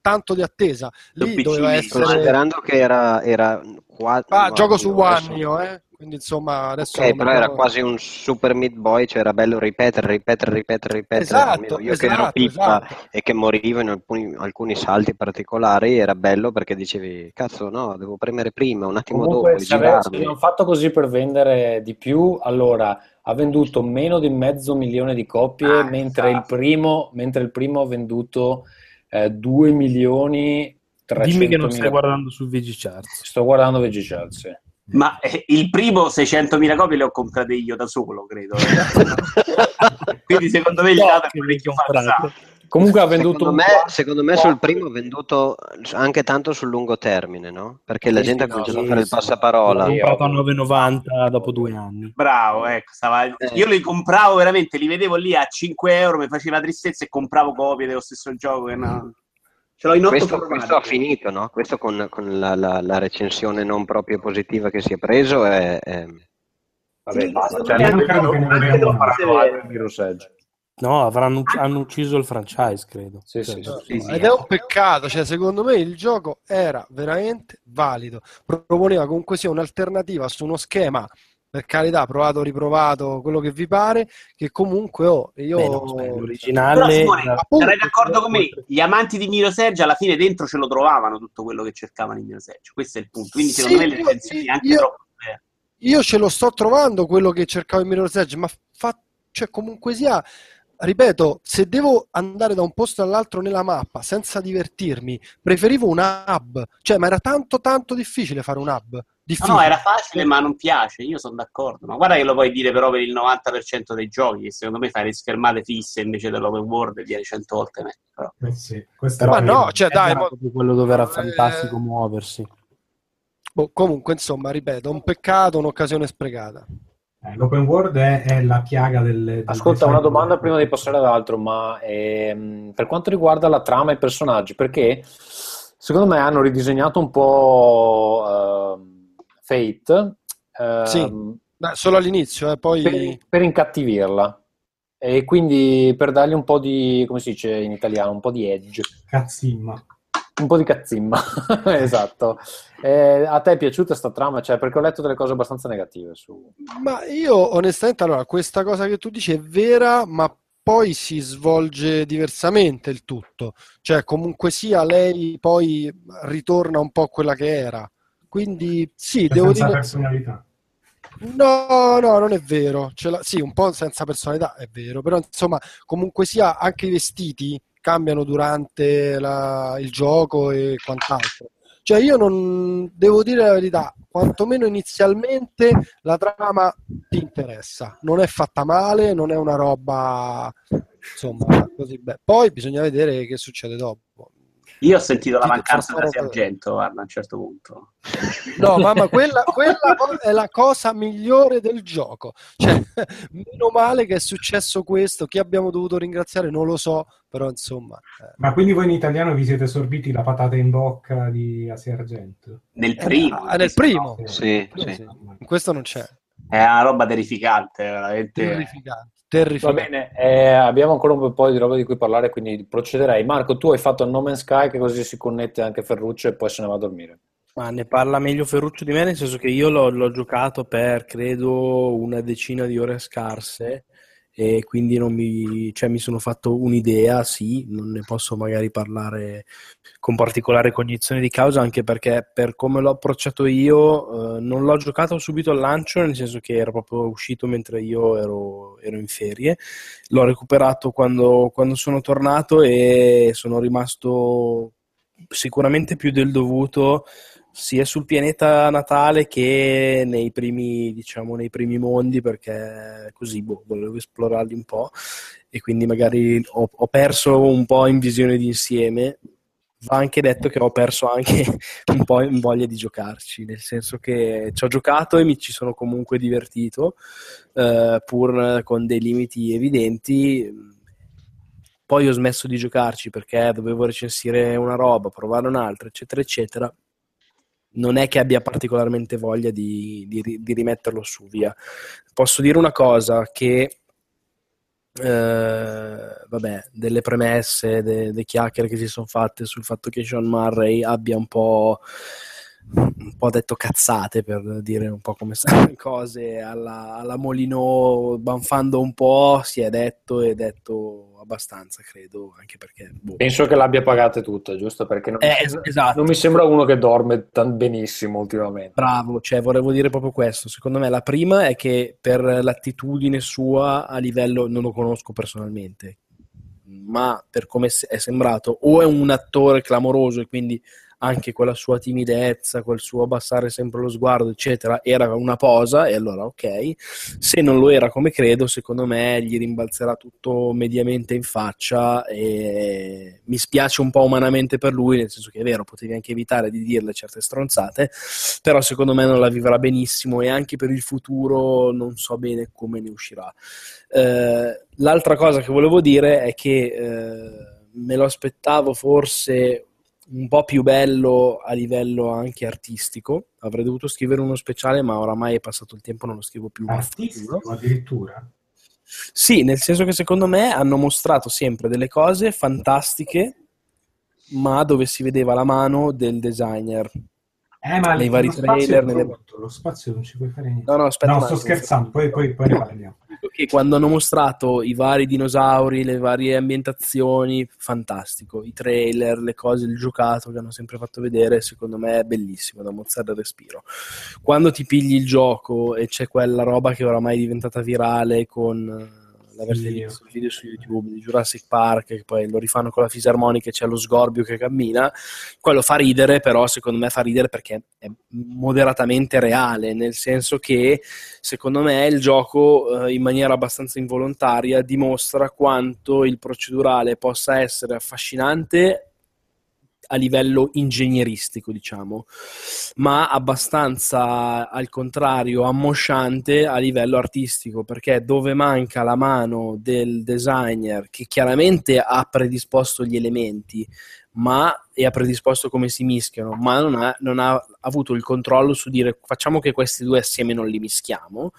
H: tanto di attesa. Lì
L: PC
H: doveva essere.
L: Considerando che era, era qua-
H: Ah,
L: no,
H: gioco su One io, eh. Quindi insomma, adesso.
L: Ok, però era quasi un super meat boy, cioè era bello ripetere, ripetere, ripetere, ripetere.
H: Esatto,
L: io che ero
H: esatto,
L: pippa
H: esatto.
L: e che morivo in alcuni, alcuni salti particolari, era bello perché dicevi, cazzo no, devo premere prima, un attimo
C: Comunque,
L: dopo, girarmi.
C: hanno fatto così per vendere di più, allora ha venduto meno di mezzo milione di copie,
M: Ah,
C: mentre, il
M: esatto.
C: primo, mentre il primo ha venduto eh, 2 milioni 300
E: Dimmi che non stai guardando su VG Charts.
C: Sto guardando VG Charts, sì.
M: Ma eh, il primo 600.000 copie le ho comprate io da solo, credo. *laughs* Quindi secondo me gli
E: No, che
M: parecchio falsato.
C: Comunque ha venduto
L: Secondo me, secondo me sul primo ha venduto anche tanto sul lungo termine, no? Perché la gente ha cominciato a fare il passaparola.
E: L'ho comprato a 9,90 dopo due anni.
M: Bravo, ecco, stava-
L: Eh.
M: io li compravo veramente, li vedevo lì a 5 euro, mi faceva tristezza e compravo copie dello stesso gioco. Che no... Ce l'ho in otto
L: Questo,
M: formati.
L: questo ha finito, no? Questo con, con la, la- la recensione non proprio positiva che si è preso è, è-
C: Vabbè,
M: Sì,
C: cioè, non
D: credo che ne vedremo.
E: No, avranno, hanno ucciso il franchise, credo.
C: Sì,
E: Cioè,
C: sì, sì.
M: Sì, sì.
H: Ed è un peccato, cioè secondo me il gioco era veramente valido, proponeva comunque sia un'alternativa su uno schema, per carità, provato, riprovato, quello che vi pare, che comunque oh, io...
E: beh, no,
M: Però
E: l'originale
M: Simone, sarai d'accordo con me? Gli amanti di Miro Sergio alla fine dentro ce lo trovavano tutto quello che cercavano in Miro Sergio. Questo è il punto. Quindi
H: Sì,
M: secondo me le
H: io-
M: recensioni anche
H: io-
M: troppo eh.
H: io ce lo sto trovando quello che cercavo in Mirror's Edge, ma fa, cioè, comunque sia, ripeto, se devo andare da un posto all'altro nella mappa senza divertirmi, preferivo un hub, cioè, ma era tanto tanto difficile fare un hub.
M: No,
H: Difficile.
M: no, era facile, ma non piace. Io sono d'accordo. Ma guarda che lo puoi dire però per il 90% dei giochi. Che secondo me fare le schermate fisse invece dell'open world viene 100 volte meglio. Però.
D: Eh sì, questo
H: Ma no, cioè,
E: è
H: dai,
E: per quello dove era
H: eh,
E: fantastico muoversi.
H: Boh, comunque, insomma, ripeto, un peccato, un'occasione sprecata.
D: Eh, L'open world è, è la piaga del... del
C: Ascolta, una domanda
D: del-
C: prima di passare ad altro, ma ehm, per quanto riguarda la trama e i personaggi, perché secondo me hanno ridisegnato un po' ehm, Fate ehm,
H: Sì. Solo all'inizio, eh, poi...
C: per, per incattivirla e quindi per dargli un po' di, come si dice in italiano, un po' di edge.
D: Cazzimma.
C: Un po' di cazzimma, *laughs* esatto. Eh, a te è piaciuta sta trama? Cioè, perché ho letto delle cose abbastanza negative su...
H: Ma io onestamente, allora, questa cosa che tu dici è vera, ma poi si svolge diversamente il tutto. Cioè, comunque sia, lei poi ritorna un po' quella che era. Quindi sì,
D: Cioè,
H: devo
D: senza
H: dire...
D: personalità.
H: No, no, non è vero. Sì, un po' senza personalità è vero, però insomma, comunque sia, anche i vestiti cambiano durante la- il gioco e quant'altro. Cioè, io non devo dire la verità, quantomeno inizialmente la trama ti interessa. Non è fatta male, non è una roba insomma così beh. Poi bisogna vedere che succede dopo.
M: Io ho sentito la mancanza
H: no,
M: Sergento, guarda, a un certo punto.
H: No, mamma, *laughs* quella, quella è la cosa migliore del gioco. Cioè, *laughs* meno male che è successo questo. Chi abbiamo dovuto ringraziare non lo so, però insomma. eh.
D: Ma quindi voi in italiano vi siete sorbiti la patata in bocca di Asia Argento?
M: Nel primo.
H: Ah, nel primo.
L: Sì,
H: Sì,
L: sì.
H: In questo non c'è.
M: È una roba terrificante, veramente.
H: Terrificante.
C: Va
H: terrificante.
C: bene, eh, abbiamo ancora un po' di roba di cui parlare, quindi procederei. Marco, tu hai fatto No Man's Sky, che così si connette anche Ferruccio e poi se ne va a dormire.
E: Ma ne parla meglio Ferruccio di me, nel senso che io l'ho, l'ho giocato per credo una decina di ore scarse e quindi non mi, cioè, mi sono fatto un'idea, sì, non ne posso magari parlare con particolare cognizione di causa, anche perché per come l'ho approcciato io, eh, non l'ho giocato subito al lancio, nel senso che era proprio uscito mentre io ero, ero in ferie, l'ho recuperato quando, quando sono tornato e sono rimasto sicuramente più del dovuto sia sul pianeta natale che nei primi, diciamo, nei primi mondi, perché così boh, volevo esplorarli un po' e quindi magari ho, ho perso un po' in visione d'insieme. Va anche detto che ho perso anche *laughs* un po' in voglia di giocarci, nel senso che ci ho giocato e mi ci sono comunque divertito, eh, pur con dei limiti evidenti. Poi ho smesso di giocarci perché dovevo recensire una roba, provare un'altra, eccetera, eccetera non è che abbia particolarmente voglia di, di- di rimetterlo su, via. Posso dire una cosa, che eh, vabbè, delle premesse, de- delle chiacchiere che si sono fatte sul fatto che Sean Murray abbia un po', un po' detto cazzate, per dire un po' come stanno le cose, alla, alla Molino, banfando un po', si è detto e detto abbastanza, credo, anche perché... boh.
C: Penso che l'abbia pagate tutte, giusto? Perché non,
E: Eh, es- esatto.
C: non mi sembra uno che dorme tan benissimo ultimamente.
E: Bravo, cioè volevo dire proprio questo. Secondo me la prima è che per l'attitudine sua a livello, non lo conosco personalmente, ma per come è sembrato, o è un attore clamoroso e quindi anche quella sua timidezza, quel suo abbassare sempre lo sguardo, eccetera, era una posa e allora ok. Se non lo era come credo, secondo me gli rimbalzerà tutto mediamente in faccia e mi spiace un po' umanamente per lui, nel senso che è vero, potevi anche evitare di dirle certe stronzate, però secondo me non la vivrà benissimo e anche per il futuro non so bene come ne uscirà. Eh, l'altra cosa che volevo dire è che eh, me lo aspettavo forse un po' più bello a livello anche artistico. Avrei dovuto scrivere uno speciale, ma oramai è passato il tempo, non lo scrivo più.
D: Artistico addirittura?
E: Sì, nel senso che secondo me hanno mostrato sempre delle cose fantastiche, ma dove si vedeva la mano del designer.
D: Eh, ma
E: nei vari trailer, nelle-
D: lo spazio non ci puoi fare niente.
E: No, no, aspetta
D: No, sto scherzando, poi, poi, poi ne parliamo.
E: Che quando hanno mostrato i vari dinosauri, le varie ambientazioni, fantastico. I trailer, le cose, il giocato che hanno sempre fatto vedere, secondo me è bellissimo da mozzare il respiro. Quando ti pigli il gioco e c'è quella roba che oramai è diventata virale con l'avrete visto il video su YouTube di Jurassic Park, che poi lo rifanno con la fisarmonica e c'è lo sgorbio che cammina, quello fa ridere, però secondo me fa ridere perché è moderatamente reale, nel senso che secondo me il gioco eh, in maniera abbastanza involontaria dimostra quanto il procedurale possa essere affascinante a livello ingegneristico, diciamo, ma abbastanza al contrario ammosciante a livello artistico, perché dove manca la mano del designer che chiaramente ha predisposto gli elementi, ma e ha predisposto come si mischiano, ma non ha, non ha avuto il controllo su dire facciamo che questi due assieme non li mischiamo,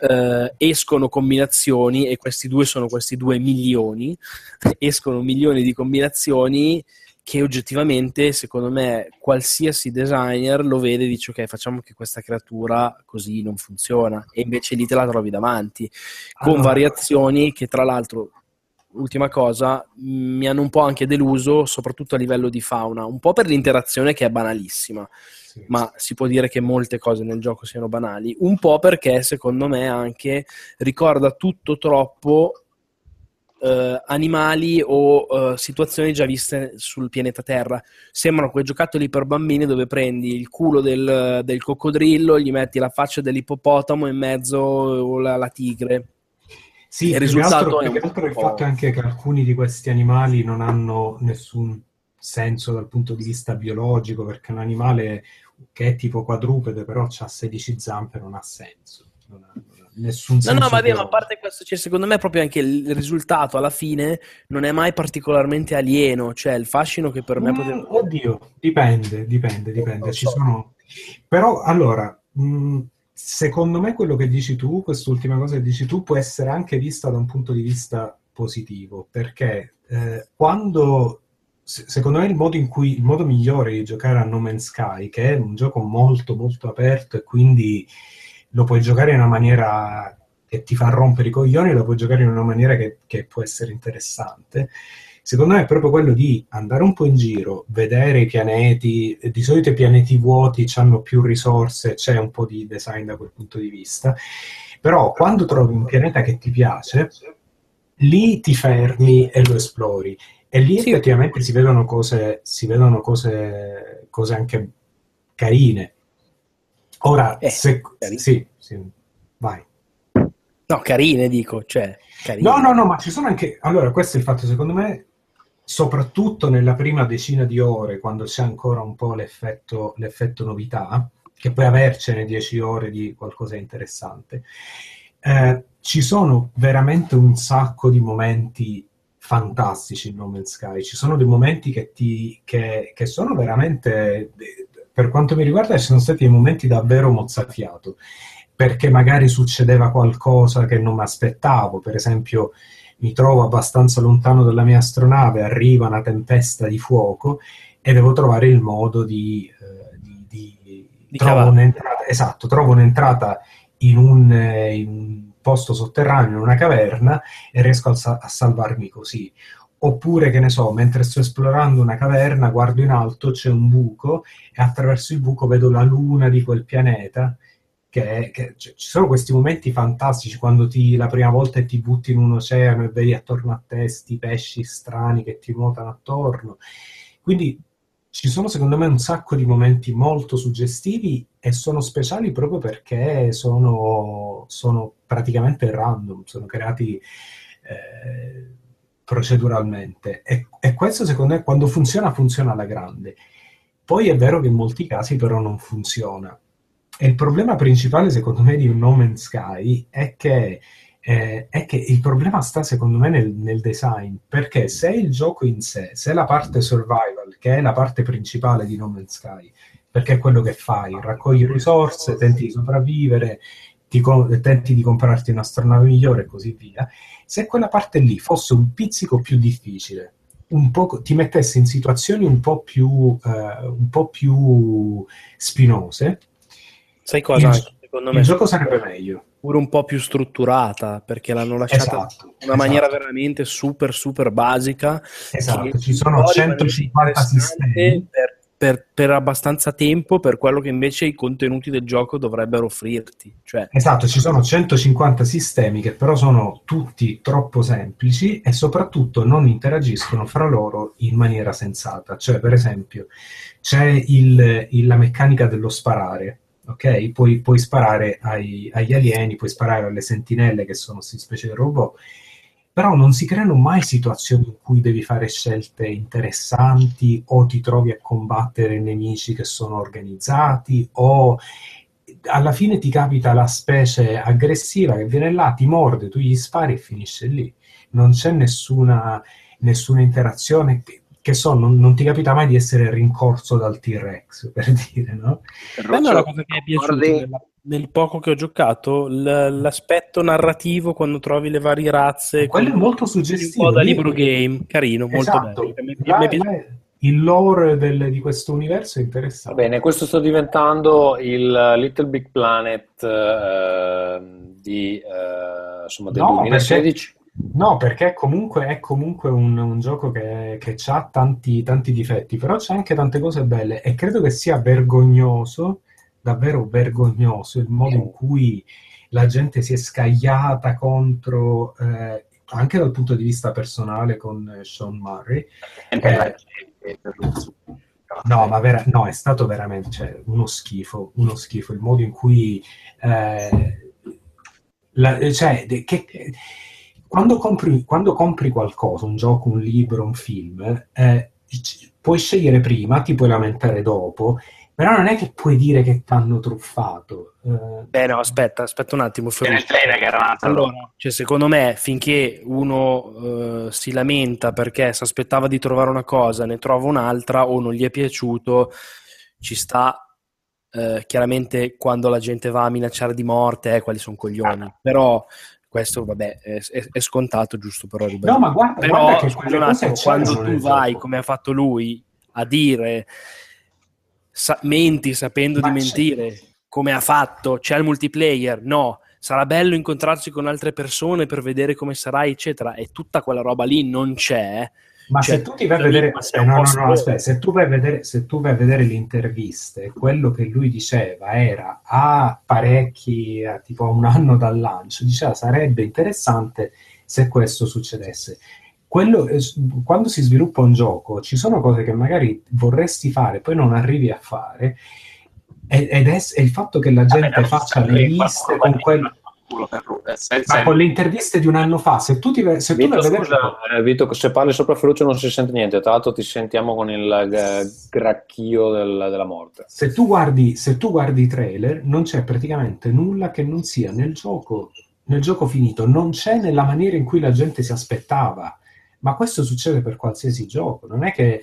E: eh, escono combinazioni e questi due sono questi due milioni, *laughs* escono milioni di combinazioni che oggettivamente, secondo me, qualsiasi designer lo vede e dice ok, facciamo che questa creatura così non funziona e invece lì te la trovi davanti, con
D: Allora.
E: variazioni che tra l'altro, ultima cosa, mi hanno un po' anche deluso, soprattutto a livello di fauna, un po' per l'interazione che è banalissima, ma si può dire che molte cose nel gioco siano banali, un po' perché secondo me anche ricorda tutto troppo eh, animali o eh, situazioni già viste sul pianeta Terra. Sembrano quei giocattoli per bambini dove prendi il culo del, del coccodrillo, gli metti la faccia dell'ippopotamo in mezzo o la, la tigre.
D: Sì,
E: il risultato
D: altro,
E: è un
D: altro il fatto anche che alcuni di questi animali non hanno nessun senso dal punto di vista biologico, perché un animale che è tipo quadrupede però ha 16 zampe non ha senso. Non ha, non nessun
E: No,
D: senso.
E: no, ma, via, ma a parte questo, cioè, secondo me proprio anche il risultato alla fine non è mai particolarmente alieno, cioè il fascino che per me
D: Mm,
E: poteva...
D: Oddio, dipende, dipende, dipende.
E: so.
D: sono... Però, allora, mh, secondo me quello che dici tu, quest'ultima cosa che dici tu, può essere anche vista da un punto di vista positivo, perché eh, quando... se- Secondo me il modo in cui il modo migliore di giocare a No Man's Sky, che è un gioco molto molto aperto e quindi lo puoi giocare in una maniera che ti fa rompere i coglioni, lo puoi giocare in una maniera che, che può essere interessante. Secondo me è proprio quello di andare un po' in giro, vedere i pianeti, e di solito i pianeti vuoti hanno più risorse, c'è un po' di design da quel punto di vista, però quando trovi un pianeta che ti piace, lì ti fermi e lo esplori. E lì
E: Sì.
D: effettivamente si vedono cose, si vedono cose, cose anche carine. Ora,
E: Eh,
D: se, sì, sì, vai.
E: No, carine dico, cioè, carine.
D: No, no, no, ma ci sono anche... Allora, questo è il fatto, secondo me, soprattutto nella prima decina di ore, quando c'è ancora un po' l'effetto, l'effetto novità, che puoi avercene 10 ore di qualcosa di interessante, eh, ci sono veramente un sacco di momenti fantastici in No Man's Sky. Ci sono dei momenti che, ti, che, che sono veramente, per quanto mi riguarda, ci sono stati dei momenti davvero mozzafiato, perché magari succedeva qualcosa che non mi aspettavo, per esempio mi trovo abbastanza lontano dalla mia astronave, arriva una tempesta di fuoco e devo trovare il modo di, eh, di, di-
E: Di
D: trovo un'entrata, esatto, trovo un'entrata in un, eh, in un posto sotterraneo, in una caverna e riesco a, a salvarmi così. Oppure, che ne so, mentre sto esplorando una caverna, guardo in alto, c'è un buco e attraverso il buco vedo la luna di quel pianeta. Che, che- cioè, ci sono questi momenti fantastici quando ti, la prima volta ti butti in un oceano e vedi attorno a te sti pesci strani che ti nuotano attorno. Quindi ci sono secondo me un sacco di momenti molto suggestivi e sono speciali proprio perché sono, sono praticamente random, sono creati eh, proceduralmente. E, e questo secondo me quando funziona, funziona alla grande. Poi è vero che in molti casi però non funziona. E il problema principale, secondo me, di un No Man's Sky è che, eh, è che il problema sta, secondo me, nel, nel design. Perché se il gioco in sé, se la parte survival, che è la parte principale di No Man's Sky, perché è quello che fai, raccogli risorse, tenti di sopravvivere, ti co- tenti di comprarti un'astronave migliore e così via, se quella parte lì fosse un pizzico più difficile, un po', ti mettesse in situazioni un po' più, eh, un po' più spinose,
E: Sai cosa?
D: il,
E: secondo
D: il
E: me
D: gioco sarebbe meglio.
E: pure un po' più strutturata perché l'hanno lasciata
D: Esatto,
E: in una
D: esatto.
E: maniera veramente super super basica
D: Esatto, ci sono
E: può rimanere
D: 150
E: interessante
D: sistemi.
E: per, per- per abbastanza tempo per quello che invece i contenuti del gioco dovrebbero offrirti cioè
D: Esatto, ci sono 150 sistemi che però sono tutti troppo semplici e soprattutto non interagiscono fra loro in maniera sensata. Cioè, per esempio, c'è il- il- la meccanica dello sparare, ok? Puoi, puoi sparare ai- agli alieni, puoi sparare alle sentinelle che sono queste specie di robot, però non si creano mai situazioni in cui devi fare scelte interessanti o ti trovi a combattere nemici che sono organizzati o alla fine ti capita la specie aggressiva che viene là, ti morde, tu gli spari e finisce lì. Non c'è nessuna, nessuna interazione. Che, che so, non, non ti capita mai di essere rincorso dal T-Rex, *laughs* per dire, no?
E: a me la cosa che mi è piaciuta nella- nel poco che ho giocato l- l'aspetto narrativo quando trovi le varie razze
D: Quello è molto
E: un
D: suggestivo.
E: po' da libro game carino molto
D: Esatto.
E: bello Mi- mi-
D: là il lore del- di questo universo è
C: Va
D: interessante.
C: bene, questo sta diventando il Little Big Planet eh, di, eh, insomma, del
D: No,
C: 2016.
D: No, perché comunque è comunque un, un gioco che, che ha tanti, tanti difetti, però c'è anche tante cose belle e credo che sia vergognoso, davvero vergognoso, il modo in cui la gente si è scagliata contro, eh, anche dal punto di vista personale, con eh, Sean Murray. Eh, No, ma vera- no, è stato veramente cioè, uno schifo, uno schifo. Il modo in cui... eh, la- cioè, de- che- quando, compri, quando compri qualcosa, un gioco, un libro, un film, eh, puoi scegliere prima, ti puoi lamentare dopo, però non è che puoi dire che ti hanno truffato. eh,
E: Beh, no, aspetta, aspetta un attimo.
M: C'era il trailer che era un'altra roba.
E: Allora, cioè, secondo me, finché uno eh, si lamenta perché si aspettava di trovare una cosa, ne trova un'altra o non gli è piaciuto, ci sta. eh, chiaramente quando la gente va a minacciare di morte, eh, quali sono coglioni. Però questo, vabbè, è, è- è scontato, giusto però ribadire.
D: No, ma guarda-
E: Però,
D: guarda che
E: scusa
D: quelle
E: un
D: cose
E: attimo,
D: c'erano
E: quando tu vai,
D: gioco.
E: come ha fatto lui, a dire sa- menti sapendo
D: Ma
E: di
D: c'è-
E: mentire, come ha fatto, c'è il multiplayer, no, sarà bello incontrarsi con altre persone per vedere come sarai, eccetera, e tutta quella roba lì non c'è.
D: Ma
E: Cioè,
D: se tu ti vai a vedere, eh, no, no, no, aspetta, se tu vai a vedere, se tu vai a vedere le interviste, quello che lui diceva era a parecchi, a tipo un anno dal lancio, diceva sarebbe interessante se questo succedesse. Quello, eh, quando si sviluppa un gioco, ci sono cose che magari vorresti fare, poi non arrivi a fare, e- ed è, è il fatto che la gente
M: Vabbè,
D: faccia le liste con
M: va
D: quel...
M: culo per lui, eh,
D: Ma con le interviste di un anno fa, se tu, ti, se tu
C: Vito,
D: a vedere...
C: scusa, eh, Vito, se parli sopra Ferruccio non si sente niente, tra l'altro ti sentiamo con il eh, gracchio del- della morte.
D: Se tu, guardi, se tu guardi i trailer, non c'è praticamente nulla che non sia nel gioco, nel gioco finito, non c'è nella maniera in cui la gente si aspettava. Ma questo succede per qualsiasi gioco, non è che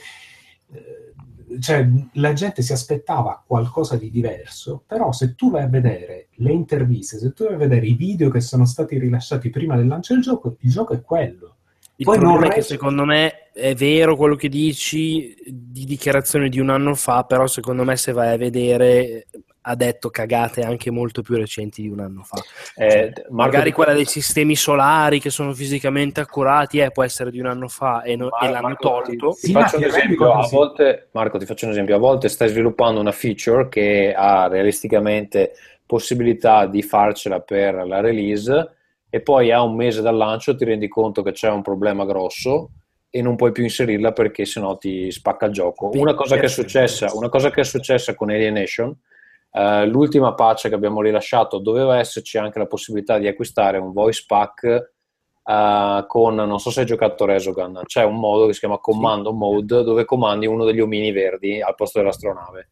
D: eh, cioè, la gente si aspettava qualcosa di diverso, però se tu vai a vedere le interviste, se tu vai a vedere i video che sono stati rilasciati prima del lancio del gioco, il gioco è quello.
E: Il
D: Poi
E: problema
D: non
E: è che secondo me è vero quello che dici di dichiarazione di un anno fa, però secondo me se vai a vedere ha detto cagate anche molto più recenti di un anno fa.
C: Eh,
E: Cioè,
C: Marco,
E: magari
C: ti-
E: quella dei sistemi solari che sono fisicamente accurati eh, può essere di un anno fa e, no- e l'hanno
C: Marco, ti-
E: tolto.
C: Ti,
D: Sì, ma
C: faccio un
D: ti
C: esempio, a
D: sì.
C: volte, Marco, ti faccio un esempio, a volte stai sviluppando una feature che ha realisticamente possibilità di farcela per la release e poi a un mese dal lancio ti rendi conto che c'è un problema grosso e non puoi più inserirla perché sennò ti spacca il gioco. Una cosa che è successa, una cosa che è successa con Alienation, eh, l'ultima patch che abbiamo rilasciato doveva esserci anche la possibilità di acquistare un voice pack eh, con, non so se hai giocato Resogun, c'è un modo che si chiama Commando Mode dove comandi uno degli omini verdi al posto dell'astronave.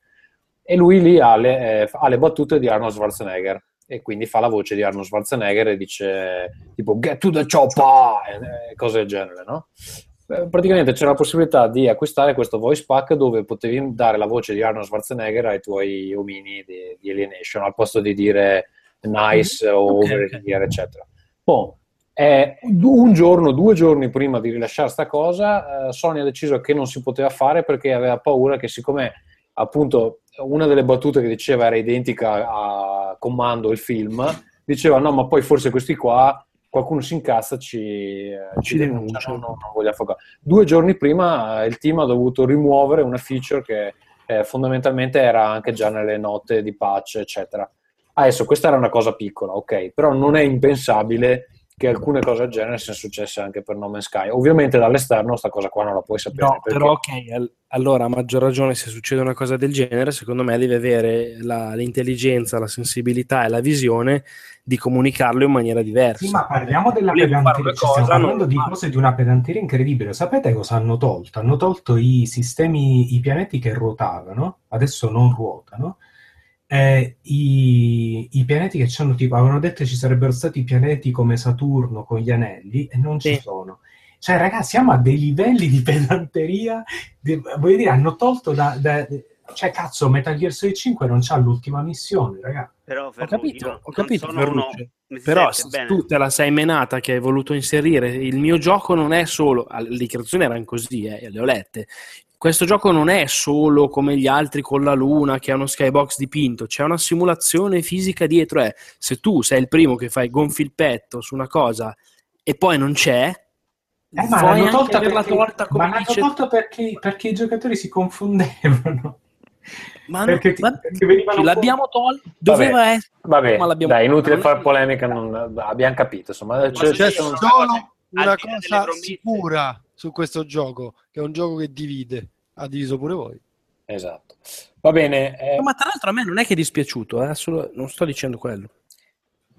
C: E lui lì ha le, eh, ha le battute di Arnold Schwarzenegger e quindi fa la voce di Arnold Schwarzenegger e dice tipo get to the chopper! E, e cose del genere, no? Praticamente c'era la possibilità di acquistare questo voice pack dove potevi dare la voce di Arnold Schwarzenegger ai tuoi omini di, di Alienation al posto di dire nice o
E: Ok,
C: over
E: ok.
C: here, eccetera. Boh, eh, un giorno, due giorni prima di rilasciare sta cosa, eh, Sony ha deciso che non si poteva fare perché aveva paura che siccome appunto una delle battute che diceva era identica a Comando il film, diceva no ma poi forse questi qua qualcuno si incazza ci, ci
E: Ci
C: denuncia,
E: denuncia.
C: no, non, voglio affogare. Due giorni prima eh, il team ha dovuto rimuovere una feature che eh, fondamentalmente era anche già nelle note di patch eccetera. Adesso questa era una cosa piccola, ok, però non è impensabile che alcune cose del genere siano successe anche per No Man's Sky. Ovviamente dall'esterno sta cosa qua non la puoi sapere.
E: No,
C: perché-
E: però ok, al- allora a maggior ragione se succede una cosa del genere, secondo me devi avere la- l'intelligenza, la sensibilità e la visione di comunicarlo in maniera diversa.
D: Sì, ma parliamo della pedanteria.
E: una
D: ci stiamo parlando di cose di una pedanteria incredibile. Sapete cosa hanno tolto? Hanno tolto i sistemi, i pianeti che ruotavano, adesso non ruotano. eh, i, i pianeti che ci hanno tipo, avevano detto ci sarebbero stati pianeti come Saturno con gli anelli e non ci
E: Sì.
D: sono. Cioè, ragazzi, siamo a dei livelli di *laughs* pedanteria. di- voglio dire, hanno tolto da, da- Cioè, cazzo, Metal Gear Solid 5 non c'ha l'ultima missione, ragazzi.
N: Però,
E: Ho
N: Ferruccio,
E: capito,
N: io
E: ho capito,
N: uno-
E: Però se
N: bene?
E: tu te la sei menata che hai voluto inserire, il mio gioco non è solo, ah, le dichiarazioni erano così, eh, le ho lette, questo gioco non è solo come gli altri con la luna che ha uno skybox dipinto, c'è una simulazione fisica dietro. È se tu sei il primo che fai gonfi il petto su una cosa e poi non c'è,
D: Eh, ma l'hanno tolta perché,
E: tolta come
D: ma l'hanno tolta perché, perché i giocatori si confondevano.
E: Ma
D: perché, ti-
E: ma-
D: perché venivano
E: l'abbiamo tolto, doveva
C: Vabbè,
E: essere...
C: Vabbè,
E: ma l'abbiamo-
C: dai, inutile
E: non
C: fare polemica, non- abbiamo capito. Insomma, c'è- c'è-
M: una
H: solo
M: cosa?
H: una cosa sicura su questo gioco, che è un gioco che divide. Ha diviso pure voi.
C: Esatto. Va bene, eh,
E: ma tra l'altro a me non è che è dispiaciuto, eh, solo- non sto dicendo quello.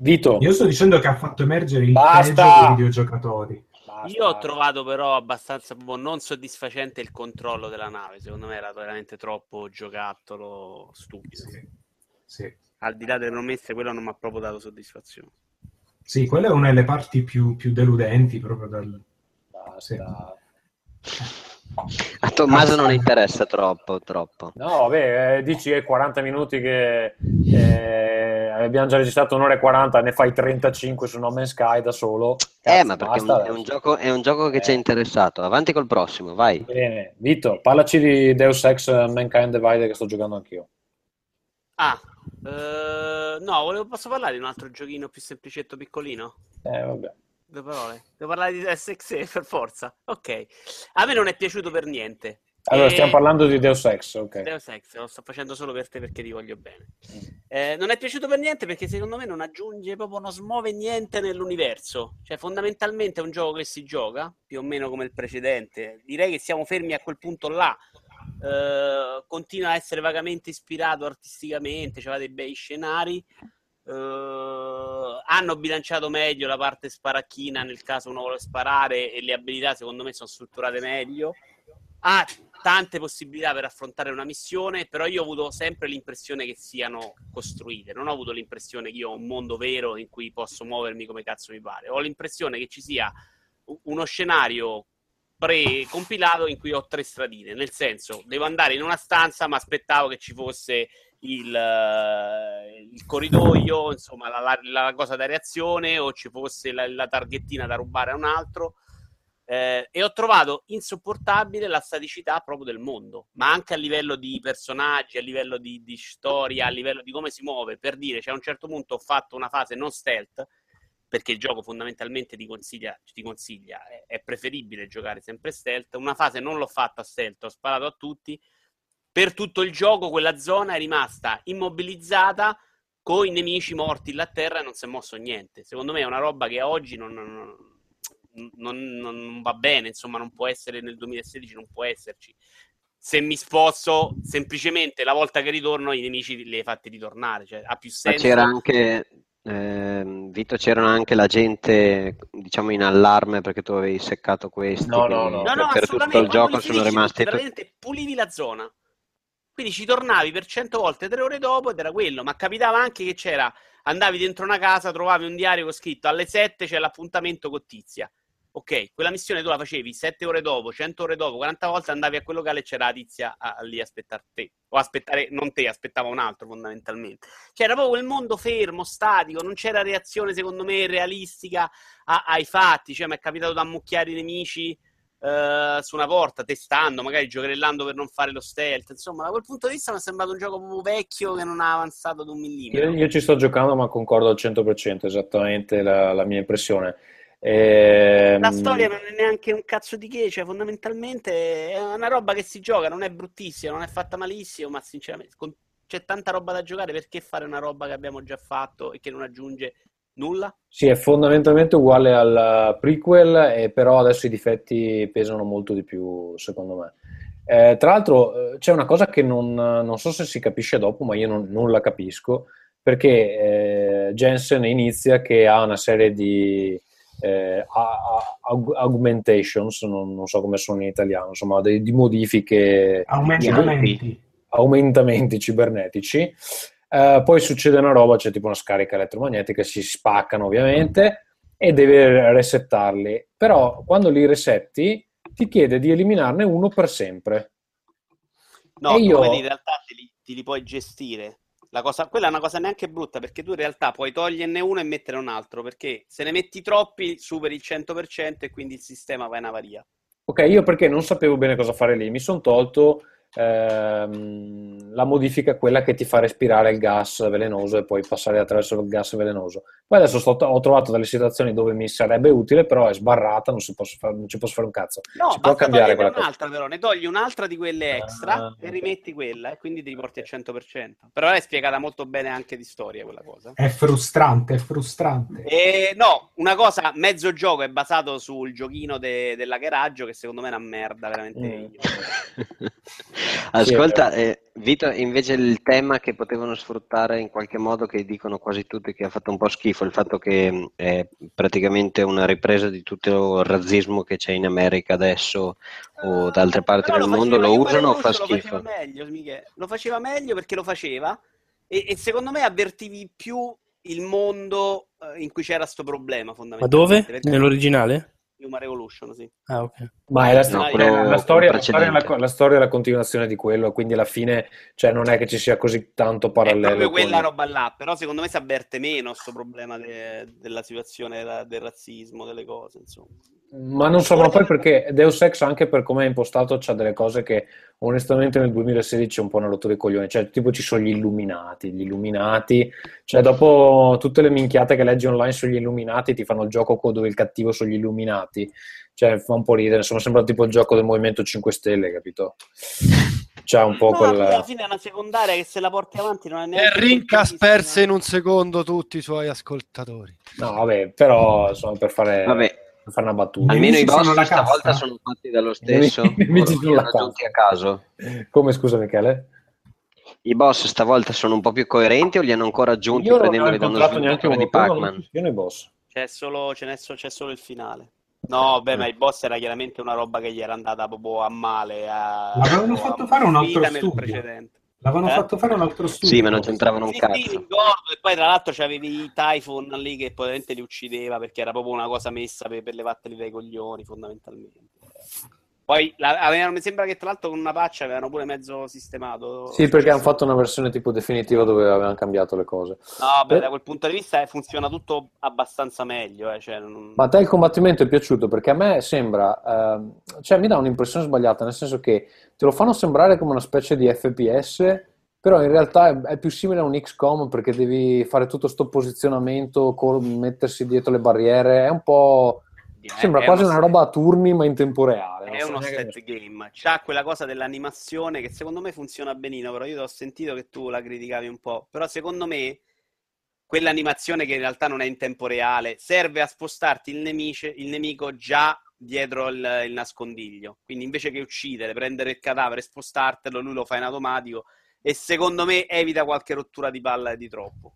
C: Vito,
D: Io sto dicendo che ha fatto emergere il
C: Basta!
D: peggio dei videogiocatori.
C: Basta.
M: Io ho trovato però abbastanza boh, non soddisfacente il controllo della nave. Secondo me era veramente troppo giocattolo stupido.
D: Sì, sì.
M: Al di là delle promesse, quello non mi ha proprio dato soddisfazione.
D: Sì, quella è una delle parti più, più deludenti proprio dal...
C: Basta.
L: A Tommaso non interessa troppo, troppo.
C: No, vabbè, eh, dici eh, 40 minuti che eh, abbiamo già registrato un'ora e 40, ne fai 35 su No Man's Sky da solo.
L: Eh,
C: Cazzo,
L: ma perché è un,
C: basta
L: è un gioco, è un gioco che ci ha
C: Eh.
L: interessato. Avanti col prossimo, vai.
C: Bene, Vito, parlaci di Deus Ex Mankind Divided che sto giocando anch'io.
M: Ah, eh, no, volevo, posso parlare di un altro giochino più semplicetto, piccolino?
C: Eh, vabbè.
M: Due parole. Devo parlare di SXE per forza. Ok. A me non è piaciuto per niente.
C: Allora,
M: E-
C: stiamo parlando di Deus Ex, ok.
M: Deus Ex, lo sto facendo solo per te perché ti voglio bene.
C: Mm.
M: Eh, non è piaciuto per niente perché secondo me non aggiunge proprio, non smuove niente nell'universo. Cioè, fondamentalmente è un gioco che si gioca più o meno come il precedente. Direi che siamo fermi a quel punto là. Eh, continua a essere vagamente ispirato artisticamente, c'ha dei bei scenari. Eh, hanno bilanciato meglio la parte sparacchina nel caso uno vuole sparare e le abilità secondo me sono strutturate meglio ha tante possibilità per affrontare una missione, però io ho avuto sempre l'impressione che siano costruite. Non ho avuto l'impressione che io ho un mondo vero in cui posso muovermi come cazzo mi pare. Ho l'impressione che ci sia uno scenario pre-compilato in cui ho tre stradine. Nel senso, devo andare in una stanza, ma aspettavo che ci fosse il, eh, il corridoio, insomma, la, la- la cosa da reazione, o ci fosse la, la targhettina da rubare a un altro. Eh, e ho trovato insopportabile la staticità proprio del mondo, ma anche a livello di personaggi, a livello di, di storia, a livello di come si muove. Per dire, cioè, a un certo punto ho fatto una fase non stealth, perché il gioco fondamentalmente ti consiglia, ti consiglia è, è preferibile giocare sempre stealth. Una fase non l'ho fatta stealth, ho sparato a tutti. Per tutto il gioco quella zona è rimasta immobilizzata con i nemici morti là a terra e non si è mosso niente. Secondo me è una roba che oggi non, non- non- non- va bene, insomma, non può essere nel 2016, non può esserci. Se mi sposto, semplicemente la volta che ritorno, i nemici li hai fatti ritornare, cioè ha più
L: Ma
M: senso.
L: c'era anche, ehm, Vito, c'era anche la gente, diciamo, in allarme perché tu avevi seccato questi.
C: No, no, no.
M: No, no,
L: per tutto il gioco sono rimasti...
M: praticamente pulivi la zona. Quindi ci tornavi per cento volte tre ore dopo ed era quello. Ma capitava anche che c'era, andavi dentro una casa, trovavi un diario con scritto alle 7 c'è l'appuntamento con Tizia. Ok, quella missione tu la facevi 7 ore dopo, 100 ore dopo, 40 volte andavi a quel locale e c'era la tizia a, a lì a aspettare te. O aspettare, non te, aspettava un altro fondamentalmente. C'era proprio quel mondo fermo, statico, non c'era reazione secondo me realistica a- ai fatti. Cioè mi è capitato da ammucchiare i nemici eh, su una porta, testando, magari giocherellando per non fare lo stealth. Insomma, da quel punto di vista mi è sembrato un gioco proprio vecchio che non ha avanzato di un millimetro.
C: Io, io ci sto giocando, ma concordo al 100%, esattamente la, la mia impressione. Ehm,
M: La storia non è neanche un cazzo di che, cioè fondamentalmente è una roba che si gioca, non è bruttissima, non è fatta malissimo, ma sinceramente con- c'è tanta roba da giocare, perché fare una roba che abbiamo già fatto e che non aggiunge nulla?
C: Sì, è fondamentalmente uguale al prequel, e però adesso i difetti pesano molto di più, secondo me. Eh, tra l'altro, eh, c'è una cosa che non, non so se si capisce dopo, ma io non, non la capisco, perché eh, Jensen inizia che ha una serie di eh, a- a- aug- augmentations, non, non so come sono in italiano, insomma, dei- di modifiche
D: Aumentamenti.
C: aumentamenti cibernetici. Eh, poi succede una roba, c'è tipo una scarica elettromagnetica, si spaccano ovviamente e deve resettarli. Però quando li resetti ti chiede di eliminarne uno per sempre.
M: No,
C: E io-
M: come in realtà te li, te li puoi gestire. La cosa, quella è una cosa neanche brutta perché tu in realtà puoi toglierne uno e mettere un altro perché se ne metti troppi superi il 100% e quindi il sistema va in avaria.
C: Ok, io perché non sapevo bene cosa fare lì, mi sono tolto ehm, la modifica quella che ti fa respirare il gas velenoso e poi passare attraverso il gas velenoso. Poi adesso sto- ho trovato delle situazioni dove mi sarebbe utile, però è sbarrata, non, si posso fare- non ci posso fare un cazzo.
M: No,
C: si può cambiare quella cosa.
M: un'altra però, ne togli un'altra di quelle extra
C: Ah,
M: e rimetti quella e quindi ti riporti al 100%. Però è spiegata molto bene anche di storia quella cosa.
D: È frustrante, è frustrante.
M: E no, una cosa, mezzo gioco è basato sul giochino de- della Garaggio che secondo me è una merda veramente.
C: Mm. *laughs*
L: Ascolta, eh, Vito, invece il tema che potevano sfruttare in qualche modo, che dicono quasi tutti che ha fatto un po' schifo, il fatto che mh, è praticamente una ripresa di tutto il razzismo che c'è in America adesso o da altre parti
M: Però
L: del
M: lo
L: mondo, lo usano o fa
M: Russo Lo
L: schifo?
M: faceva meglio, Michele. Lo faceva meglio perché lo faceva e, e secondo me avvertivi più il mondo eh, in cui c'era sto problema
E: Ma
M: fondamentalmente.
E: dove?
M: Perché-
E: Nell'originale?
M: Human Revolution, sì.
E: Ah, ok.
C: Ma è la,
M: No, quello
C: la- storia, la, storia è la, la storia è la continuazione di quello, quindi alla fine cioè, non è che ci sia così tanto
M: È
C: parallelo.
M: proprio
C: con-
M: quella roba là, però secondo me si avverte meno sto problema de- della situazione della- del razzismo, delle cose, insomma.
C: Ma non so, ma poi perché Deus Ex anche per come è impostato c'ha delle cose che onestamente nel 2016 è un po' una rottura di coglioni, cioè tipo ci sono gli illuminati, gli illuminati, cioè dopo tutte le minchiate che leggi online sugli illuminati ti fanno il gioco co- dove il cattivo sono gli illuminati, cioè fa un po' ridere, insomma sembra tipo il gioco del Movimento 5 Stelle, capito? C'ha un po'
M: No,
C: quel...
M: poi alla fine è una secondaria che se la porti avanti non è
H: E
M: neanche
H: Rincas
M: fortissima.
H: perse in un secondo tutti i suoi ascoltatori.
C: No, vabbè, però insomma per fare,
L: Vabbè,
C: per fare una battuta.
L: almeno i boss stavolta
D: casta?
L: sono fatti dallo stesso, *laughs* raggiunti a caso.
C: Come scusa Michele?
L: I boss stavolta sono un po' più coerenti o li hanno ancora aggiunti
C: Io non ne ho
L: prendendoli da uno sviluppatore
C: uno,
L: di Pac-Man?
C: sono i boss.
M: C'è solo, so- c'è solo il finale. No, beh, ma il boss era chiaramente una roba che gli era andata proprio a male. A,
D: L'avevano
M: a-
D: fatto fare un altro studio.
M: precedente.
D: L'avevano
M: Eh?
D: fatto fare un altro studio.
L: Sì, ma non c'entravano un
M: Sì, sì,
L: cazzo.
M: ricordo. E poi tra l'altro c'avevi i Typhon lì che probabilmente li uccideva perché era proprio una cosa messa per, per levarteli dai coglioni, fondamentalmente. Poi la- avevano, mi sembra che tra l'altro con una patch avevano pure mezzo sistemato.
C: Sì, perché hanno fatto una versione tipo definitiva dove avevano cambiato le cose.
M: No, beh,
C: Beh.
M: da quel punto di vista eh, funziona tutto abbastanza meglio. Eh, cioè, non-
C: Ma a te il combattimento è piaciuto? Perché a me sembra, ehm, cioè mi dà un'impressione sbagliata, nel senso che te lo fanno sembrare come una specie di FPS, però in realtà è, più simile a un XCOM perché devi fare tutto sto posizionamento, mettersi dietro le barriere, è un po'... Sembra
M: è
C: quasi
M: uno
C: una roba a turni ma in tempo reale.
M: È
C: so
M: uno
C: neanche-
M: stat game, c'ha quella cosa dell'animazione che secondo me funziona benino, però io ho sentito che tu la criticavi un po', però secondo me quell'animazione che in realtà non è in tempo reale serve a spostarti il, nemice- il nemico già dietro il, il nascondiglio, quindi invece che uccidere, prendere il cadavere e spostartelo, lui lo fa in automatico e secondo me evita qualche rottura di palla di troppo.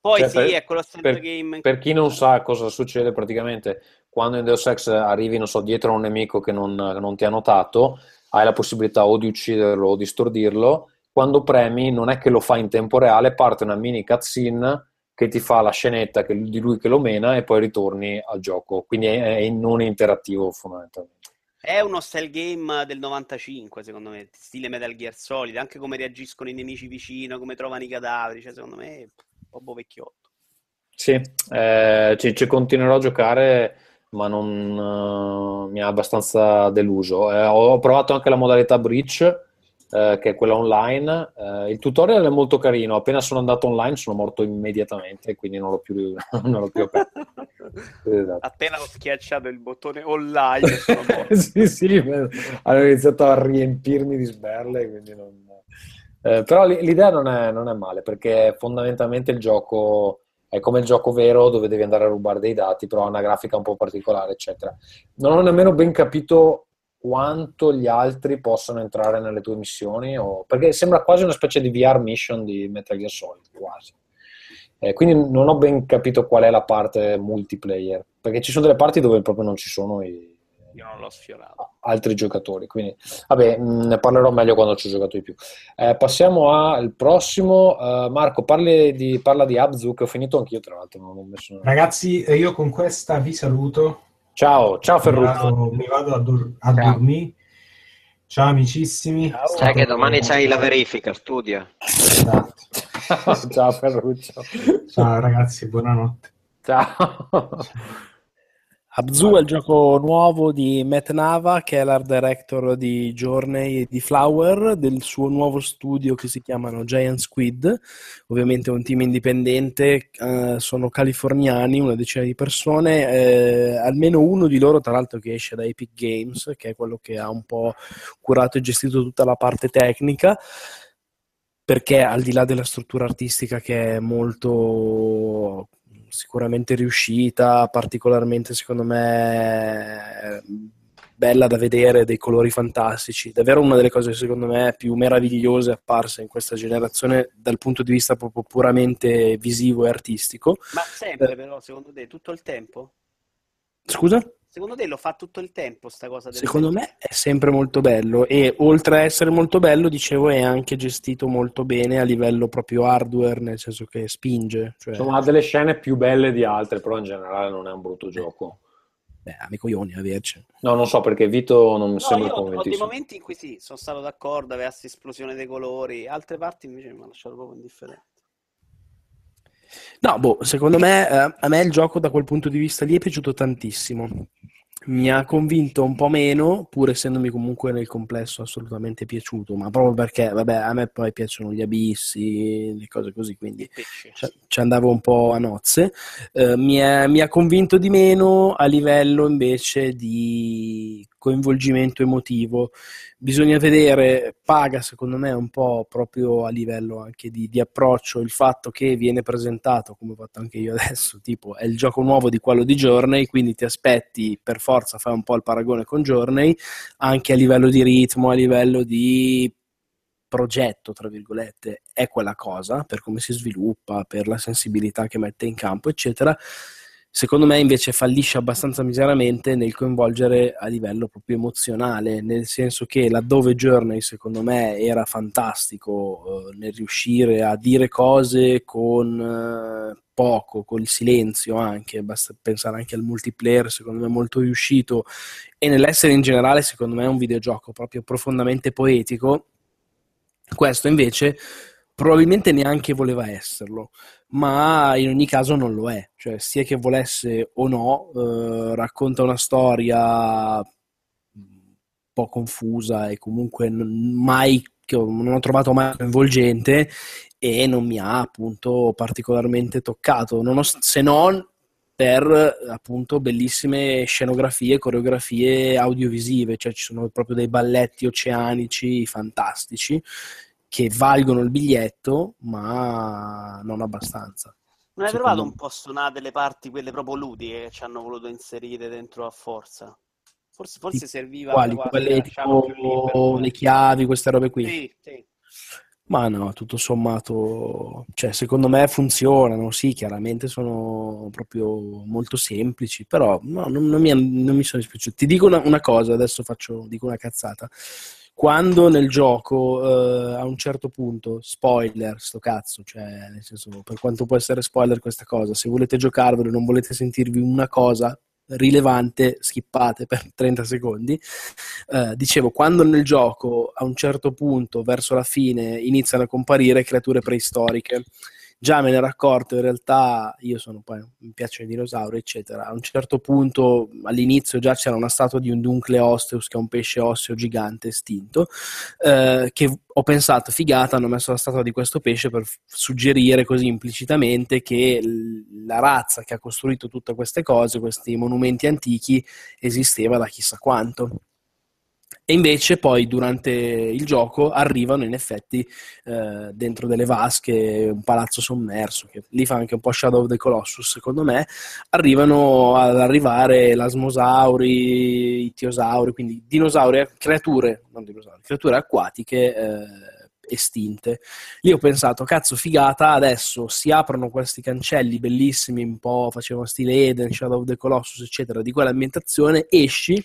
M: Poi
C: Cioè,
M: sì,
C: per-
M: ecco lo stand
C: per,
M: game.
C: per chi non sa cosa succede praticamente quando in Deus Ex arrivi, non so, dietro a un nemico che non, non ti ha notato, hai la possibilità o di ucciderlo o di stordirlo. Quando premi, non è che lo fa in tempo reale, parte una mini cutscene che ti fa la scenetta che- di lui che lo mena e poi ritorni al gioco. Quindi è, è non interattivo fondamentalmente.
M: È uno style game del 95, secondo me, stile Metal Gear Solid, anche come reagiscono i nemici vicino, come trovano i cadaveri, cioè secondo me è un po' vecchiotto.
C: Sì, eh, ci, ci continuerò a giocare, ma non eh, mi ha abbastanza deluso. Eh, ho provato anche la modalità Breach, eh, che è quella online. Eh, il tutorial è molto carino. Appena sono andato online sono morto immediatamente, quindi non l'ho più, *laughs* non l'ho più aperto. *laughs* Esatto.
M: Appena ho schiacciato il bottone online, sono *laughs* morto.
C: sì, sì, hanno iniziato a riempirmi di sberle, quindi non... eh, però l'idea non è, non è male, perché fondamentalmente il gioco è come il gioco vero dove devi andare a rubare dei dati, però ha una grafica un po' particolare, eccetera. Non ho nemmeno ben capito quanto gli altri possano entrare nelle tue missioni, o- perché sembra quasi una specie di VR mission di Metal Gear Solid, quasi. Eh, quindi non ho ben capito qual è la parte multiplayer, perché ci sono delle parti dove proprio non ci sono i
M: Io non l'ho sfiorato.
C: altri giocatori. Quindi, vabbè, mh, ne parlerò meglio quando ci ho giocato di più. Eh, passiamo al prossimo. Eh, Marco, parli di, parla di Abzu, che ho finito anch'io, tra l'altro. Non ho messo...
D: Ragazzi, eh, io con questa vi saluto.
C: Ciao, ciao Ferruccio.
D: mi vado a, dor- a dormire. Ciao amicissimi. È
L: Sai che domani c'hai la verifica, studia.
D: Esatto. *laughs*
C: ciao Ferruccio.
D: Ciao ragazzi, buonanotte.
C: Ciao.
E: Abzu è il gioco nuovo di Matt Nava, che è l'art director di Journey e di Flower, del suo nuovo studio che si chiamano Giant Squid. Ovviamente è un team indipendente, eh, sono californiani, una decina di persone, eh, almeno uno di loro, tra l'altro, che esce da Epic Games, che è quello che ha un po' curato e gestito tutta la parte tecnica perché al di là della struttura artistica che è molto sicuramente riuscita, particolarmente secondo me bella da vedere, dei colori fantastici, davvero una delle cose secondo me più meravigliose apparse in questa generazione dal punto di vista proprio puramente visivo e artistico.
M: Ma sempre però, secondo te, tutto il tempo?
E: Scusa?
M: Secondo te lo fa tutto il tempo sta cosa? Del
E: Secondo me è sempre molto bello e oltre a essere molto bello, dicevo, è anche gestito molto bene a livello proprio hardware, nel senso che spinge. Cioè...
C: Insomma, ha delle scene più belle di altre, però in generale non è un brutto gioco.
E: Beh, amico Ioni, averci.
C: No, non so perché Vito non mi
M: No,
C: sembra
M: io ho dei momenti in cui sì, sono stato d'accordo, avesse esplosione dei colori, altre parti invece mi hanno lasciato proprio indifferente.
E: No, boh, secondo me, eh, a me il gioco da quel punto di vista lì è piaciuto tantissimo. Mi ha convinto un po' meno, pur essendomi comunque nel complesso assolutamente piaciuto, ma proprio perché, vabbè, a me poi piacciono gli abissi, le cose così, quindi ci, andavo un po' a nozze. Eh, mi, è- mi ha convinto di meno a livello invece di coinvolgimento emotivo. Bisogna vedere, paga secondo me un po' proprio a livello anche di, di approccio il fatto che viene presentato, come ho fatto anche io adesso, *laughs* tipo è il gioco nuovo di quello di Journey, quindi ti aspetti per forza, fai un po' il paragone con Journey, anche a livello di ritmo, a livello di progetto, tra virgolette, è quella cosa, per come si sviluppa, per la sensibilità che mette in campo, eccetera. Secondo me invece fallisce abbastanza miseramente nel coinvolgere a livello proprio emozionale, nel senso che laddove Journey secondo me era fantastico eh, nel riuscire a dire cose con eh, poco, col silenzio anche, basta pensare anche al multiplayer secondo me molto riuscito. E nell'essere in generale secondo me un videogioco proprio profondamente poetico, questo invece probabilmente neanche voleva esserlo, ma in ogni caso non lo è, cioè sia che volesse o no, eh, racconta una storia un po' confusa e comunque non, mai, ho- non ho trovato mai coinvolgente e non mi ha appunto particolarmente toccato, nonost- se non per appunto bellissime scenografie, coreografie audiovisive, cioè ci sono proprio dei balletti oceanici fantastici che valgono il biglietto, ma non abbastanza.
M: Non hai trovato un po' stonate le parti, quelle proprio ludiche che ci hanno voluto inserire dentro a forza? Forse, forse serviva
E: Quali? Quelle
M: più
E: tipo
M: libero.
E: le chiavi, queste robe qui?
M: Sì, sì.
E: Ma no, tutto sommato, cioè, secondo me funzionano, sì, chiaramente sono proprio molto semplici, però no, non, non mi, non mi sono dispiaciuti. Ti dico una, una cosa, adesso faccio, dico una cazzata. Quando nel gioco, eh, a un certo punto, spoiler, sto cazzo, cioè, nel senso, per quanto può essere spoiler questa cosa, se volete giocarvelo e non volete sentirvi una cosa rilevante, skippate per *laughs* 30 secondi. Eh, dicevo, quando nel gioco a un certo punto, verso la fine, iniziano a comparire creature preistoriche, già me ne ero accorto, in realtà io sono poi, mi piacciono i dinosauri, eccetera. A un certo punto, all'inizio già c'era una statua di un Duncle Osteus, che è un pesce osseo gigante estinto, eh, che ho pensato, figata, hanno messo la statua di questo pesce per suggerire così implicitamente che la razza che ha costruito tutte queste cose, questi monumenti antichi, esisteva da chissà quanto. E invece poi durante il gioco arrivano in effetti eh, dentro delle vasche, un palazzo sommerso, che lì fa anche un po' Shadow of the Colossus secondo me, arrivano ad arrivare lasmosauri, itiosauri, quindi dinosauri, creature, non dinosauri, creature acquatiche eh, estinte. Lì ho pensato, cazzo, figata, adesso si aprono questi cancelli bellissimi, un po' facevano stile Eden, Shadow of the Colossus, eccetera, di quell'ambientazione, esci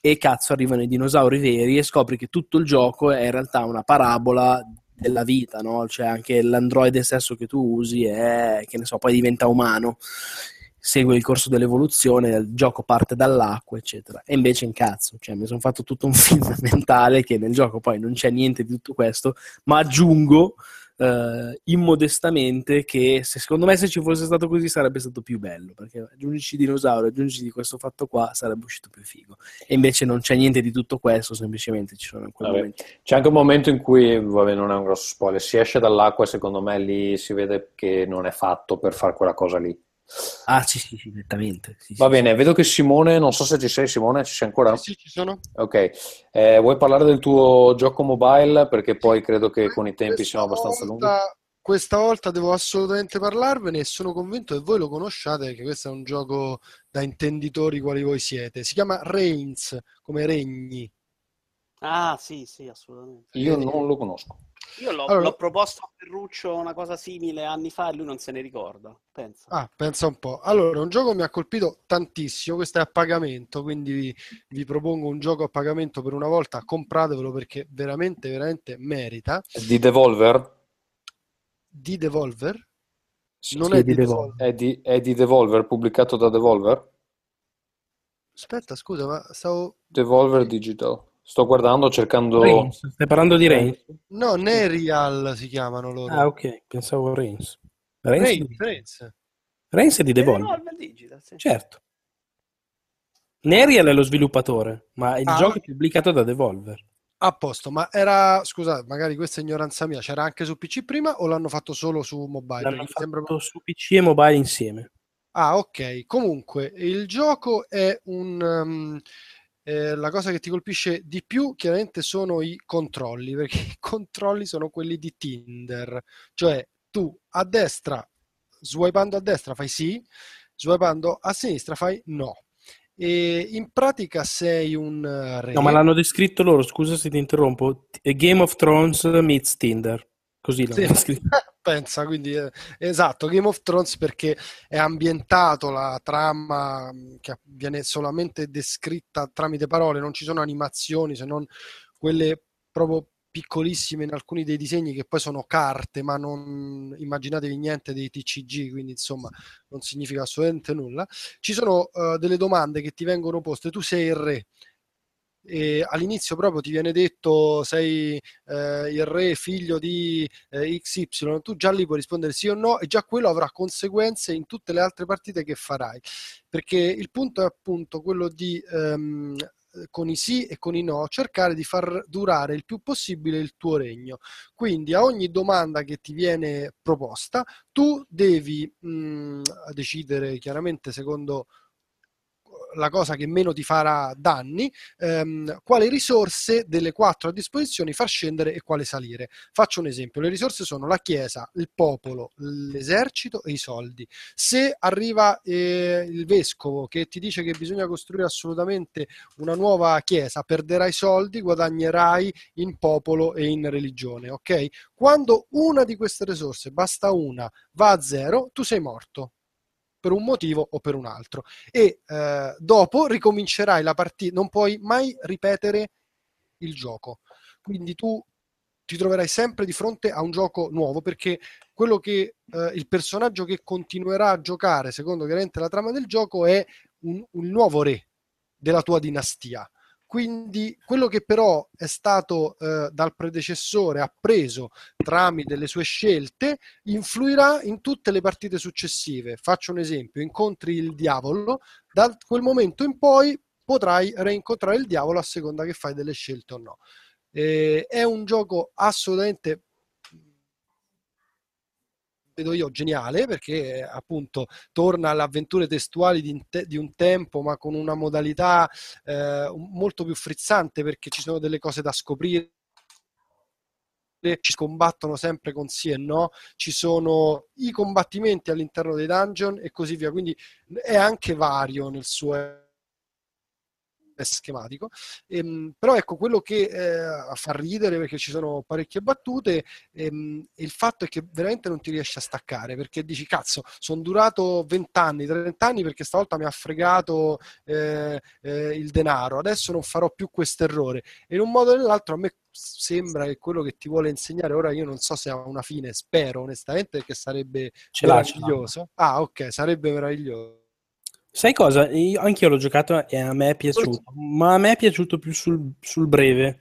E: e cazzo arrivano i dinosauri veri e scopri che tutto il gioco è in realtà una parabola della vita, no? Cioè anche l'androide stesso che tu usi è, che ne so, poi diventa umano, segue il corso dell'evoluzione, il gioco parte dall'acqua, eccetera. E invece in cazzo, cioè mi sono fatto tutto un *laughs* film mentale che nel gioco poi non c'è niente di tutto questo, ma aggiungo eh, immodestamente che se, secondo me se ci fosse stato così sarebbe stato più bello, perché aggiungici dinosauro, aggiungici di questo fatto qua sarebbe uscito più figo. E invece non c'è niente di tutto questo, semplicemente ci sono in quel
C: Vabbè.
E: momento.
C: C'è anche un momento in cui, vabbè, non è un grosso spoiler, si esce dall'acqua e secondo me lì si vede che non è fatto per fare quella cosa lì.
E: Ah, sì, sì, sì, nettamente. Sì,
C: Va
E: sì,
C: bene, vedo che Simone, non so se ci sei Simone, ci sei ancora?
H: Sì, ci sono.
C: Ok, Eh, vuoi parlare del tuo gioco mobile? Perché poi credo che con i tempi siamo abbastanza lunghi.
H: volta- Questa volta devo assolutamente parlarvene e sono convinto che voi lo conosciate, che questo è un gioco da intenditori quali voi siete. Si chiama Reigns, come regni.
M: Ah, sì, sì, assolutamente.
C: Io non lo conosco.
M: Io l'ho,
H: Allora-
M: l'ho proposto a Ferruccio una cosa simile anni fa e lui non se ne ricorda. Pensa.
H: Ah, pensa un po'. Allora, un gioco mi ha colpito tantissimo, questo è a pagamento, quindi vi, vi propongo un gioco a pagamento per una volta, compratevelo perché veramente, veramente merita.
C: Di Devolver?
H: Di Devolver? non
E: Sì,
H: è
E: di
H: di
E: Devolver.
H: Devolver.
C: È di, è di Devolver, pubblicato da Devolver?
H: Aspetta, scusa, ma stavo...
C: Devolver Digital. Sto guardando, cercando...
E: Reigns. Stai parlando di Reigns?
H: No, Nerial si chiamano loro.
E: Ah, ok, pensavo Reigns. Reigns,
H: Reigns, Reigns.
E: Reigns è di Devolver.
M: Devolver Digital, sì.
E: Certo. Nerial è lo sviluppatore, ma il
H: Ah,
E: gioco è pubblicato da Devolver.
H: A posto, ma era, scusate, magari questa è ignoranza mia, c'era anche su PC prima o l'hanno fatto solo su mobile?
E: L'hanno
H: mi sembra-
E: fatto su PC e mobile insieme.
H: Ah, ok. Comunque, il gioco è un... um, eh, la cosa che ti colpisce di più chiaramente sono i controlli, *laughs* perché i controlli sono quelli di Tinder, cioè tu a destra, swipando a destra fai sì, swipando a sinistra fai no. E in pratica sei un eh, re.
E: No, ma l'hanno descritto loro, scusa se ti interrompo. Game of Thrones meets Tinder. Così l'hanno
H: Sì.
E: descritto. *laughs*
H: Pensa, quindi eh, esatto, Game of Thrones perché è ambientato la trama mh, che viene solamente descritta tramite parole, non ci sono animazioni se non quelle proprio piccolissime in alcuni dei disegni che poi sono carte, ma non immaginatevi niente dei TCG, quindi insomma non significa assolutamente nulla. Ci sono eh, delle domande che ti vengono poste, tu sei il re. E all'inizio proprio ti viene detto sei eh, il re figlio di eh, XY, tu già lì puoi rispondere sì o no e già quello avrà conseguenze in tutte le altre partite che farai. Perché il punto è appunto quello di ehm, con i sì e con i no cercare di far durare il più possibile il tuo regno. Quindi a ogni domanda che ti viene proposta tu devi mh, decidere chiaramente secondo la cosa che meno ti farà danni, ehm, quali risorse delle quattro a disposizione far scendere e quale salire. Faccio un esempio, le risorse sono la chiesa, il popolo, l'esercito e i soldi. Se arriva eh, il vescovo che ti dice che bisogna costruire assolutamente una nuova chiesa, perderai soldi, guadagnerai in popolo e in religione, ok? Quando una di queste risorse, basta una, va a zero, tu sei morto per un motivo o per un altro. E eh, dopo ricomincerai la partita non puoi mai ripetere il gioco. Quindi tu ti troverai sempre di fronte a un gioco nuovo perché quello che eh, il personaggio che continuerà a giocare secondo chiaramente la trama del gioco è un, un nuovo re della tua dinastia quindi quello che però è stato eh, dal predecessore appreso tramite le sue scelte influirà in tutte le partite successive. Faccio un esempio, incontri il diavolo, da quel momento in poi potrai reincontrare il diavolo a seconda che fai delle scelte o no. Eh, è un gioco assolutamente vedo io geniale perché appunto torna alle avventure testuali di, di un tempo ma con una modalità eh, molto più frizzante perché ci sono delle cose da scoprire ci combattono sempre con sì e no, ci sono i combattimenti all'interno dei dungeon e così via, quindi è anche vario nel suo schematico. Ehm, però ecco quello che eh, fa ridere perché ci sono parecchie battute ehm, il fatto è che veramente non ti riesci a staccare perché dici cazzo sono durato 20 anni 30 anni perché stavolta mi ha fregato eh, eh, il denaro adesso non farò più questo errore e in un modo o nell'altro a me sembra che quello che ti vuole insegnare ora io non so se ha una fine spero onestamente che sarebbe
E: Ce
H: meraviglioso. Ah ok sarebbe meraviglioso
E: Sai cosa? Io, anche io l'ho giocato e a me è piaciuto, ma a me è piaciuto più sul, sul breve.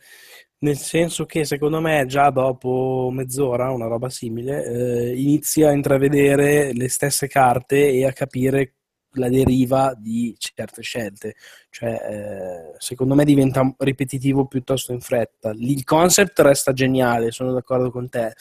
E: Nel senso che secondo me già dopo mezz'ora, una roba simile, eh, inizia a intravedere le stesse carte e a capire la deriva di certe scelte. Cioè, eh, secondo me diventa ripetitivo piuttosto in fretta. Il concept resta geniale, sono d'accordo con te.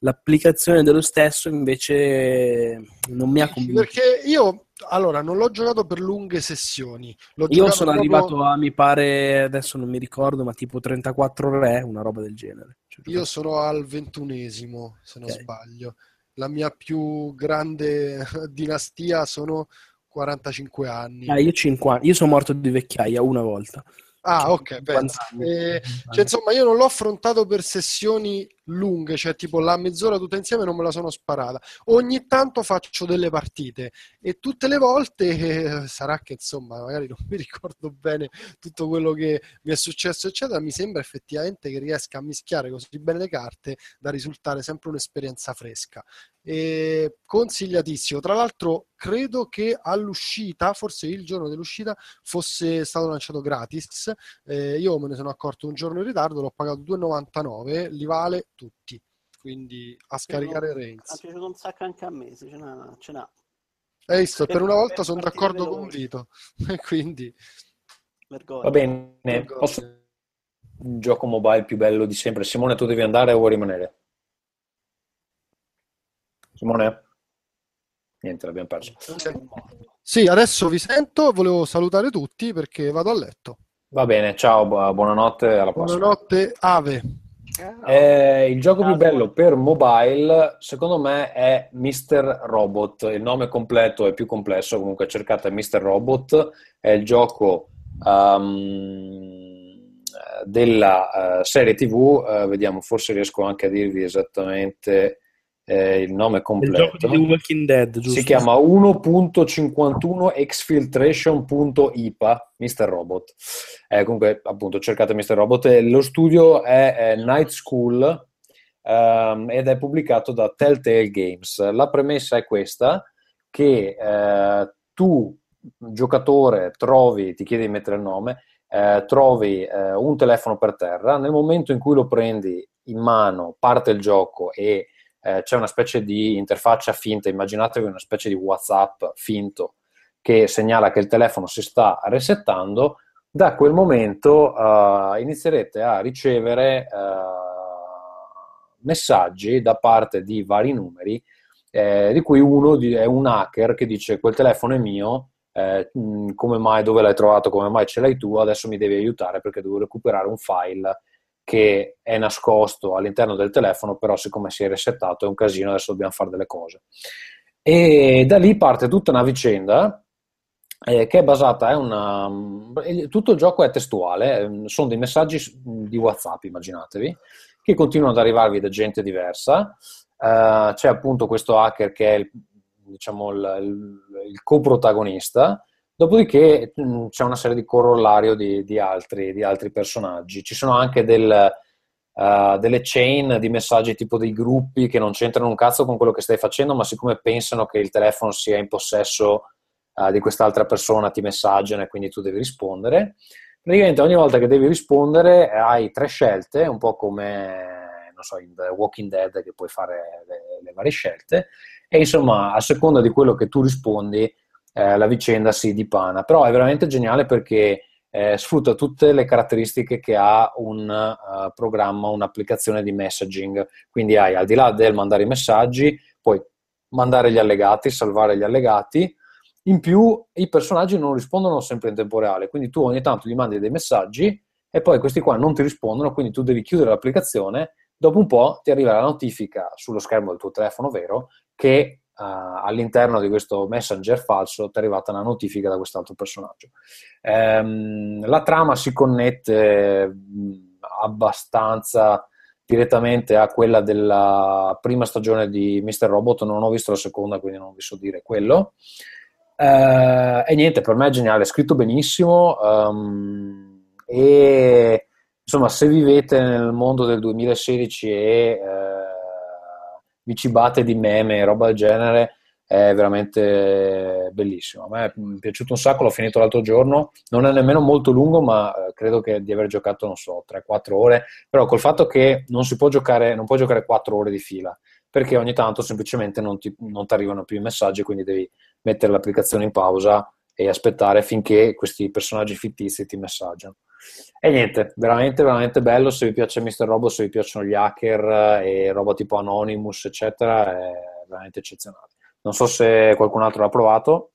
E: L'applicazione dello stesso invece non mi ha convinto.
H: Perché io, allora, non l'ho giocato per lunghe sessioni. L'ho
E: Io sono
H: proprio-
E: arrivato a, mi pare, adesso non mi ricordo, ma tipo 34 re, una roba del genere. Cioè,
H: Io sono al ventunesimo, se non
E: Ok.
H: sbaglio. La mia più grande *laughs* dinastia sono 45 anni.
E: Ah, io 50, io sono morto di vecchiaia una volta.
H: Ah, ok,
E: 50
H: pensa.
E: anni.
H: Eh, cioè, insomma, io non l'ho affrontato per sessioni lunghe, cioè tipo la mezz'ora tutta insieme non me la sono sparata. Ogni tanto faccio delle partite e tutte le volte eh, sarà che insomma, magari non mi ricordo bene tutto quello che mi è successo, eccetera. Mi sembra effettivamente che riesca a mischiare così bene le carte da risultare sempre un'esperienza fresca. E consigliatissimo. Tra l'altro, credo che all'uscita, forse il giorno dell'uscita, fosse stato lanciato gratis. Eh, io me ne sono accorto un giorno in ritardo, l'ho pagato 2,99, li vale tutti. Quindi a scaricare
M: Ha
H: Reigns.
M: piaciuto un sacco anche a me, se ce n'ha. Ce n'ha.
H: Hai visto? Per una
M: Per-
H: volta sono d'accordo con
M: veloci.
H: Vito. *laughs* E quindi
M: Vergogna.
C: Va bene, posso... il gioco mobile più bello di sempre. Simone, tu devi andare o vuoi rimanere? Simone? Niente, l'abbiamo perso.
H: Sì, adesso vi sento, volevo salutare tutti perché vado a letto.
C: Va bene, ciao, bu- buonanotte, alla prossima.
H: Buonanotte, Ave.
C: Eh, il gioco più bello per mobile, secondo me, è Mr. Robot. Il nome completo è più complesso, comunque cercate Mr. Robot. È il gioco ehm, della eh, serie TV. Eh, vediamo, forse riesco anche a dirvi esattamente eh, il nome
E: Il
C: completo.
E: The Walking Dead, giusto?
C: Si chiama 1.51 exfiltration.ipa Mr. Robot. Eh, comunque, appunto, cercate Mr. Robot. E Lo studio è, eh, Night School ehm, ed è pubblicato da Telltale Games. La premessa è questa, che eh, tu, giocatore, trovi, ti chiedi di mettere il nome, eh, trovi eh, un telefono per terra, nel momento in cui lo prendi in mano, parte il gioco e eh, c'è una specie di interfaccia finta, immaginatevi una specie di WhatsApp finto che segnala che il telefono si sta resettando, da quel momento eh, inizierete a ricevere eh, messaggi da parte di vari numeri, eh, di cui uno è un hacker che dice quel telefono è mio, eh, come mai, dove l'hai trovato, come mai ce l'hai tu, adesso mi devi aiutare perché devo recuperare un file che è nascosto all'interno del telefono, però siccome si è resettato è un casino, adesso dobbiamo fare delle cose. E da lì parte tutta una vicenda eh, che è basata, è una, tutto il gioco è testuale, eh, sono dei messaggi s- di WhatsApp, immaginatevi, che continuano ad arrivarvi da gente diversa. Eh, c'è appunto questo hacker che è il, diciamo, il, il- il coprotagonista, dopodiché mh, c'è una serie di corollario di, di altri, di altri personaggi. Ci sono anche del, eh, delle chain di messaggi tipo dei gruppi che non c'entrano un cazzo con quello che stai facendo, ma siccome pensano che il telefono sia in possesso eh, di quest'altra persona, ti messaggiano e quindi tu devi rispondere. Praticamente ogni volta che devi rispondere eh, hai tre scelte, un po' come non so, in The Walking Dead che puoi fare le, le varie scelte e insomma a seconda di quello che tu rispondi eh, la vicenda si dipana. Però è veramente geniale perché eh, sfrutta tutte le caratteristiche che ha un eh, programma, un'applicazione di messaging. Quindi hai, al di là del mandare i messaggi, puoi mandare gli allegati, salvare gli allegati. In più, i personaggi non rispondono sempre in tempo reale, quindi tu ogni tanto gli mandi dei messaggi e poi questi qua non ti rispondono, quindi tu devi chiudere l'applicazione. Dopo un po' ti arriva la notifica sullo schermo del tuo telefono vero che uh, all'interno di questo messenger falso ti è arrivata una notifica da quest'altro personaggio. Um, la trama si connette mh, abbastanza direttamente a quella della prima stagione di Mr. Robot, non ho visto la seconda, quindi non vi so dire quello. Uh, e niente, per me è geniale, è scritto benissimo um, e insomma se vivete nel mondo del 2016 e uh, vi cibate di meme e roba del genere, è veramente bellissimo. A me è piaciuto un sacco, l'ho finito l'altro giorno, non è nemmeno molto lungo, ma eh, credo di aver giocato, non so, 3-4 ore, però col fatto che non si può giocare, non puoi giocare 4 ore di fila, perché ogni tanto semplicemente non ti arrivano più i messaggi, quindi devi mettere l'applicazione in pausa e aspettare finché questi personaggi fittizi ti messaggiano. E niente, veramente, veramente bello. Se vi piace Mr. Robot, se vi piacciono gli hacker e roba tipo Anonymous, eccetera, è veramente eccezionale. Non so se qualcun altro l'ha provato.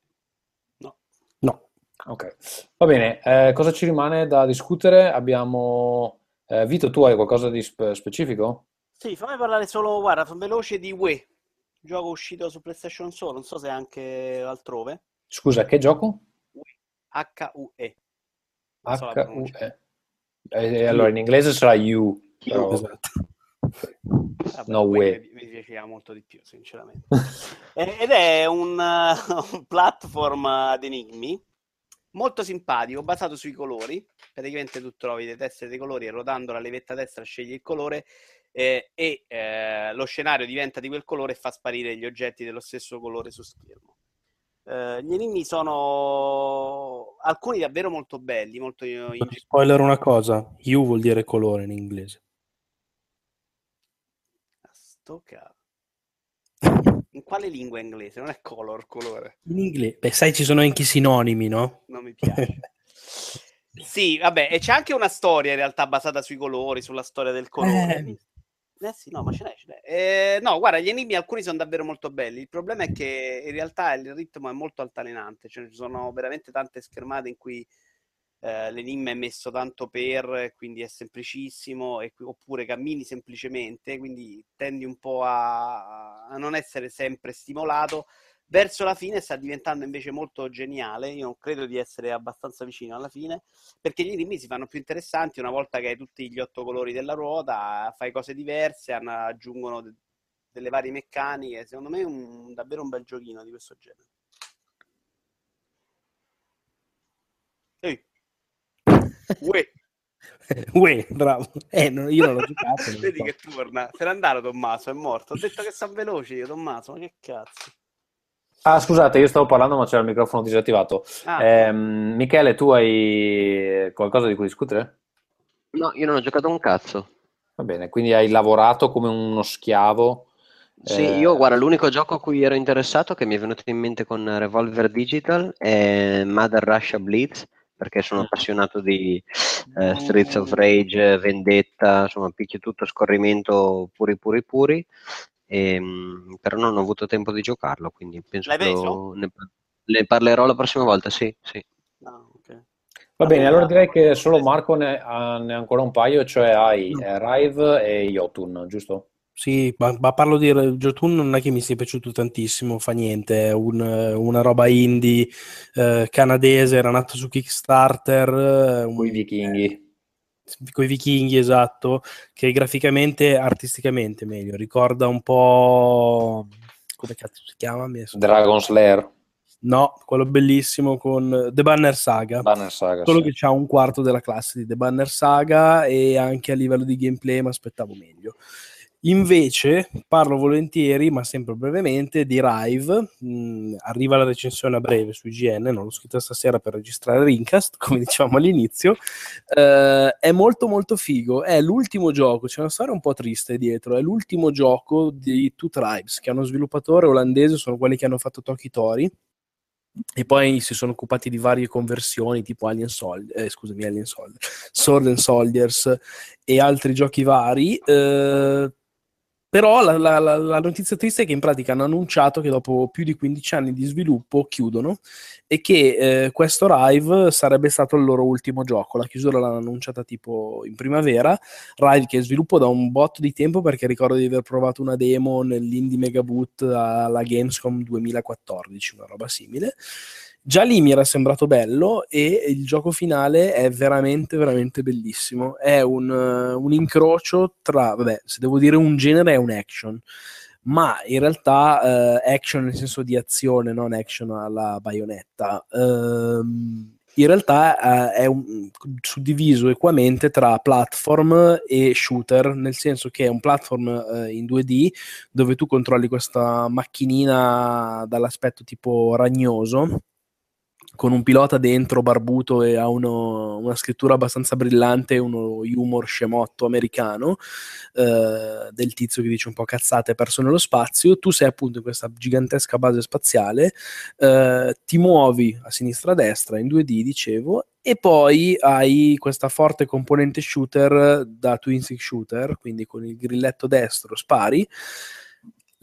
E: No. No.
C: Ok, va bene. Eh, cosa ci rimane da discutere? Abbiamo... Eh, Vito, tu hai qualcosa di spe- specifico?
M: Sì, fammi parlare solo, guarda, veloce di Wii. Gioco uscito su PlayStation Solo, non so se anche altrove.
C: Scusa, che gioco?
M: H-U-E.
C: H-U-E. Eh, allora, in inglese sarà U. Però...
E: Esatto. *laughs*
M: Vabbè,
C: No way.
M: Mi, piaceva molto di più, sinceramente. Eh, Ed è un, uh, *laughs* un platform ad enigmi molto simpatico, basato sui colori. Praticamente tu trovi le teste dei colori e rotando la levetta destra scegli il colore eh, e eh, lo scenario diventa di quel colore e fa sparire gli oggetti dello stesso colore su schermo. Eh, gli enigmi sono alcuni davvero molto belli, molto
E: Spoiler una cosa, U vuol dire colore in inglese.
M: Sto cazzo. In quale lingua inglese? Non è color, colore.
E: In inglese, beh, sai, ci sono anche i sinonimi, no?
M: Non mi piace. *laughs* Sì, vabbè, e c'è anche una storia in realtà basata sui colori, sulla storia del colore.
E: Eh.
M: Eh sì, no, ma ce n'è, ce n'è. Eh, no, guarda, gli enigmi alcuni sono davvero molto belli. Il problema è che in realtà il ritmo è molto altalenante, cioè ci sono veramente tante schermate in cui eh, l'enigma è messo tanto per, quindi è semplicissimo, e, oppure cammini semplicemente, quindi tendi un po' a, a non essere sempre stimolato. Verso la fine sta diventando invece molto geniale. Io non credo di essere abbastanza vicino alla fine, perché gli enigmi si fanno più interessanti una volta che hai tutti gli otto colori della ruota, fai cose diverse, aggiungono de- delle varie meccaniche. Secondo me è un- davvero un bel giochino di questo genere. Ehi. Uè. *laughs*
E: Uè, bravo. Eh, no, io non l'ho giocato. non *laughs*
M: Vedi
E: so.
M: che torna. Se n'è andato Tommaso, è morto. Ho detto che sono veloci io, Tommaso, ma che cazzo.
C: Ah, scusate, io stavo parlando ma c'era il microfono disattivato.
M: Ah.
C: Ehm, Michele, tu hai qualcosa di cui discutere?
L: No, io non ho giocato un cazzo.
C: Va bene, quindi hai lavorato come uno schiavo.
L: Sì,
C: eh,
L: io guarda, l'unico gioco a cui ero interessato che mi è venuto in mente con Revolver Digital è Mother Russia Blitz, perché sono appassionato di eh, Streets of Rage, Vendetta, insomma, picchio tutto, scorrimento puri puri puri, Ehm, però non ho avuto tempo di giocarlo, quindi penso
M: L'hai
L: che lo- ne, ne parlerò la prossima volta, sì, sì.
M: No, ok.
C: Va bene, allora direi che solo Marco ne ha, ne ha ancora un paio, cioè hai eh, Rive e Jotun, giusto?
E: Sì, ma, ma parlo di Jotun non è che mi sia piaciuto tantissimo, fa niente, è un- una roba indie eh, canadese, era nato su Kickstarter. Con i
C: vichinghi.
E: Con i vichinghi, esatto, che graficamente, artisticamente meglio, ricorda un po'... come cazzo si chiama?
C: Dragon Slayer.
E: No, quello bellissimo con The Banner Saga.
C: Banner Saga,
E: Solo
C: sì.
E: che c'ha un quarto della classe di The Banner Saga e anche a livello di gameplay mi aspettavo meglio. Invece parlo volentieri, ma sempre brevemente, di Rive. Mm, arriva la recensione a breve su IGN, non l'ho scritta stasera per registrare Rincast, *laughs* come dicevamo all'inizio. Eh, è molto molto figo. È l'ultimo gioco, c'è una storia un po' triste dietro. È l'ultimo gioco di Two Tribes, che uno sviluppatore olandese, sono quelli che hanno fatto Toki Tori e poi si sono occupati di varie conversioni tipo Alien Soldier, eh, scusami, Alien Soldier, Sword and Soldiers e altri giochi vari. eh, però la, la- la- notizia triste è che in pratica hanno annunciato che dopo più di 15 anni di sviluppo chiudono e che eh, questo Rive sarebbe stato il loro ultimo gioco. La chiusura l'hanno annunciata tipo in primavera. Rive che sviluppo da un botto di tempo perché ricordo di aver provato una demo nell'Indie Megaboot alla Gamescom 2014, una roba simile. Già lì mi era sembrato bello e il gioco finale è veramente, veramente bellissimo. È un, eh, un incrocio tra, vabbè, se devo dire un genere è un action, ma in realtà eh, action nel senso di azione, non action alla baionetta. Ehm, in realtà eh, è un- suddiviso equamente tra platform e shooter, nel senso che è un platform eh, in 2D dove tu controlli questa macchinina dall'aspetto tipo ragnoso con un pilota dentro barbuto e ha uno- una scrittura abbastanza brillante, uno humor scemotto americano eh, del tizio che dice un po' cazzate perso nello spazio. Tu sei appunto in questa gigantesca base spaziale, eh, ti muovi a sinistra a destra in 2D, dicevo, e poi hai questa forte componente shooter da twin stick shooter, quindi con il grilletto destro spari.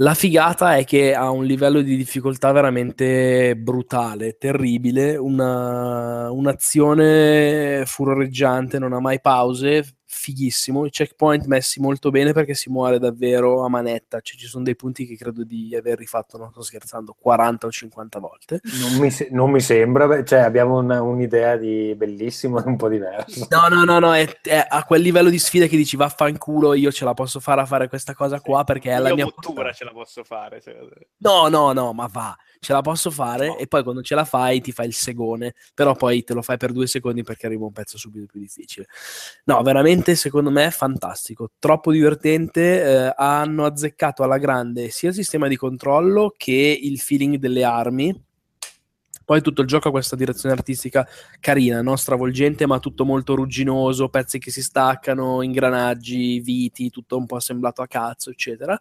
E: La figata è che ha un livello di difficoltà veramente brutale, terribile, una- un'azione furoreggiante, non ha mai pause, fighissimo, i checkpoint messi molto bene perché si muore davvero a manetta, cioè ci sono dei punti che credo di aver rifatto, non sto scherzando, 40 o 50 volte.
C: Non mi, se- non mi sembra, cioè abbiamo una- un'idea di bellissimo e un po' diverso.
E: No, no, no, no, è, è a quel livello di sfida che dici vaffanculo, io ce la posso fare a fare questa cosa qua perché è la
N: Io
E: mia
N: bottura ce la posso fare.
E: No, no, no, ma va, ce la posso fare e poi quando ce la fai ti fai il segone, però poi te lo fai per due secondi perché arriva un pezzo subito più difficile. No, veramente secondo me fantastico, troppo divertente, eh, hanno azzeccato alla grande sia il sistema di controllo che il feeling delle armi. Poi tutto il gioco ha questa direzione artistica carina, no? stravolgente, ma tutto molto rugginoso, pezzi che si staccano, ingranaggi, viti, tutto un po' assemblato a cazzo, eccetera.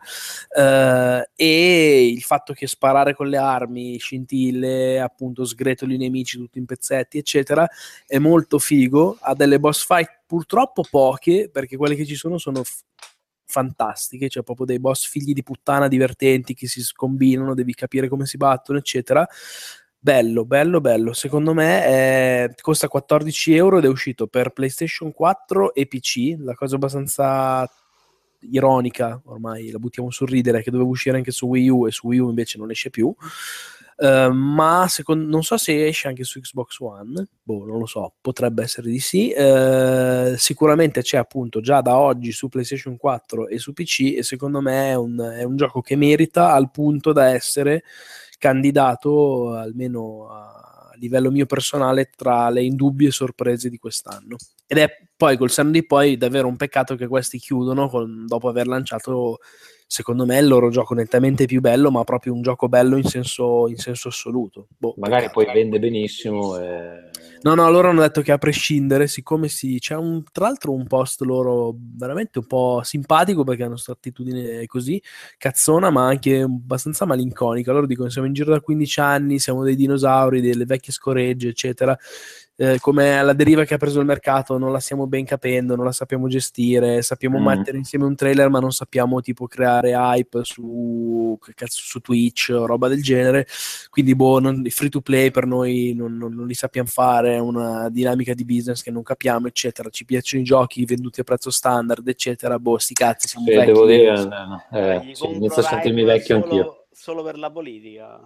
E: Eh, e il fatto che sparare con le armi, scintille, appunto sgretoli i nemici tutti in pezzetti, eccetera, è molto figo. Ha delle boss fight purtroppo poche, perché quelle che ci sono sono f- fantastiche, cioè proprio dei boss figli di puttana divertenti che si scombinano, devi capire come si battono, eccetera. Bello, bello, bello. Secondo me è- costa 14 euro ed è uscito per PlayStation 4 e PC. La cosa abbastanza ironica, ormai la buttiamo sul ridere, che doveva uscire anche su Wii U e su Wii U invece non esce più. Eh, ma secon- non so se esce anche su Xbox One, boh, non lo so, potrebbe essere di sì. Eh, sicuramente c'è appunto già da oggi su PlayStation 4 e su PC e secondo me è un, è un gioco che merita al punto da essere candidato almeno a livello mio personale tra le indubbie sorprese di quest'anno. Ed è poi col senno di poi davvero un peccato che questi chiudono con- dopo aver lanciato secondo me il loro gioco nettamente più bello, ma proprio un gioco bello in senso, in senso assoluto. Boh,
C: Magari poi vende benissimo. E...
E: No, no, loro hanno detto che a prescindere, siccome si, c'è un, tra l'altro un post loro veramente un po' simpatico perché hanno questa attitudine così cazzona, ma anche abbastanza malinconica. Loro dicono: Siamo in giro da 15 anni, siamo dei dinosauri, delle vecchie scoregge, eccetera. Eh, come la deriva che ha preso il mercato non la stiamo ben capendo, non la sappiamo gestire, sappiamo
C: Mm.
E: mettere insieme un trailer, ma non sappiamo tipo creare hype su, che cazzo, su Twitch o roba del genere. Quindi, boh, non- i free to play per noi non, non- non li sappiamo fare, è una dinamica di business che non capiamo, eccetera. Ci piacciono i giochi venduti a prezzo standard, eccetera. Boh, sti cazzi, siamo
C: Sì,
E: vecchi.
C: devo dire, eh, no, eh, sì, inizio a sentirmi vecchio
N: solo-
C: anch'io.
N: Solo per la politica.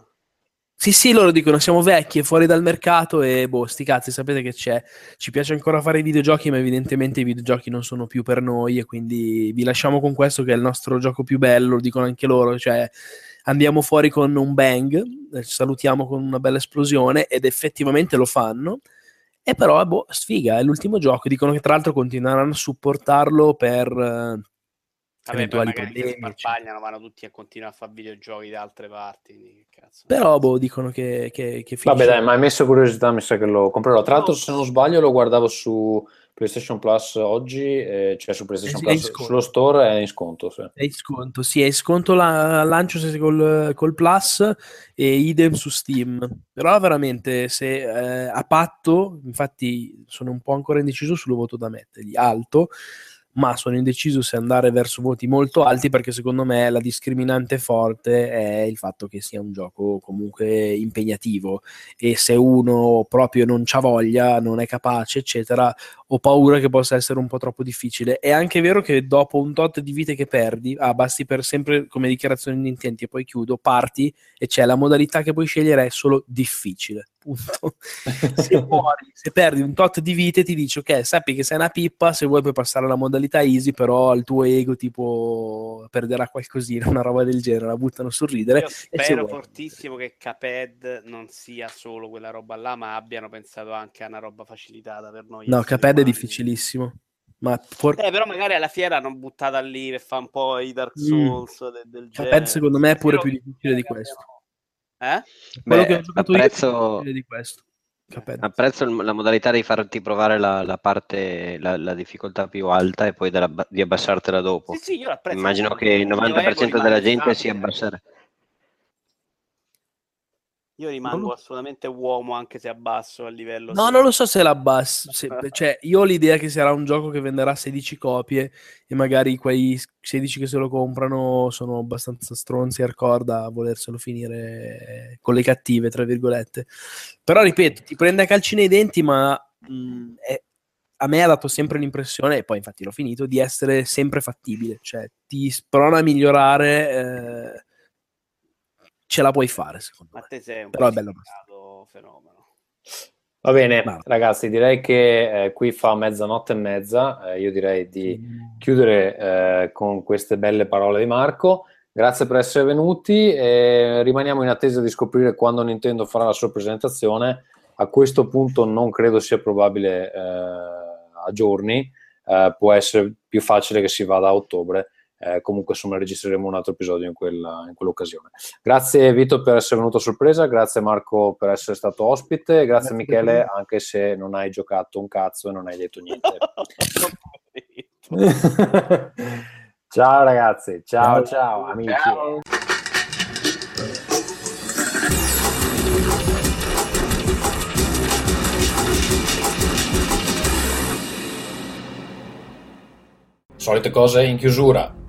E: Sì, sì, loro dicono siamo vecchi e fuori dal mercato e boh, sti cazzi, sapete che c'è. Ci piace ancora fare i videogiochi, ma evidentemente i videogiochi non sono più per noi e quindi vi lasciamo con questo che è il nostro gioco più bello, lo dicono anche loro, cioè andiamo fuori con un bang, eh, ci salutiamo con una bella esplosione ed effettivamente lo fanno. E però, boh, sfiga, è l'ultimo gioco. Dicono che tra l'altro continueranno a supportarlo per eh,
N: Vabbè,
E: eventuali problemi.
N: sparpagliano, vanno tutti a continuare a fare videogiochi da altre parti. quindi che cazzo.
E: Però, boh, dicono che, che, che
C: Vabbè, dai, ma hai messo curiosità, mi sa che lo comprerò. Tra l'altro, se non sbaglio, lo guardavo su PlayStation Plus oggi, eh, cioè su PlayStation
E: È
C: Plus,
E: sconto.
C: sullo store è in sconto. Sì.
E: È in sconto, sì, è in sconto la, lancio se- col, col Plus e idem su Steam. Però veramente, se eh, a patto, infatti sono un po' ancora indeciso sul voto da mettergli, alto, ma sono indeciso se andare verso voti molto alti perché secondo me la discriminante forte è il fatto che sia un gioco comunque impegnativo e se uno proprio non c'ha voglia, non è capace, eccetera, ho paura che possa essere un po' troppo difficile. È anche vero che dopo un tot di vite che perdi, ah, basti per sempre come dichiarazione di intenti e poi chiudo, parti e c'è la modalità che puoi scegliere è solo difficile. Punto. *laughs* se muori, se perdi un tot di vite, ti dice ok, sappi che sei una pippa, se vuoi puoi passare alla modalità easy, però il tuo ego tipo perderà qualcosina, una roba del genere, la buttano sul ridere.
N: Io
E: e
N: spero fortissimo che Caped non sia solo quella roba là, ma abbiano pensato anche a una roba facilitata per noi.
E: No, Caped è
N: umani.
E: difficilissimo. Ma por-
N: Eh, però magari alla fiera hanno buttata lì per fare un po' i Dark
E: Mm.
N: Souls de- del genere.
E: Caped secondo me è pure più difficile di questo.
N: Eh?
E: Quello
L: Beh,
E: che ho giocato io
L: apprezzo,
E: difficile di questo.
L: Apprezzo la modalità di farti provare la, la parte, la, la difficoltà più alta e poi della- di abbassartela dopo.
N: Sì, sì, io l'apprezzo.
L: Immagino che il
N: mio ego
L: 90%
N: rimane
L: della gente si abbasserà.
N: Io rimango assolutamente uomo anche se abbasso a livello.
E: No, non lo so se l'abbasso. se- *laughs* cioè, io ho l'idea che sarà un gioco che venderà 16 copie e magari quei 16 che se lo comprano sono abbastanza stronzi hardcore da volerselo finire con le cattive, tra virgolette. Però ripeto, ti prende a calci nei denti, ma mh, è- a me ha dato sempre l'impressione, e poi infatti l'ho finito, di essere sempre fattibile. Cioè, ti sprona a migliorare, eh, ce la puoi fare, secondo
N: te sei un
E: Però è bello
N: fenomeno.
C: Va bene, ragazzi, direi che eh, qui fa mezzanotte e mezza. eh, io direi di chiudere eh, con queste belle parole di Marco. Grazie per essere venuti. e rimaniamo in attesa di scoprire quando Nintendo farà la sua presentazione. A questo punto non credo sia probabile eh, a giorni, eh, può essere più facile che si vada a ottobre. Eh, comunque, insomma, registreremo un altro episodio in, quella- in quell'occasione. Grazie Vito per essere venuto a sorpresa, grazie Marco per essere stato ospite, grazie,
D: Grazie
C: Michele anche se non hai giocato un cazzo e non hai detto niente. *laughs* *laughs* ciao ragazzi, ciao ciao, amici. Solite cose in chiusura.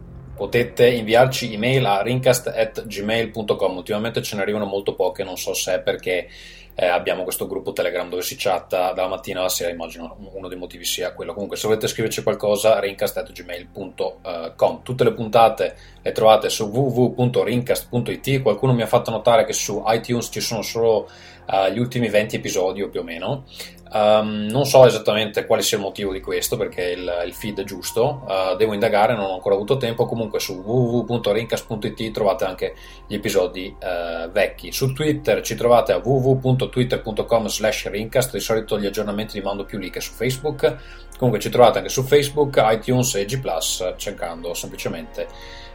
C: Potete inviarci email a rincast.gmail.com. Ultimamente ce ne arrivano molto poche, non so se è perché eh, abbiamo questo gruppo Telegram dove si chatta dalla mattina alla sera, immagino uno dei motivi sia quello. Comunque, se volete scriverci qualcosa, rincast.gmail.com. Tutte le puntate le trovate su www.rincast.it. Qualcuno mi ha fatto notare che su iTunes ci sono solo gli ultimi 20 episodi o più o meno. Um, non so esattamente quale sia il motivo di questo perché il, il feed è giusto, uh, devo indagare, non ho ancora avuto tempo. Comunque su www.rincas.it trovate anche gli episodi uh, vecchi. Su Twitter ci trovate a www.twitter.com slash rincast, di solito gli aggiornamenti li mando più lì che su Facebook. Comunque ci trovate anche su Facebook, iTunes e G cercando semplicemente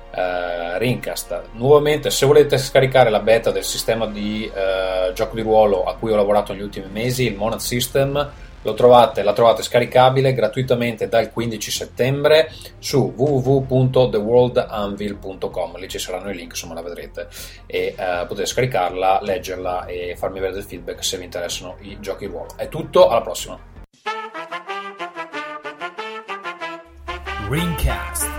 C: Uh, Rincast. Nuovamente, se volete scaricare la beta del sistema di uh, gioco di ruolo a cui ho lavorato negli ultimi mesi, il Monad System, trovate, la trovate scaricabile gratuitamente dal 15 settembre su www.theworldanvil.com. Lì ci saranno i link, insomma, la vedrete e uh, potete scaricarla, leggerla e farmi avere del feedback se vi interessano i giochi di ruolo. È tutto, alla prossima.
O: Ringcast.